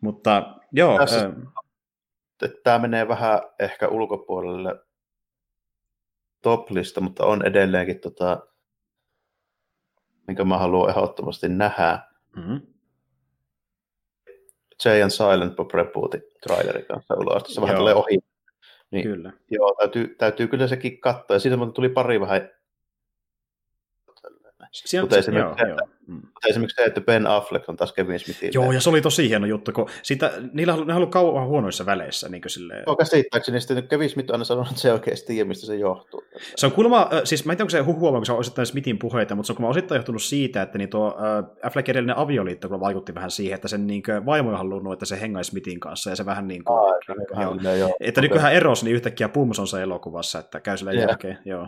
Mutta joo. Tässä, äh... Tämä menee vähän ehkä ulkopuolelle toplista, mutta on edelleenkin tota, minkä mä haluan ehdottomasti nähdä. Mm-hmm. Jay and Silent Bob rebootin trailerin kanssa ulos. Se vähän tulee ohi. Niin, kyllä. Joo, täytyy, täytyy kyllä sekin katsoa. Ja siitä tuli pari vähän Sieltä, mutta esimerkiksi, joo, joo. Mm. Mutta esimerkiksi se, että Ben Affleck on taas Kevin Smithin. Joo, ja se oli tosi hieno juttu, kun sitä, niillä on, ollut kauan huonoissa väleissä. Niin silleen... Joo, käsittääkseni sitten Kevin Smith on aina sanonut, että se oikeasti tiedä, mistä se johtuu. Se on kuulemma, siis mä en tiedä, onko se huhua, kun se on osittain Smithin puheita, mutta se on kuulemma osittain johtunut siitä, että niin tuo äh, Affleck edellinen avioliitto vaikutti vähän siihen, että sen niin kuin, vaimo on halunnut, että se hengaisi Smithin kanssa, ja se vähän niin kuin, Aa, joo, joo, joo. että okay. nykyään erosi, niin yhtäkkiä Pums on se elokuvassa, että käy sillä yeah. jälkeen, joo.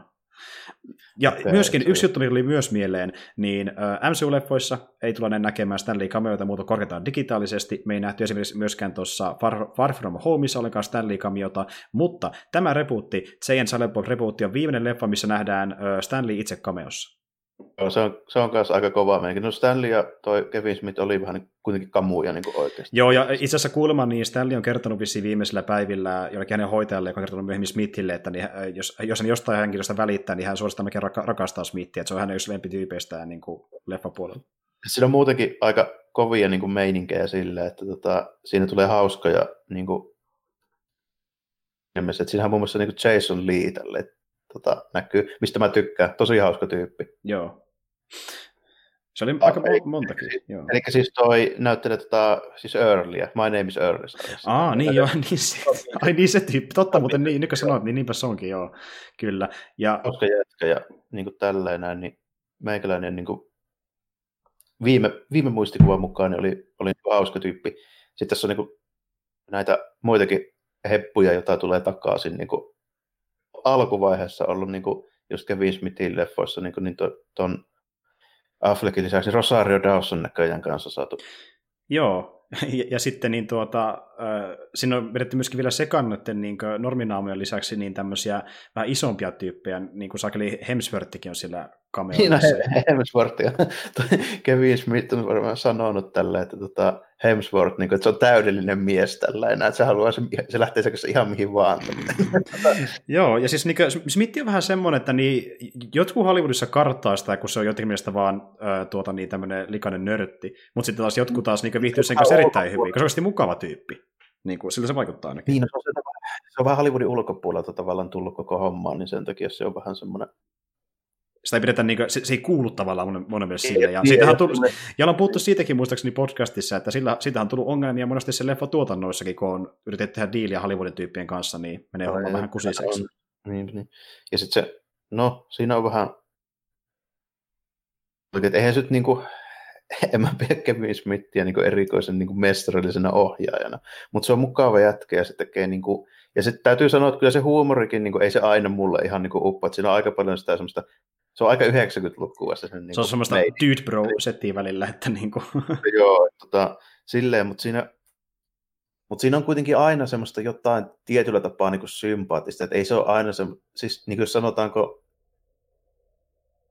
Ja se, myöskin se, yksi juttu, mikä oli myös mieleen, niin MCU-leffoissa ei tule näkemään Stanley cameoita muuta korkeataan digitaalisesti. Me ei nähty esimerkiksi myöskään tuossa Far, Far From Homeissa ollenkaan Stanley cameota, mutta tämä repuutti, Jay Silent Bob repuutti on viimeinen leffa, missä nähdään äh, Stanley itse cameossa. Joo, se on, se on kanssa aika kova meikin. No Stanley ja toi Kevin Smith oli vähän kuitenkin kamuja niin oikeasti. Joo, ja itse asiassa kuulemma niin Stanley on kertonut vissiin viimeisillä päivillä jollekin hänen hoitajalle, joka on kertonut myöhemmin Smithille, että niin, jos, jos hän jostain henkilöstä välittää, niin hän suorastaan melkein rakastaa Smithia, että se on hänen yksi lempityypeistään niin kuin leffapuolella. Siinä on muutenkin aika kovia niin kuin meininkejä sille, että tota, siinä tulee hauskoja niin kuin, että siinähän on muun muassa niin kuin Jason Lee tälle, tota, näkyy, mistä mä tykkään. Tosi hauska tyyppi. Joo. Se oli aika eli, montakin. Siis, joo. Eli siis toi näyttelee tota, siis Earlyä, My Name is Early. Aa, niin joo, niin se, ai niin se tyyppi, totta muuten niin, nyt kun sanoit, niin niinpä se onkin, joo, kyllä. Ja, Koska jätkä ja niin kuin tälleen näin, niin meikäläinen niin kuin viime, viime muistikuvan mukaan niin oli, oli niin hauska tyyppi. Sitten tässä on niin kuin näitä muitakin heppuja, joita tulee takaisin niin kuin alkuvaiheessa ollut niin kuin just Kevin Smithin leffoissa niin, niin tuon Affleckin lisäksi Rosario Dawson näköjään kanssa saatu. Joo, ja, ja sitten niin tuota, äh, siinä on vedetty myöskin vielä sekannoiden niin norminaamojen lisäksi niin tämmöisiä vähän isompia tyyppejä, niin kuin Sakeli Hemsworthikin on siellä cameo. Niin, no, Hemsworth, Kevin Smith on varmaan sanonut tällä, että tota, Hemsworth, niin kuin, että se on täydellinen mies tällä enää, että se haluaa, se, se lähtee se ihan mihin vaan. Joo, ja siis niin kuin, Smith on vähän semmoinen, että niin, jotkut Hollywoodissa karttaa sitä, kun se on jotenkin mielestä vaan äh, tuota, niin, tämmöinen likainen nörtti, mutta sitten taas jotkut taas niin viihtyy sen kanssa erittäin hyvin, koska se on mukava tyyppi. Niin kuin, sillä se vaikuttaa ainakin. Niin, no, se, on, se on vähän Hollywoodin ulkopuolelta tavallaan tullut koko hommaan, niin sen takia se on vähän semmoinen sitä ei pidetä, niin kuin, se, se, ei kuulu tavallaan monen, monen mielestä sille. Ja, siitähän on tullut, ja ollaan puhuttu siitäkin muistaakseni podcastissa, että sillä, siitähän on tullut ongelmia monesti se leffa tuotannoissakin, kun on yritetty tehdä diiliä Hollywoodin tyyppien kanssa, niin menee homma vähän kusiseksi. Niin, niin. Ja sitten se, no siinä on vähän että eihän se nyt niin kuin, en mä pidä Kevin Smithia niin erikoisen niin kuin mestarillisena ohjaajana, mutta se on mukava jätkä ja se tekee niin kuin, ja sitten täytyy sanoa, että kyllä se huumorikin, niin kuin, ei se aina mulle ihan niin uppo, että siinä on aika paljon sitä semmoista, se on aika 90-lukua se. Sen, niin se on semmoista dude bro settiä välillä, että niin kuin. Joo, tota, silleen, mutta siinä, mutta siinä on kuitenkin aina semmoista jotain tietyllä tapaa niin kuin sympaattista, että ei se ole aina se, siis niin kuin sanotaanko,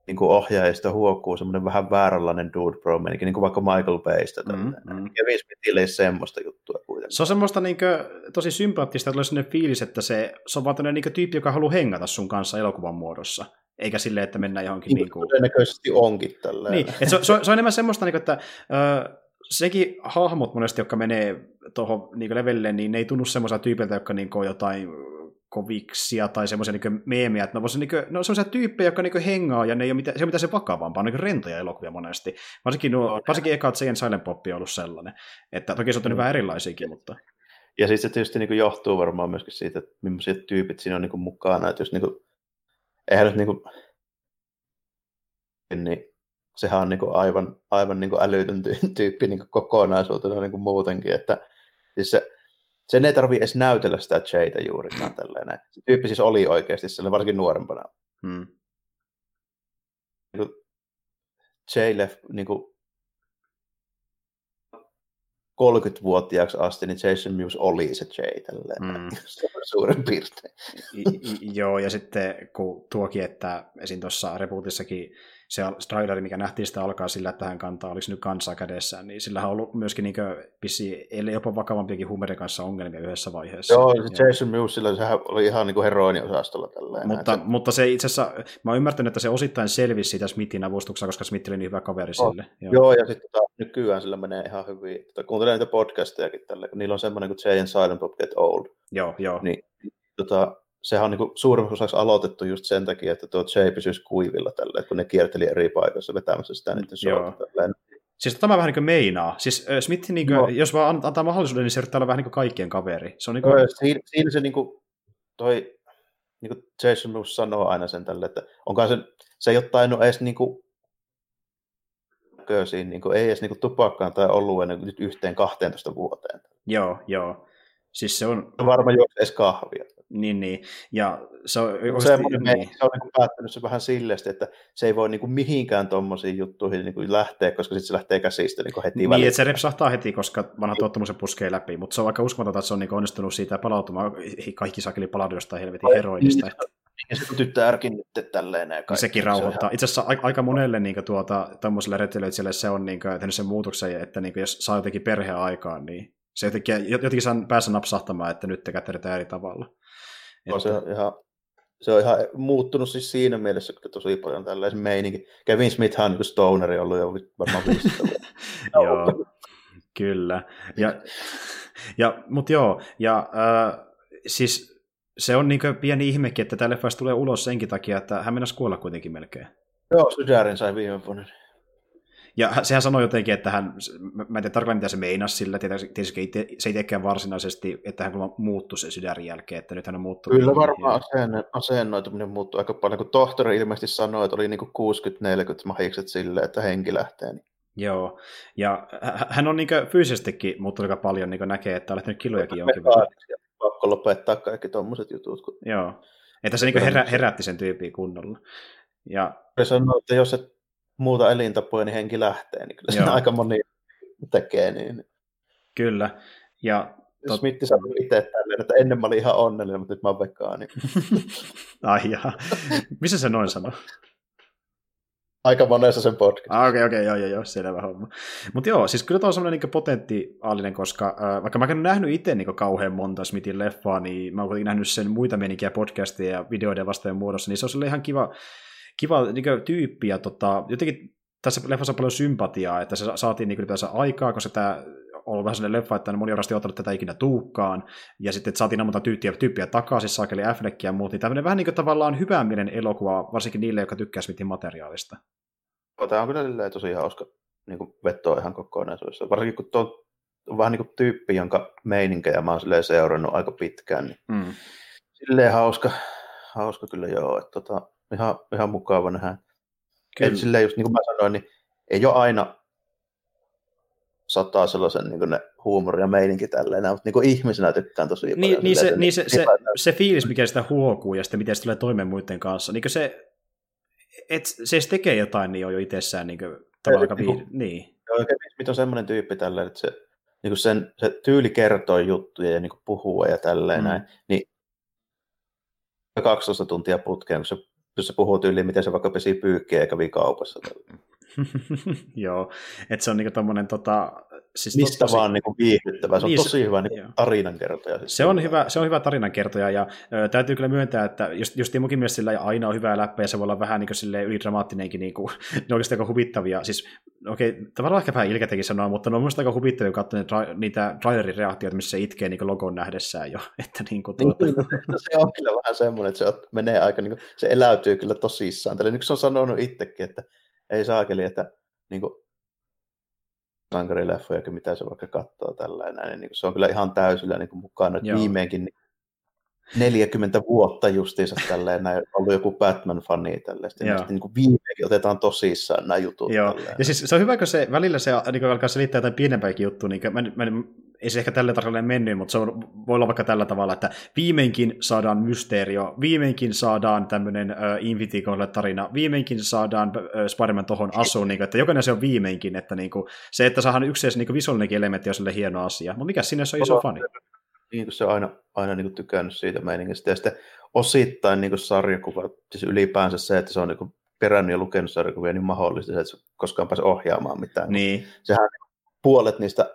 niin kuin ohjaajista huokuu semmoinen vähän vääränlainen dude bro niin kuin vaikka Michael Baystä. Mm, mm. Kevin Smithille ei semmoista juttua kuitenkin. Se on semmoista niin kuin, tosi sympaattista, että sellainen fiilis, että se, se on vaan niin tyyppi, joka haluaa hengata sun kanssa elokuvan muodossa. Eikä silleen, että mennään johonkin... Niin, niin kuin... Todennäköisesti onkin tälleen. Niin, että se, se, se, on enemmän semmoista, niin kuin, että ö, sekin hahmot monesti, jotka menee tuohon niin levelille, niin ne ei tunnu semmoiselta tyypiltä, jotka niin kuin, jotain koviksia tai semmoisia niin meemiä, että ne on, niin kuin, ne on semmoisia tyyppejä, jotka niin hengaa ja ne ei ole mitään, se on mitään se vakavampaa, on niin rentoja elokuvia monesti. Varsinkin, nuo, varsinkin eka Jane Silent Pop on ollut sellainen, että toki se on mm. vähän erilaisiakin, mutta... Ja siis se tietysti niin johtuu varmaan myöskin siitä, että millaisia tyypit siinä on niin mukana, että jos niin eihän nyt niin kuin, niin sehän on niin kuin aivan, aivan niin kuin älytön tyyppi niin kuin kokonaisuutena niin kuin muutenkin, että siis se, sen ei tarvitse edes näytellä sitä Jaytä juurikaan tälleen. Se tyyppi siis oli oikeasti sellainen, varsinkin nuorempana. Hmm. Niin Jay left, niin kuin 30-vuotiaaksi asti, niin Jason Mewes oli se Jay tälleen. Mm. suurin piirtein. joo, ja sitten kun tuokin, että esim. tuossa rebootissakin se Strider, mikä nähtiin sitä alkaa sillä, että hän kantaa, oliko nyt kansaa kädessään, niin sillä on ollut myöskin niin pissi, ellei jopa vakavampiakin huumeiden kanssa ongelmia yhdessä vaiheessa. Joo, se Jason Mewes, sillä sehän oli ihan niin heroiniosastolla tälleen. Mutta, näin. mutta se itse asiassa, mä oon ymmärtänyt, että se osittain selvisi siitä Smithin avustuksessa, koska Smith oli niin hyvä kaveri oh, sille. Joo, joo ja sitten tota, nykyään sillä menee ihan hyvin. Tota, kuuntelen niitä podcastejakin tällä, kun niillä on semmoinen kuin Jay and Silent Bob Get Old. Joo, joo. Niin, tota, sehän on niin suurimmaksi osaksi aloitettu just sen takia, että tuo Jay pysyisi kuivilla tällä, kun ne kierteli eri paikoissa vetämässä sitä niiden showta. Siis tämä vähän niin kuin meinaa. Siis Smith, niin kuin, no. jos vaan antaa mahdollisuuden, niin se yrittää olla vähän niin kuin kaikkien kaveri. Se on niin kuin... siinä, siinä, se niin kuin, toi, niin kuin Jason Moose sanoo aina sen tälle, että onkaan se, se ei ole tainnut edes niin kuin, näköisiin, niin kuin, ei edes niin kuin, tupakkaan tai oluen niin nyt yhteen 12 vuoteen. Joo, joo. Siis se on... Varmaan juo edes kahvia. Niin, niin. Ja se on, se, on, niin. se on niin päättänyt se vähän silleen, että se ei voi niin kuin mihinkään tuommoisiin juttuihin niin kuin lähteä, koska sitten se lähtee käsistä niin kuin heti Niin, väliin. että se repsahtaa heti, koska vanha niin. tottumus se puskee läpi, mutta se on aika uskomatonta, että se on niin onnistunut siitä palautumaan kaikki sakeli palaudu jostain helvetin heroinista. Niin, ja se tyttärkin nyt tälleen. Ja niin sekin rauhoittaa. Itse asiassa aika monelle niin tuota, tuommoiselle retilöitsijälle se on niin kuin, tehnyt sen muutoksen, että niin kuin, jos saa jotenkin perheen aikaan, niin se jotenkin, jotenkin saa päässä napsahtamaan, että nyt te kätteletään eri tavalla. Että... Se, on ihan, se on ihan muuttunut siis siinä mielessä, että tosi paljon tällaisen meininki. Kevin Smith on niin stoneri ollut jo varmaan 15 Joo, kyllä. Ja, ja, mutta joo, ja äh, siis se on niin pieni ihmekin, että tälle tulee ulos senkin takia, että hän mennä kuolla kuitenkin melkein. Joo, sydärin sai viime vuonna. Ja sehän sanoi jotenkin, että hän, mä en tiedä tarkalleen mitä se meinasi sillä, tietysti se ei tekään varsinaisesti, että hän muuttui sen sydärin jälkeen, että nyt hän on muuttunut. Kyllä varmaan asenne, asennoituminen muuttui aika paljon, kun tohtori ilmeisesti sanoi, että oli niin 60-40 mahikset sille, että henki lähtee. Niin. Joo, ja hän on niin fyysisestikin muuttunut aika paljon, niin näkee, että on lähtenyt kilojakin jonkin verran. Pakko lopettaa kaikki tuommoiset jutut. Kun... Joo, että se niin herä, herätti sen tyypin kunnolla. Ja... Se sanoi, että jos et muuta elintapoja, niin henki lähtee, niin kyllä se aika moni tekee. Niin. Kyllä. Ja tot... Smith sanoi itse tälleen, että ennen mä olin ihan onnellinen, mutta nyt mä oon vegaani. Ai jaa. Missä se noin sanoi? Aika monessa sen podcast. Ah, okei, okay, okei, okay, joo, joo, joo, selvä homma. Mutta joo, siis kyllä tuo on semmoinen niin potentiaalinen, koska äh, vaikka mä en nähnyt itse niin kauhean monta Smithin leffaa, niin mä oon kuitenkin nähnyt sen muita menikiä podcasteja ja videoiden vastojen muodossa, niin se on ihan kiva kiva niin kuin, tyyppi, ja tota, jotenkin tässä leffassa on paljon sympatiaa, että se saatiin niin kuin, aikaa, koska tämä on vähän sellainen leffa, että moni on ottanut tätä ikinä tuukkaan, ja sitten että saatiin monta tyyppiä, tyyppiä takaisin, saakeli Affleck ja muut, niin tämmöinen vähän niin kuin tavallaan hyvän mielen elokuva, varsinkin niille, jotka tykkää Smithin materiaalista. Tämä on kyllä tosi hauska niin kuin vetoa ihan kokonaisuudessa, varsinkin kun tuo on vähän niin kuin tyyppi, jonka meininkejä mä oon seurannut aika pitkään, niin mm. silleen hauska, hauska kyllä joo, että tota, ihan, ihan mukava nähdä Kyllä. silleen just niin kuin mä sanoin, niin ei ole aina sataa sellaisen niin ne huumori ja meininki tälleen, mutta niin kuin ihmisenä tykkään tosi niin, paljon. Niin, se, niin se, se, se, fiilis, mikä sitä huokuu ja sitten miten se tulee toimeen muiden kanssa, niin se, et se se tekee jotain, niin on jo itsessään niin kuin, tavallaan aika viihdy. Niin. Joo, mitä on semmoinen tyyppi tälleen, että se, niin kuin sen, se tyyli kertoo juttuja ja niin kuin puhuu ja tälleen mm. näin, niin 12 tuntia putkeen, kun se, jos se puhuu tyyliin, miten se vaikka pesi pyykkiä eikä kävi kaupassa. Joo, että se on niinku tommonen tota, siis Mistä tosi... vaan niinku viihdyttävä, se on niin, tosi hyvä niinku tarinankertoja. Siis se, on hyvä, se on hyvä tarinankertoja ja ö, täytyy kyllä myöntää, että just, just munkin mielestä sillä aina on hyvää läppä ja se voi olla vähän niinku ylidramaattinenkin, niinku, ne on aika huvittavia. Siis okei, okay, tavallaan ehkä vähän ilkeäkin sanoa, mutta ne on minusta aika huvittavia katsoa niitä, niitä trailerin reaktioita, missä se itkee niin logon nähdessään jo. Että niinku niin tuota... niin, se on kyllä vähän semmoinen, että se menee aika, niin kuin, se eläytyy kyllä tosissaan. Tällä niin se on sanonut itsekin, että ei saakeli, että niin kuin, sankarileffoja, mitä se vaikka katsoo tällainen, niin, niin se on kyllä ihan täysillä niin kuin mukana. Että viimeinkin niin 40 vuotta justiinsa tälleen, näin, ollut joku Batman-fani tälleen, sitten niin kuin viimeinkin otetaan tosissaan nämä jutut. Joo. Tälleen. Ja siis se on hyvä, kun se välillä se niin alkaa selittää jotain pienempääkin juttua, niin mä, mä, ei se ehkä tällä tarkalleen mennyt, mutta se on, voi olla vaikka tällä tavalla, että viimeinkin saadaan mysteerio, viimeinkin saadaan tämmöinen äh, Infinity tarina, viimeinkin saadaan äh, Spider-Man tohon asuun, niin kuin, että jokainen se on viimeinkin, että niin kuin, se, että saadaan yksi niin visuaalinenkin elementti on sille hieno asia, mutta mikä sinne se on iso fani? Niin kuin se on aina, aina niin kuin tykännyt siitä meiningistä, ja sitten osittain niin kuin sarjakuva, siis ylipäänsä se, että se on niin kuin perännyt ja lukenut sarjakuvia niin mahdollista, että se koskaan pääse ohjaamaan mitään. Niin. Sehän puolet niistä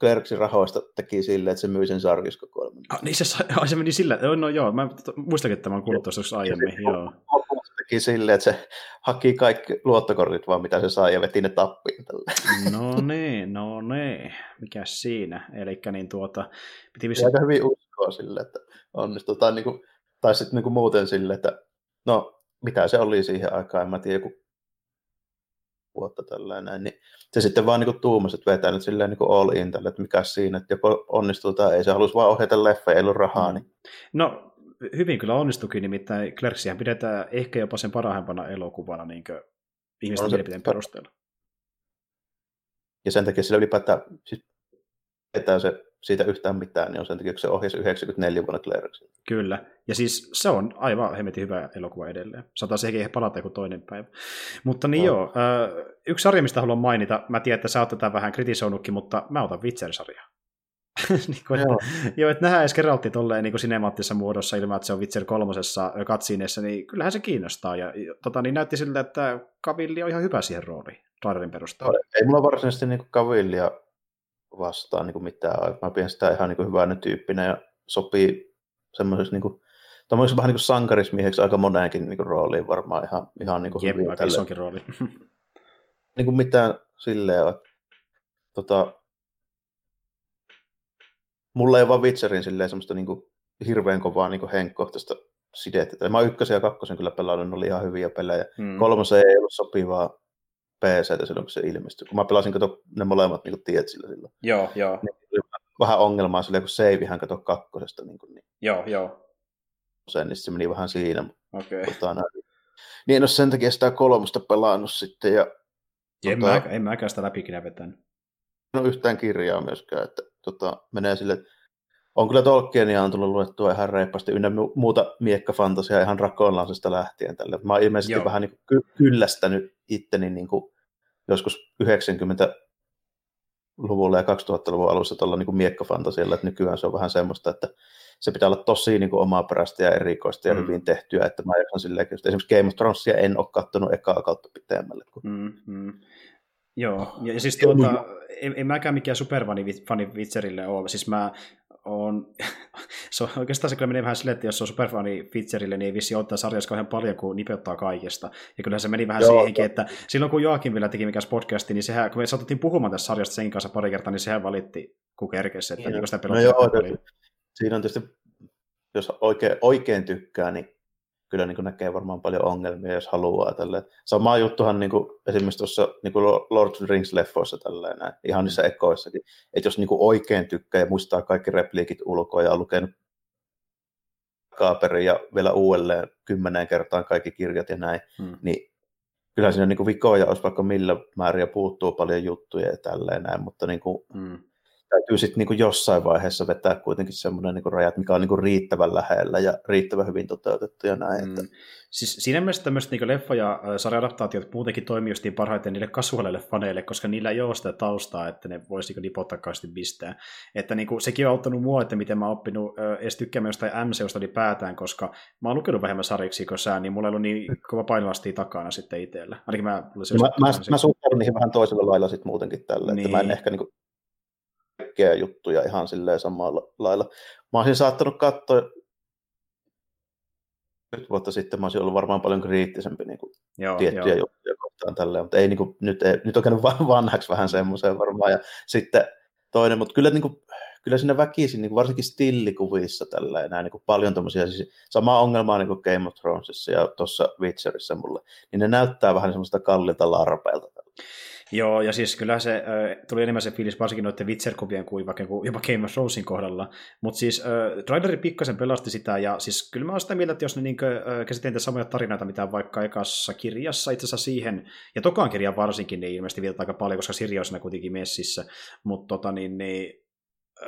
Clerksin rahoista teki silleen, että se myi sen sarkiskokoelman. Ah, niin se, ai, se meni sillä, no joo, mä muistakin, että mä oon kuullut tuossa aiemmin, se, joo. Teki silleen, että se haki kaikki luottokortit vaan, mitä se sai, ja veti ne tappiin. Tälle. No niin, no niin, mikä siinä, eli niin tuota... Piti vissi... Aika hyvin uskoa sille, että onnistuu, tai, niin kuin, tai sitten niin kuin muuten sille, että no, mitä se oli siihen aikaan, en mä tiedä, joku vuotta tällainen, niin se sitten vaan niin tuumasi, että vetää nyt silleen niin all in tälle, että mikä siinä, että joko onnistuu tai ei, se halusi vaan ohjata leffa, ei ollut rahaa. Mm. Niin. No, hyvin kyllä onnistukin, nimittäin Clerksihän pidetään ehkä jopa sen parhaimpana elokuvana niin ihmisten mielipiteen perusteella. Ja sen takia sillä ylipäätään, siis se siitä yhtään mitään, niin on sen takia, kun se ohjasi 94 vuonna Clerksin. Kyllä, ja siis se on aivan hemmetin hyvä elokuva edelleen. Saattaa sekin ehkä palata joku toinen päivä. Mutta niin no. joo, yksi sarja, mistä haluan mainita, mä tiedän, että sä oot tätä vähän kritisoinutkin, mutta mä otan Witcher-sarjaa. niin kuin, joo. Joo, että nähdään edes Geraltti tolleen niin sinemaattisessa muodossa ilman, että se on Witcher kolmosessa katsiineessa, niin kyllähän se kiinnostaa. Ja tota, niin näytti siltä, että Kavilli on ihan hyvä siihen rooliin, trailerin perusteella. Ei mulla varsinaisesti niin Kavillia vastaan niin kuin mitään. Mä pidän sitä ihan niin kuin hyvänä tyyppinä ja sopii semmoisessa niin kuin, vähän niin kuin sankarismieheksi aika moneenkin niin kuin, rooliin varmaan ihan, ihan niin kuin Jep, hyvin. isonkin rooli. niin kuin mitään silleen, että tota, mulla ei vaan Witcherin silleen semmoista niin kuin, hirveän kovaa niin kuin henkkohtaista sidettä. Mä ykkösen ja kakkosen kyllä pelannut, ne oli ihan hyviä pelejä. Hmm. Kolmosen ei ollut sopivaa PC silloin, kun se ilmestyi. Kun mä pelasin, kato, ne molemmat niin tiet sillä silloin. Joo, joo. Niin vähän ongelmaa silleen, kun seivihän kato kakkosesta. Niin, kuin, niin. Joo, joo. Sen, niin se meni vähän siinä. Okei. Okay. Tota, niin en ole sen takia sitä kolmosta pelannut sitten. Ja, en, tota, mä, en mäkään sitä läpikin vetänyt. Ole yhtään kirjaa myöskään, että tota, menee sille, on kyllä Tolkienia on tullut luettua ihan reippaasti, ynnä muuta miekkafantasia ihan rakoonlaisesta lähtien tälle. Mä oon ilmeisesti Joo. vähän niin kuin ky- kyllästänyt itteni niin kuin joskus 90-luvulla ja 2000-luvun alussa tuolla niin miekkafantasialla, että nykyään se on vähän semmoista, että se pitää olla tosi niin kuin omaperäistä ja erikoista ja mm. hyvin tehtyä, että mä jaksan silleen, että esimerkiksi Game of Thronesia en ole katsonut ekaa kautta pitemmälle. Kun... Mm, mm. Joo, ja siis tuota, en, en mäkään mikään superfani fani Witcherille ole, siis mä on, se on, oikeastaan se kyllä menee vähän silleen, että jos se on superfani Fitcherille, niin ei vissi ottaa sarjassa kauhean paljon, kun nipeuttaa kaikesta. Ja kyllä se meni vähän Joo, siihenkin, että silloin kun Joakim vielä teki mikäs podcasti, niin sehän, kun me saattiin puhumaan tästä sarjasta sen kanssa pari kertaa, niin sehän valitti kun kerkesi, että niin, sitä no joo, siinä on tietysti, jos oikein, oikein tykkää, niin kyllä niin näkee varmaan paljon ongelmia, jos haluaa. Tälleen. Sama juttuhan niin kuin, esimerkiksi tuossa niin kuin Lord of the Rings-leffoissa tälleen, näin, ihan niissä ekoissakin. Että jos niin kuin oikein tykkää ja muistaa kaikki repliikit ulkoa ja on lukenut kaaperi ja vielä uudelleen kymmeneen kertaan kaikki kirjat ja näin, hmm. niin kyllä siinä niin vikoja olisi vaikka millä määrin ja puuttuu paljon juttuja ja tälleen näin, mutta niin kuin, mm täytyy sitten niin jossain vaiheessa vetää kuitenkin semmoinen niin rajat, mikä on niin riittävän lähellä ja riittävän hyvin toteutettu ja näin. Mm. Että... Siis siinä mielessä tämmöiset niin leffa- ja sarjadaptaatiot muutenkin toimii justiin parhaiten niille kasuaaleille faneille, koska niillä ei ole sitä taustaa, että ne voisi niin nipottakaasti pistää. Että niin kuin, sekin on auttanut mua, että miten mä oon oppinut äh, edes tykkäämään jostain MCUsta ylipäätään, koska mä oon lukenut vähemmän sarjiksi kuin sä, niin mulla ei ollut niin kova painolastia takana sitten itsellä. Ainakin mä, mä, mä, mä suhtaudun niihin vähän toisella lailla sitten muutenkin tällä, niin. että mä en niin. ehkä niin kuin kaikkea juttuja ihan silleen samalla lailla. Mä olisin saattanut katsoa nyt vuotta sitten mä olisin ollut varmaan paljon kriittisempi niin kuin joo, tiettyjä joo. juttuja kohtaan tälleen, mutta ei, niin kuin, nyt, ei, nyt on käynyt vanhaksi vähän semmoiseen varmaan. Ja sitten toinen, mutta kyllä, niin kuin, kyllä siinä väkisin, niin kuin varsinkin stillikuvissa tällä näin, niin kuin paljon tämmöisiä, siis samaa ongelmaa niin kuin Game of Thronesissa ja tuossa Witcherissa mulle, niin ne näyttää vähän semmoista kallilta larpeilta. Tällä. Joo, ja siis kyllä se äh, tuli enemmän se fiilis varsinkin noiden Witcher-kuvien kuin vaikka jopa Game of Thronesin kohdalla. Mutta siis äh, traileri pikkasen pelasti sitä, ja siis kyllä mä oon sitä mieltä, että jos ne niinkö, äh, käsittelee samoja tarinoita, mitä vaikka ekassa kirjassa itse asiassa siihen, ja tokaan kirjan varsinkin, niin ilmeisesti viitataan aika paljon, koska Siri on siinä kuitenkin messissä, mutta tota, niin, niin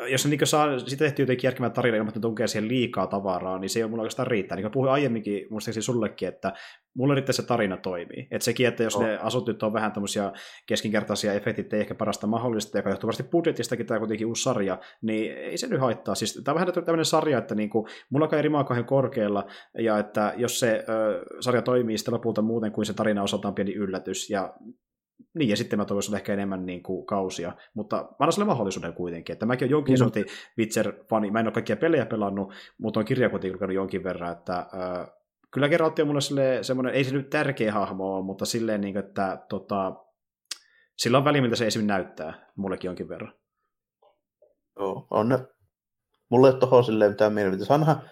jos ne niin saa sitä tehty jotenkin järkevän tarina, ilman, että tunkee siihen liikaa tavaraa, niin se ei ole mulla oikeastaan riittää. Niin kuin puhuin aiemminkin, muistaakseni sullekin, että mulle riittää se tarina toimii. Että sekin, että jos oh. ne asut on vähän tämmöisiä keskinkertaisia efektit, ei ehkä parasta mahdollista, joka johtuu varmasti budjetistakin, tämä kuitenkin uusi sarja, niin ei se nyt haittaa. Siis tämä on vähän tämmöinen sarja, että niin kuin, mulla on rimaa kauhean korkealla, ja että jos se ö, sarja toimii sitten lopulta muuten kuin se tarina osaltaan pieni yllätys, ja niin, ja sitten mä toivoisin ehkä enemmän niin kuin, kausia, mutta mä annan sille mahdollisuuden kuitenkin, että mäkin olen jonkin mm. Witcher-fani, mä en ole kaikkia pelejä pelannut, mutta on kirja kuitenkin lukenut jonkin verran, että äh, kyllä Geraltti on mulle semmoinen, ei se nyt tärkeä hahmo ole, mutta silleen, niin kuin, että tota, sillä on väli, miltä se esimerkiksi näyttää, mullekin jonkin verran. Joo, on ne. Mulle ei ole tuohon silleen mitään mielipiteitä. Saanhan,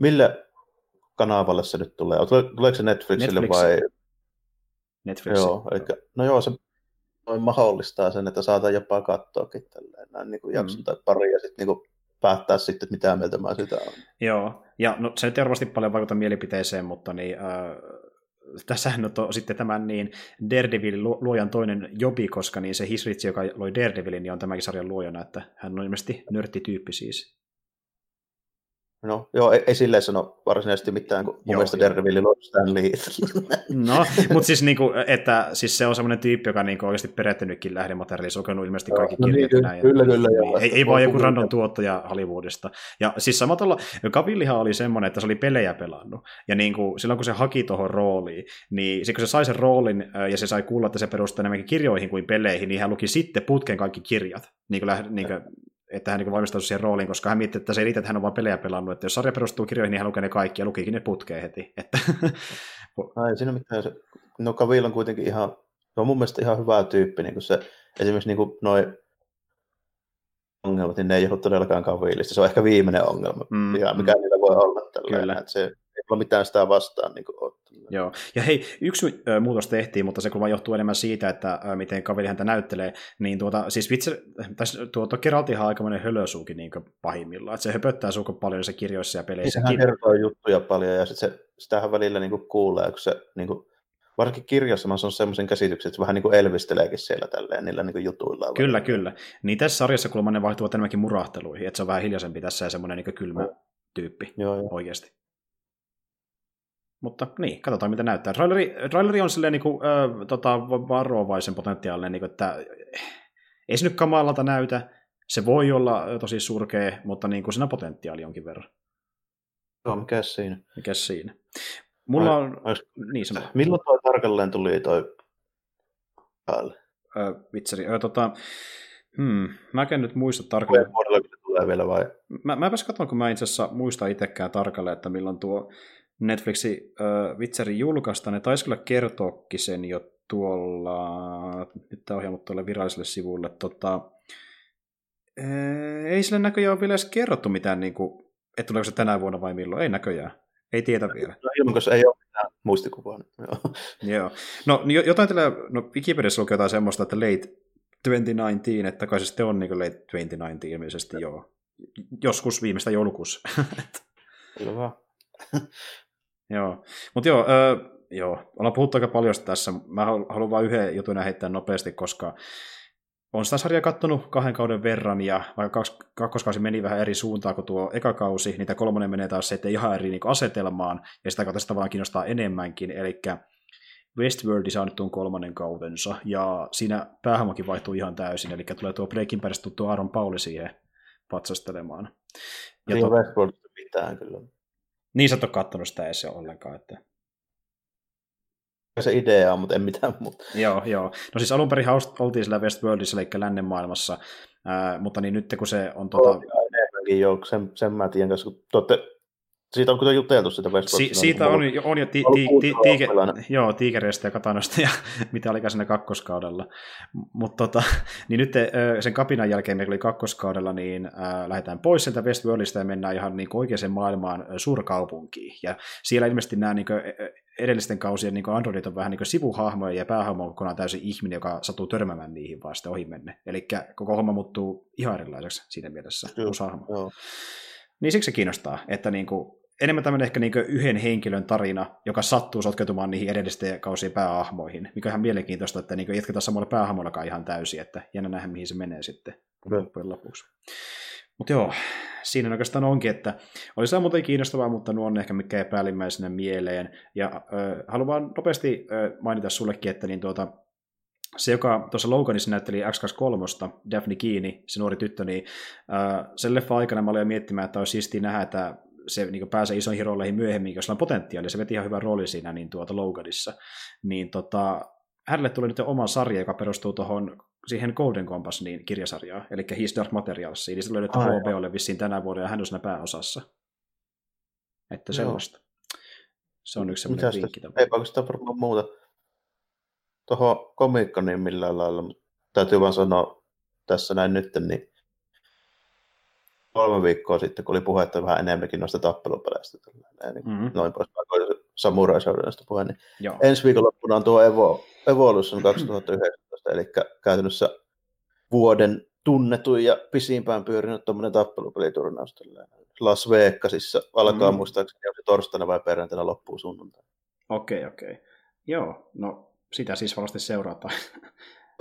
mille kanavalle se nyt tulee? Tuleeko se Netflixille Netflix. vai Netflix. Joo, eli, no joo, se noin mahdollistaa sen, että saatan jopa katsoakin tälleen näin niin kuin jakson mm. tai pari ja sitten niin päättää sitten, että mitä mieltä mä sitä on. Joo, ja no, se ei varmasti paljon vaikuta mielipiteeseen, mutta niin, äh, tässähän on sitten tämän niin Daredevil luojan toinen jobi, koska niin se Hisritsi, joka loi Daredevilin, niin on tämänkin sarjan luojana, että hän on ilmeisesti nörttityyppi siis. No, joo, ei, ei silleen sano varsinaisesti mitään, kun mun joo, mielestä Daredevil on Lee. no, mutta siis, niinku, että, siis se on semmoinen tyyppi, joka niinku oikeasti perehtynytkin lähdemateriaalissa, on ilmeisesti kaikki no, kirjat niin, näin. Kyllä, kyllä. Niin, ei, ei vaan joku random tuottaja Hollywoodista. Ja siis samalla Kavillihan oli semmoinen, että se oli pelejä pelannut. Ja niinku, silloin kun se haki tuohon rooliin, niin kun se sai sen roolin ja se sai kuulla, että se perustuu enemmänkin kirjoihin kuin peleihin, niin hän luki sitten putken kaikki kirjat. Niin kuin, niin kuin, että hän niin valmistautuu siihen rooliin, koska hän miettii, että se ei riitä, että hän on vain pelejä pelannut, että jos sarja perustuu kirjoihin, niin hän lukee ne kaikki ja lukikin ne putkeen heti. Että... Ai, siinä mitään. Se... No Kavil on kuitenkin ihan, on mun mielestä ihan hyvä tyyppi, niin kuin se, esimerkiksi niin kuin noin ongelmat, niin ne ei johdu todellakaan Kavilista. Se on ehkä viimeinen ongelma, mm, mikä, mm. niillä voi olla. Tällä Kyllä. Että se, ole mitään sitä vastaan niin kuin, Joo. Ja hei, yksi ö, muutos tehtiin, mutta se kuva johtuu enemmän siitä, että ö, miten kaveri häntä näyttelee. Niin tuota, siis vitsi, tässä tuota, Geraltihan on aikamoinen hölösuukin niin pahimmillaan. Että se höpöttää suuko paljon se kirjoissa ja peleissä. Sehän kertoo juttuja paljon ja sit se, sitähän välillä niin kuin kuulee, kun se niin kuin, varsinkin kirjassa mä sanon semmoisen käsityksen, että se vähän niin kuin elvisteleekin siellä tälleen niillä niin kuin jutuilla. Kyllä, kyllä. Niin tässä sarjassa kuulemma ne vaihtuvat enemmänkin murahteluihin, että se on vähän hiljaisempi tässä ja semmoinen niin kylmä no. tyyppi joo, joo. oikeasti. Mutta niin, katsotaan mitä näyttää. Traileri, traileri on silleen niin kuin, äh, tota, varovaisen potentiaalinen, niin kuin, että ei se nyt kamalalta näytä. Se voi olla tosi surkea, mutta niin kuin siinä potentiaali jonkin verran. Joo, mikä siinä? Mikä siinä? Mulla on... Olis... Niin, sano. Milloin toi tarkalleen tuli toi päälle? Öö, vitseri. Öö, tota, hmm, mä en nyt muista tarkalleen. Vuodella tulee vielä vai? Mä, mä katson, kun mä itse asiassa muista itsekään tarkalleen, että milloin tuo Netflixin äh, Witcherin julkaista, ne taisi kyllä kertoakin sen jo tuolla, nyt tämä ohjelma tuolle viralliselle sivulle, tota, ei sille näköjään ole vielä edes kerrottu mitään, niin kuin, että tuleeko se tänä vuonna vai milloin, ei näköjään. Ei tiedä vielä. Koska ei ole mitään muistikuvaa. Joo. Joo. No niin jotain tällä, no Wikipediassa lukee jotain semmoista, että late 2019, että kai se sitten on niin late 2019 ilmeisesti ja. joo. Joskus viimeistä joulukuussa. Kyllä vaan. Joo, mutta joo, äh, joo, ollaan puhuttu aika paljon tässä. Mä haluan vain yhden jutun heittää nopeasti, koska on sitä sarjaa kattonut kahden kauden verran, ja vaikka kakkoskausi meni vähän eri suuntaan kuin tuo eka kausi, niin tämä kolmonen menee taas sitten ihan eri niin asetelmaan, ja sitä kautta sitä vaan kiinnostaa enemmänkin, eli Westworldissa on nyt tuon kolmannen kautensa, ja siinä päähahmokin vaihtuu ihan täysin, eli tulee tuo Breaking Badista tuttu Aaron Pauli siihen patsastelemaan. Ja Ei to... Westworldista mitään kyllä. Niin sä et ole kattonut sitä edes ollenkaan, että se idea on, mutta en mitään muuta. Joo, joo. No siis alun perin oltiin sillä Westworldissa, eli lännen maailmassa, ää, mutta niin nyt kun se on... Tota... Oh, joo, sen, sen mä tiedän, koska tuotte siitä on kyllä juteltu sitä Si- siitä on, on, on jo ti- ti- ti- tiike, joo, tiikereistä ja katanosta ja mitä olikaan siinä kakkoskaudella. Mutta tota, niin nyt sen kapinan jälkeen, mikä oli kakkoskaudella, niin äh, lähdetään pois sieltä Westworldista ja mennään ihan niin oikeaan maailmaan suurkaupunkiin. Ja siellä ilmeisesti nämä niin kuin, edellisten kausien niin androidit on vähän niin sivuhahmoja ja päähahmo on kokonaan täysin ihminen, joka sattuu törmäämään niihin vaan sitten ohi menne. Eli koko homma muuttuu ihan erilaiseksi siinä mielessä. Joo. Niin siksi se kiinnostaa, että niin kuin, enemmän tämmöinen ehkä niin yhden henkilön tarina, joka sattuu sotkeutumaan niihin edellisten kausien päähahmoihin, mikä on ihan mielenkiintoista, että niin jatketaan samalla päähahmollakaan ihan täysin, että jännä nähdä, mihin se menee sitten loppujen lopuksi. Mutta joo, siinä oikeastaan onkin, että olisi muuten kiinnostavaa, mutta nuo on ehkä mikä päällimmäisenä mieleen. Ja äh, haluan nopeasti äh, mainita sullekin, että niin tuota, se, joka tuossa Loganissa näytteli X23, Daphne Kiini, se nuori tyttö, niin äh, sen leffa aikana mä olin jo miettimään, että olisi siistiä nähdä, että se niin pääsee isoihin rooleihin myöhemmin, jos on potentiaalia, se veti ihan hyvän rooli siinä niin tuota Loganissa. Niin tota, hänelle tuli nyt oma sarja, joka perustuu tuohon siihen Golden Compass niin kirjasarjaan, eli His Dark Materials. Eli se löydetty HBOlle vissiin tänä vuonna, ja hän on siinä pääosassa. Että sellaista. Se on yksi sellainen vinkki. Eipä sitä varmaan muuta tuohon komiikka niin millään lailla, mutta täytyy vaan sanoa tässä näin nyt, niin kolme viikkoa sitten, kun oli puhetta vähän enemmänkin noista tappelupeleistä, niin mm-hmm. noin pois samurai puhe, niin Joo. ensi viikonloppuna on tuo Evo, Evolution 2019, eli käytännössä vuoden tunnetuin ja pisimpään pyörinyt tuommoinen tappelupeliturnaus Las Vegasissa. Alkaa mm. muistaakseni se torstaina vai perjantaina loppuu sunnuntaina. Okei, okay, okei. Okay. Joo, no sitä siis varmasti seurataan.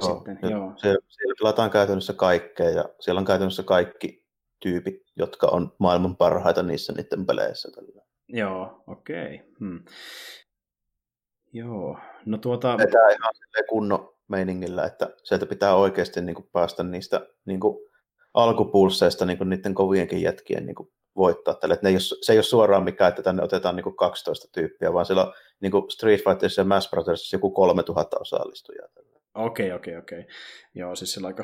Joo, Sitten, joo. Siellä, siellä pelataan käytännössä kaikkea ja siellä on käytännössä kaikki tyypit, jotka on maailman parhaita niissä niiden peleissä. Tällä. Joo, okei. Okay. Hmm. Joo, no tuota... Vetää ihan kunnon meiningillä, että sieltä pitää oikeasti niin kuin päästä niistä niin kuin alkupulseista niin kuin niiden kovienkin jätkien niin kuin voittaa tälle. Että ne ei ole, se ei ole suoraan mikään, että tänne otetaan niin kuin 12 tyyppiä, vaan siellä on niin kuin Street Fighter ja Mass Brothers joku 3000 osallistujaa. Okei, okei, okei. Joo, siis sillä aika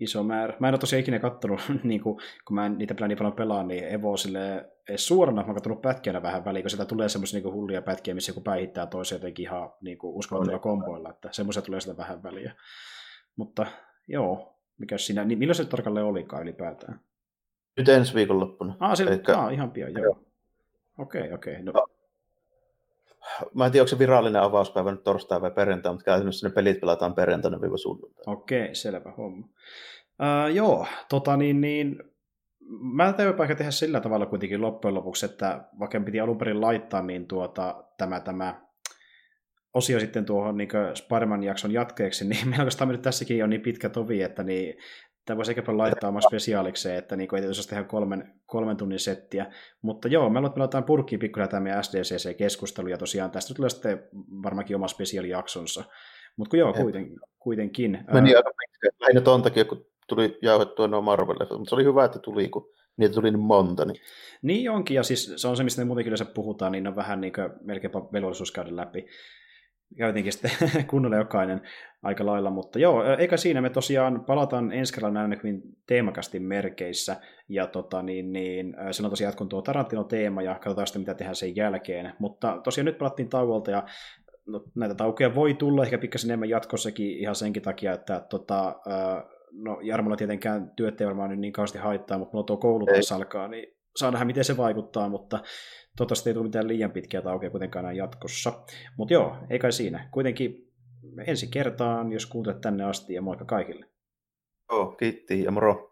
iso määrä. Mä en ole tosiaan ikinä kattonut, niin kuin, kun mä en niitä pelaa niin paljon pelaa, niin Evo sille edes suorana, mä oon kattonut pätkiänä vähän väliin, kun sieltä tulee semmoisia niin hullia pätkiä, missä joku päihittää toisen jotenkin ihan niin uskomattomilla komboilla, että semmoisia tulee sitä vähän väliä. Mutta joo, mikä siinä, niin milloin se tarkalleen olikaan ylipäätään? Nyt ensi viikonloppuna. Ah, sillä, Elikkä... ah ihan pian, joo. Okei, okei. Okay, okay. no. Mä en tiedä, onko se virallinen avauspäivä nyt torstai vai perjantai, mutta käytännössä ne pelit pelataan perjantaina viiva sunnuntai. Okei, okay, selvä homma. Uh, joo, tota niin, niin mä täytyy vaikka tehdä sillä tavalla kuitenkin loppujen lopuksi, että vaikka piti alun perin laittaa niin tuota, tämä, tämä osio sitten tuohon niin Spider-Man-jakson jatkeeksi, niin meillä oikeastaan nyt tässäkin on niin pitkä tovi, että niin Tämä voisi ehkä laittaa oman spesiaalikseen, että niin ei osaisi tehdä kolmen, kolmen tunnin settiä. Mutta joo, me aloitetaan purkkiin pikkuja tämä meidän SDCC-keskustelu, ja tosiaan tästä tulee sitten varmaankin oma spesiaalijaksonsa. Mutta joo, kuiten, kuitenkin. Meni aika. Lähinnä tuon takia, kun tuli jauhettua nuo marvel mutta se oli hyvä, että tuli, kun niitä tuli niin monta. Niin, niin onkin, ja siis se on se, mistä me muutenkin yleensä puhutaan, niin on vähän niin kuin melkeinpä velvollisuus käydä läpi käytinkin sitten kunnolla jokainen aika lailla, mutta joo, eikä siinä. Me tosiaan palataan ensi kerralla näin teemakastin merkeissä, ja tota, niin, niin, on tosiaan jatkun tuo Tarantino-teema, ja katsotaan sitten mitä tehdään sen jälkeen, mutta tosiaan nyt palattiin tauolta, ja no, näitä taukoja voi tulla ehkä pikkasen enemmän jatkossakin ihan senkin takia, että tota, no Jarmolla tietenkään työt ei varmaan nyt niin kauheasti haittaa, mutta mulla tuo koulu taas alkaa, niin saa nähdä, miten se vaikuttaa, mutta toivottavasti ei tule mitään liian pitkiä taukeja kuitenkaan enää jatkossa. Mutta joo, ei kai siinä. Kuitenkin ensi kertaan, jos kuuntelet tänne asti ja moikka kaikille. Joo, kiitti ja moro.